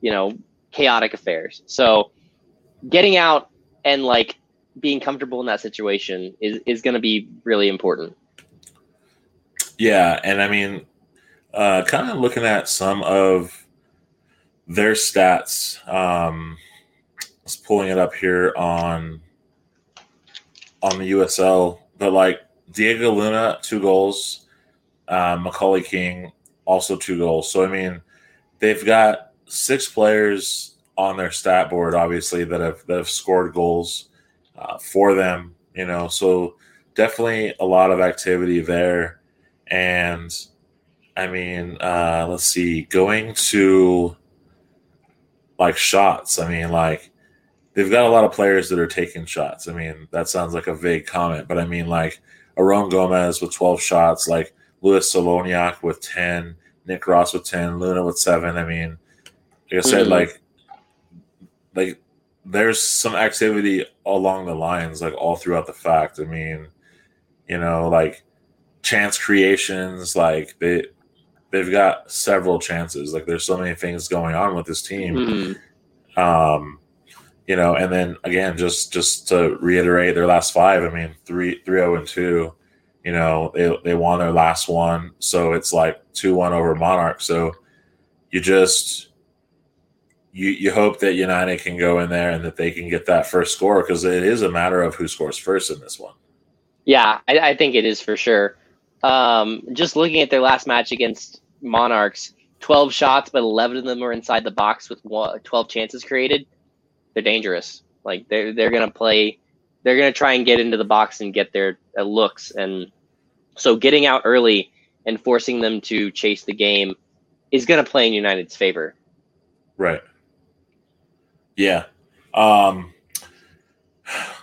Speaker 2: you know, chaotic affairs. So getting out and like being comfortable in that situation is, is going to be really important.
Speaker 1: Yeah, and I mean, uh, kind of looking at some of their stats. Um, I was pulling it up here on on the USL, but like Diego Luna, two goals. Uh, Macaulay King, also two goals. So I mean, they've got six players on their stat board, obviously that have that have scored goals uh, for them. You know, so definitely a lot of activity there. And I mean, uh, let's see, going to like shots. I mean, like they've got a lot of players that are taking shots. I mean, that sounds like a vague comment, but I mean, like Aaron Gomez with 12 shots, like Luis Solignac with 10, Nick Ross with 10, Luna with seven. I mean, like I said,
Speaker 2: Mhm.
Speaker 1: like, like there's some activity along the lines, like all throughout the fact. I mean, you know, like chance creations, like they, they've got several chances. Like there's so many things going on with this team.
Speaker 2: Mhm.
Speaker 1: Um, you know, and then again, just just to reiterate their last five, I mean, three three oh and two, you know, they they won their last one, so it's like two one over Monarch. So you just you you hope that United can go in there and that they can get that first score because it is a matter of who scores first in this one.
Speaker 2: Yeah, I, I think it is for sure. Um, just looking at their last match against Monarchs, 12 shots, but 11 of them were inside the box with 12 chances created. They're dangerous. Like they're they're gonna play. They're gonna try and get into the box and get their uh, looks, and so getting out early and forcing them to chase the game is gonna play in United's favor.
Speaker 1: Right. Yeah. Um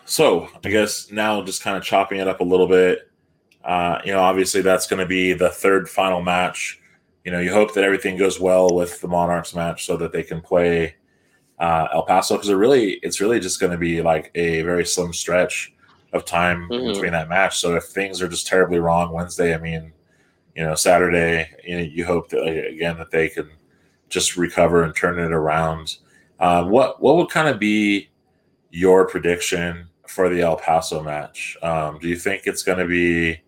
Speaker 1: so I guess now just kind of chopping it up a little bit. Uh, you know, obviously that's going to be the third final match. You know, you hope that everything goes well with the Monarchs match so that they can play uh, El Paso because it really, it's really just going to be like a very slim stretch of time
Speaker 2: Mhm.
Speaker 1: between that match. So if things are just terribly wrong Wednesday, I mean, you know, Saturday, you know, you hope that again that they can just recover and turn it around. Uh, what what would kind of be your prediction for the El Paso match? Um, do you think it's going to be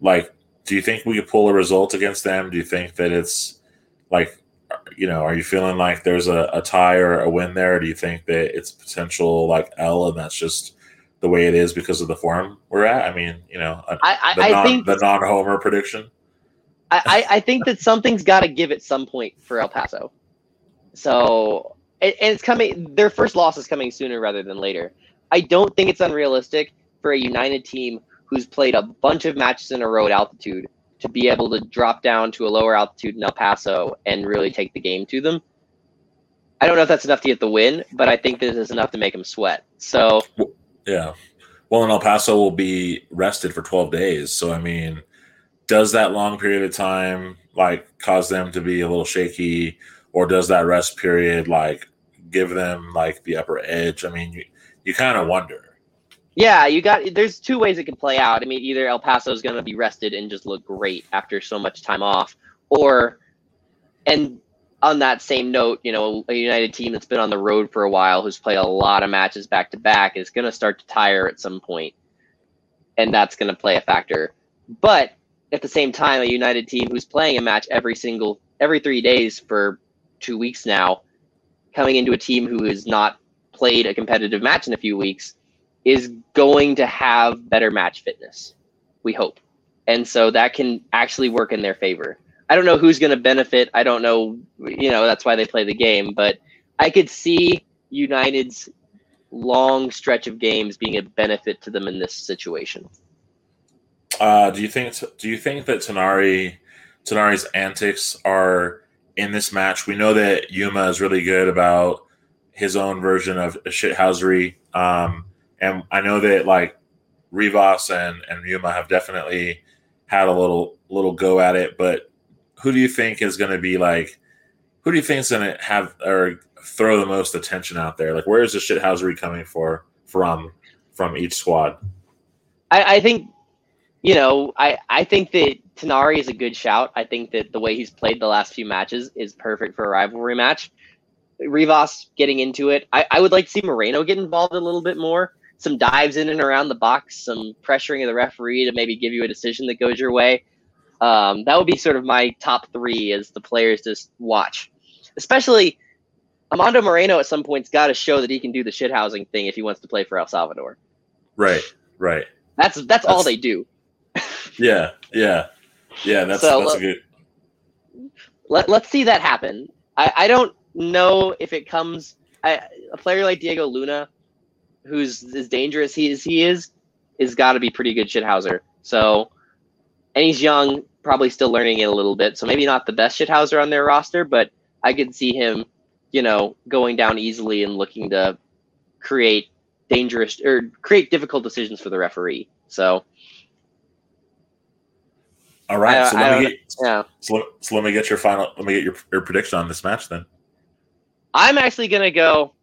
Speaker 1: like? Do you think we could pull a result against them? Do you think that it's like, you know, are you feeling like there's a, a tie or a win there? Do you think that it's potential like L and that's just the way it is because of the form we're at? I mean, you know, uh, a-
Speaker 2: I
Speaker 1: the
Speaker 2: I, I
Speaker 1: non
Speaker 2: think
Speaker 1: the non homer prediction.
Speaker 2: I, I I think that something's got to give at some point for El Paso. So, and, and it's coming. Their first loss is coming sooner rather than later. I don't think it's unrealistic for a United team who's played a bunch of matches in a row at altitude to be able to drop down to a lower altitude in El Paso and really take the game to them. I don't know if that's enough to get the win, but I think this is enough to make them sweat. So,
Speaker 1: Yeah. Well, and El Paso will be rested for 12 days. So, I mean, does that long period of time like cause them to be a little shaky, or does that rest period like give them like the upper edge? I mean, you, you kind of wonder.
Speaker 2: Yeah, you got. There's two ways it can play out. I mean, either El Paso is going to be rested and just look great after so much time off, or, and on that same note, you know, a United team that's been on the road for a while, who's played a lot of matches back to back, is going to start to tire at some point, and that's going to play a factor. But at the same time, a United team who's playing a match every single every three days for two weeks now, coming into a team who has not played a competitive match in a few weeks is going to have better match fitness. We hope. And so that can actually work in their favor. I don't know who's going to benefit. I don't know, you know, that's why they play the game, but I could see United's long stretch of games being a benefit to them in this situation.
Speaker 1: Uh, do you think do you think that Tinari Tinari's antics are in this match? We know that Yuma is really good about his own version of shithousery. Um, and I know that like Rivas and, and Yuma have definitely had a little little go at it, but who do you think is going to be like? Who do you think is going to have or throw the most attention out there? Like, where is the shithousery coming for from from each squad?
Speaker 2: I, I think, you know, I, I think that Tinari is a good shout. I think that the way he's played the last few matches is perfect for a rivalry match. Rivas getting into it. I, I would like to see Moreno get involved a little bit more. Some dives in and around the box, some pressuring of the referee to maybe give you a decision that goes your way. Um, that would be sort of my top three as the players just watch. Especially Amando Moreno at some point's got to show that he can do the shithousing thing if he wants to play for El Salvador.
Speaker 1: Right, right.
Speaker 2: That's that's all they do.
Speaker 1: Yeah, yeah, yeah. That's
Speaker 2: So,
Speaker 1: that's a
Speaker 2: uh,
Speaker 1: good.
Speaker 2: Let let's see that happen. I, I don't know if it comes. I, a player like Diego Luna, who's as dangerous he as he is, is got to be pretty good shithouser. So, and he's young, probably still learning it a little bit. So maybe not the best shithouser on their roster, but I could see him, you know, going down easily and looking to create dangerous or create difficult decisions for the referee. So
Speaker 1: All right,
Speaker 2: I-
Speaker 1: so let me get
Speaker 2: yeah.
Speaker 1: so, so let me get your final. Let me get your, your prediction on this match then.
Speaker 2: I'm actually gonna go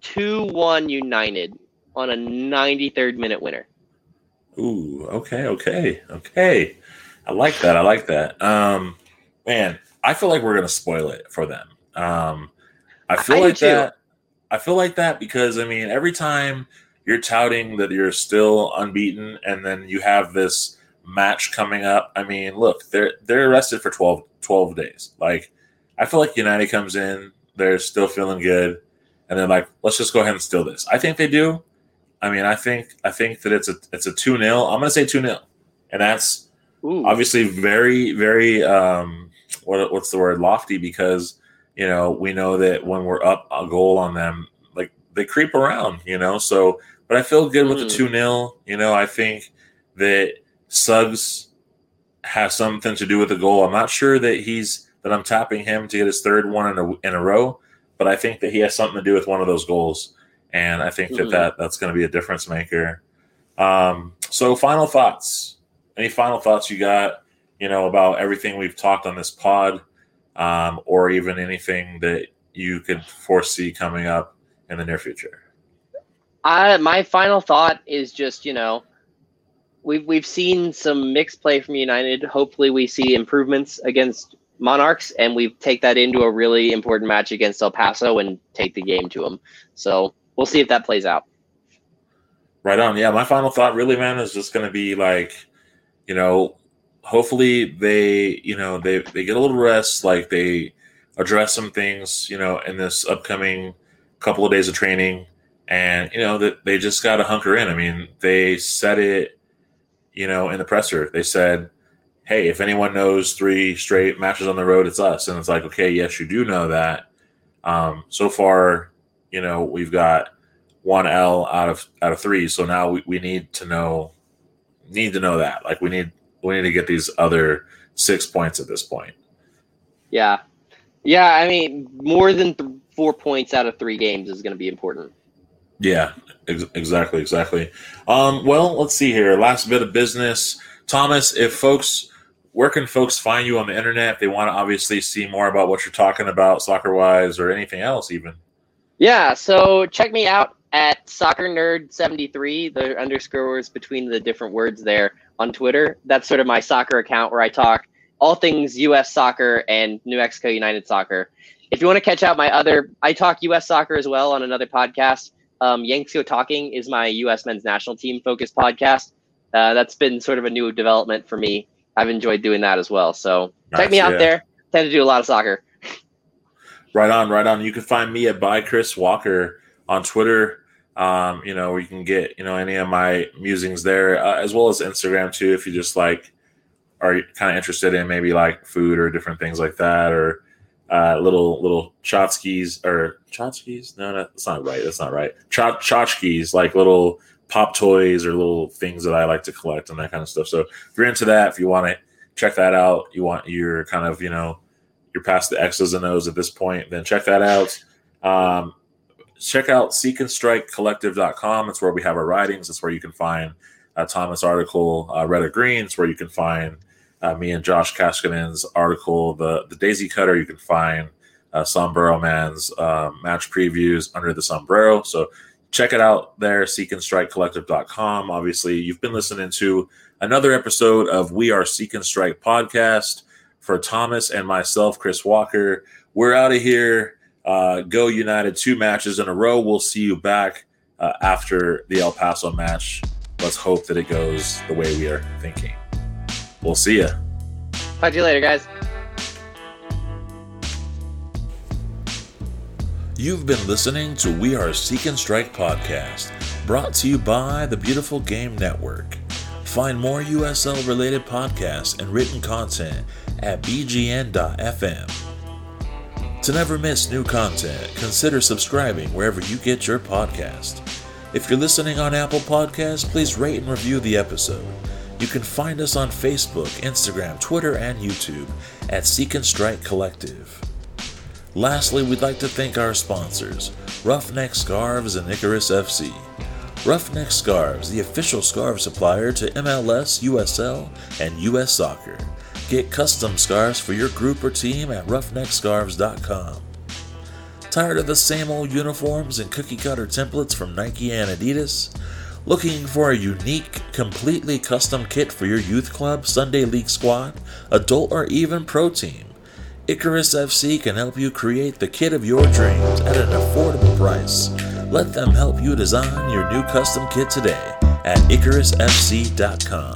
Speaker 2: two one United on a 93rd minute winner.
Speaker 1: Ooh, okay, okay, okay. I like that. I like that. Um, man, I feel like we're gonna spoil it for them. Um, I feel
Speaker 2: I
Speaker 1: like
Speaker 2: too.
Speaker 1: that. I feel like that because I mean, every time you're touting that you're still unbeaten, and then you have this match coming up. I mean, look, they're they're arrested for 12, 12 days. Like, I feel like United comes in, they're still feeling good, and they're like, let's just go ahead and steal this. I think they do. I mean, I think I think that it's a it's a two 0 I'm gonna say two 0 and that's
Speaker 2: Ooh.
Speaker 1: obviously very very um what what's the word lofty because you know we know that when we're up a goal on them like they creep around you know so but i feel good with the
Speaker 2: Mm.
Speaker 1: 2 0 you know i think that suggs has something to do with the goal i'm not sure that he's that i'm tapping him to get his third one in a, in a row but i think that he has something to do with one of those goals and i think that,
Speaker 2: Mhm.
Speaker 1: that that's going to be a difference maker um so final thoughts any final thoughts you got you know about everything we've talked on this pod um, or even anything that you could foresee coming up in the near future
Speaker 2: I my final thought is just you know, we've we've seen some mixed play from United. Hopefully, we see improvements against Monarchs, and we take that into a really important match against El Paso and take the game to them. So we'll see if that plays out.
Speaker 1: right on yeah my final thought really man is just going to be like you know hopefully they you know they they get a little rest like they address some things you know in this upcoming couple of days of training and you know that they just got to hunker in i mean they said it you know in the presser they said hey if anyone knows three straight matches on the road it's us and it's like okay yes you do know that um so far you know we've got one l out of out of three so now we, we need to know need to know that like we need we need to get these other six points at this point
Speaker 2: Yeah, yeah. I mean, more than th- four points out of three games is going to be important.
Speaker 1: Yeah, ex- exactly, exactly. Um, well, let's see here. Last bit of business, Thomas. If folks, where can folks find you on the internet if they want to obviously see more about what you're talking about, soccer wise, or anything else, even?
Speaker 2: Yeah, so check me out at Soccer Nerd 73 the underscores between the different words there on Twitter. That's sort of my soccer account where I talk all things US soccer and New Mexico United soccer. If you want to catch out my other, I talk US soccer as well on another podcast. Um, Yanksco Talking is my US men's national team focused podcast. Uh, that's been sort of a new development for me. I've enjoyed doing that as well. So check me out
Speaker 1: yeah.
Speaker 2: there. Tend to do a lot of soccer.
Speaker 1: Right on, right on. You can find me at by Chris Walker on Twitter. Um, you know, where you can get you know any of my musings there, uh, as well as Instagram too. If you just like are kind of interested in maybe like food or different things like that, or uh, little little chotskis or chotskis. No, no, that's not right. That's not right. Chot tchotchkes, like little pop toys or little things that I like to collect and that kind of stuff. So if you're into that, if you want to check that out, you want you're kind of you know you're past the X's and O's at this point, then check that out. Um, check out seek and strike seekandstrikecollective.com. It's where we have our writings. It's where you can find uh, Thomas' article, uh, Red or Green. It's where you can find uh, me and Josh Kaskinen's article, the, the Daisy Cutter. You can find uh, Sombrero Man's uh, match previews under the sombrero. So check it out there, seekandstrikecollective.com. Obviously, you've been listening to another episode of We Are Seek and Strike podcast for Thomas and myself, Chris Walker. We're out of here. Uh, go United two matches in a row. We'll see you back uh, after the El Paso match. Let's hope that it goes the way we are thinking. We'll see you.
Speaker 2: Talk to you later, guys.
Speaker 1: You've been listening to We Are Seek and Strike podcast, brought to you by the Beautiful Game Network. Find more USL related podcasts and written content at bgn.fm. To never miss new content, consider subscribing wherever you get your podcast. If you're listening on Apple Podcasts, please rate and review the episode. You can find us on Facebook, Instagram, Twitter, and YouTube at Seek and Strike Collective. Lastly, we'd like to thank our sponsors, Roughneck Scarves and Icarus FC. Roughneck Scarves, the official scarf supplier to MLS, USL, and US Soccer. Get custom scarves for your group or team at roughneckscarves.com. Tired of the same old uniforms and cookie cutter templates from Nike and Adidas? Looking for a unique, completely custom kit for your youth club, Sunday league squad, adult, or even pro team? Icarus FC can help you create the kit of your dreams at an affordable price. Let them help you design your new custom kit today at IcarusFC.com.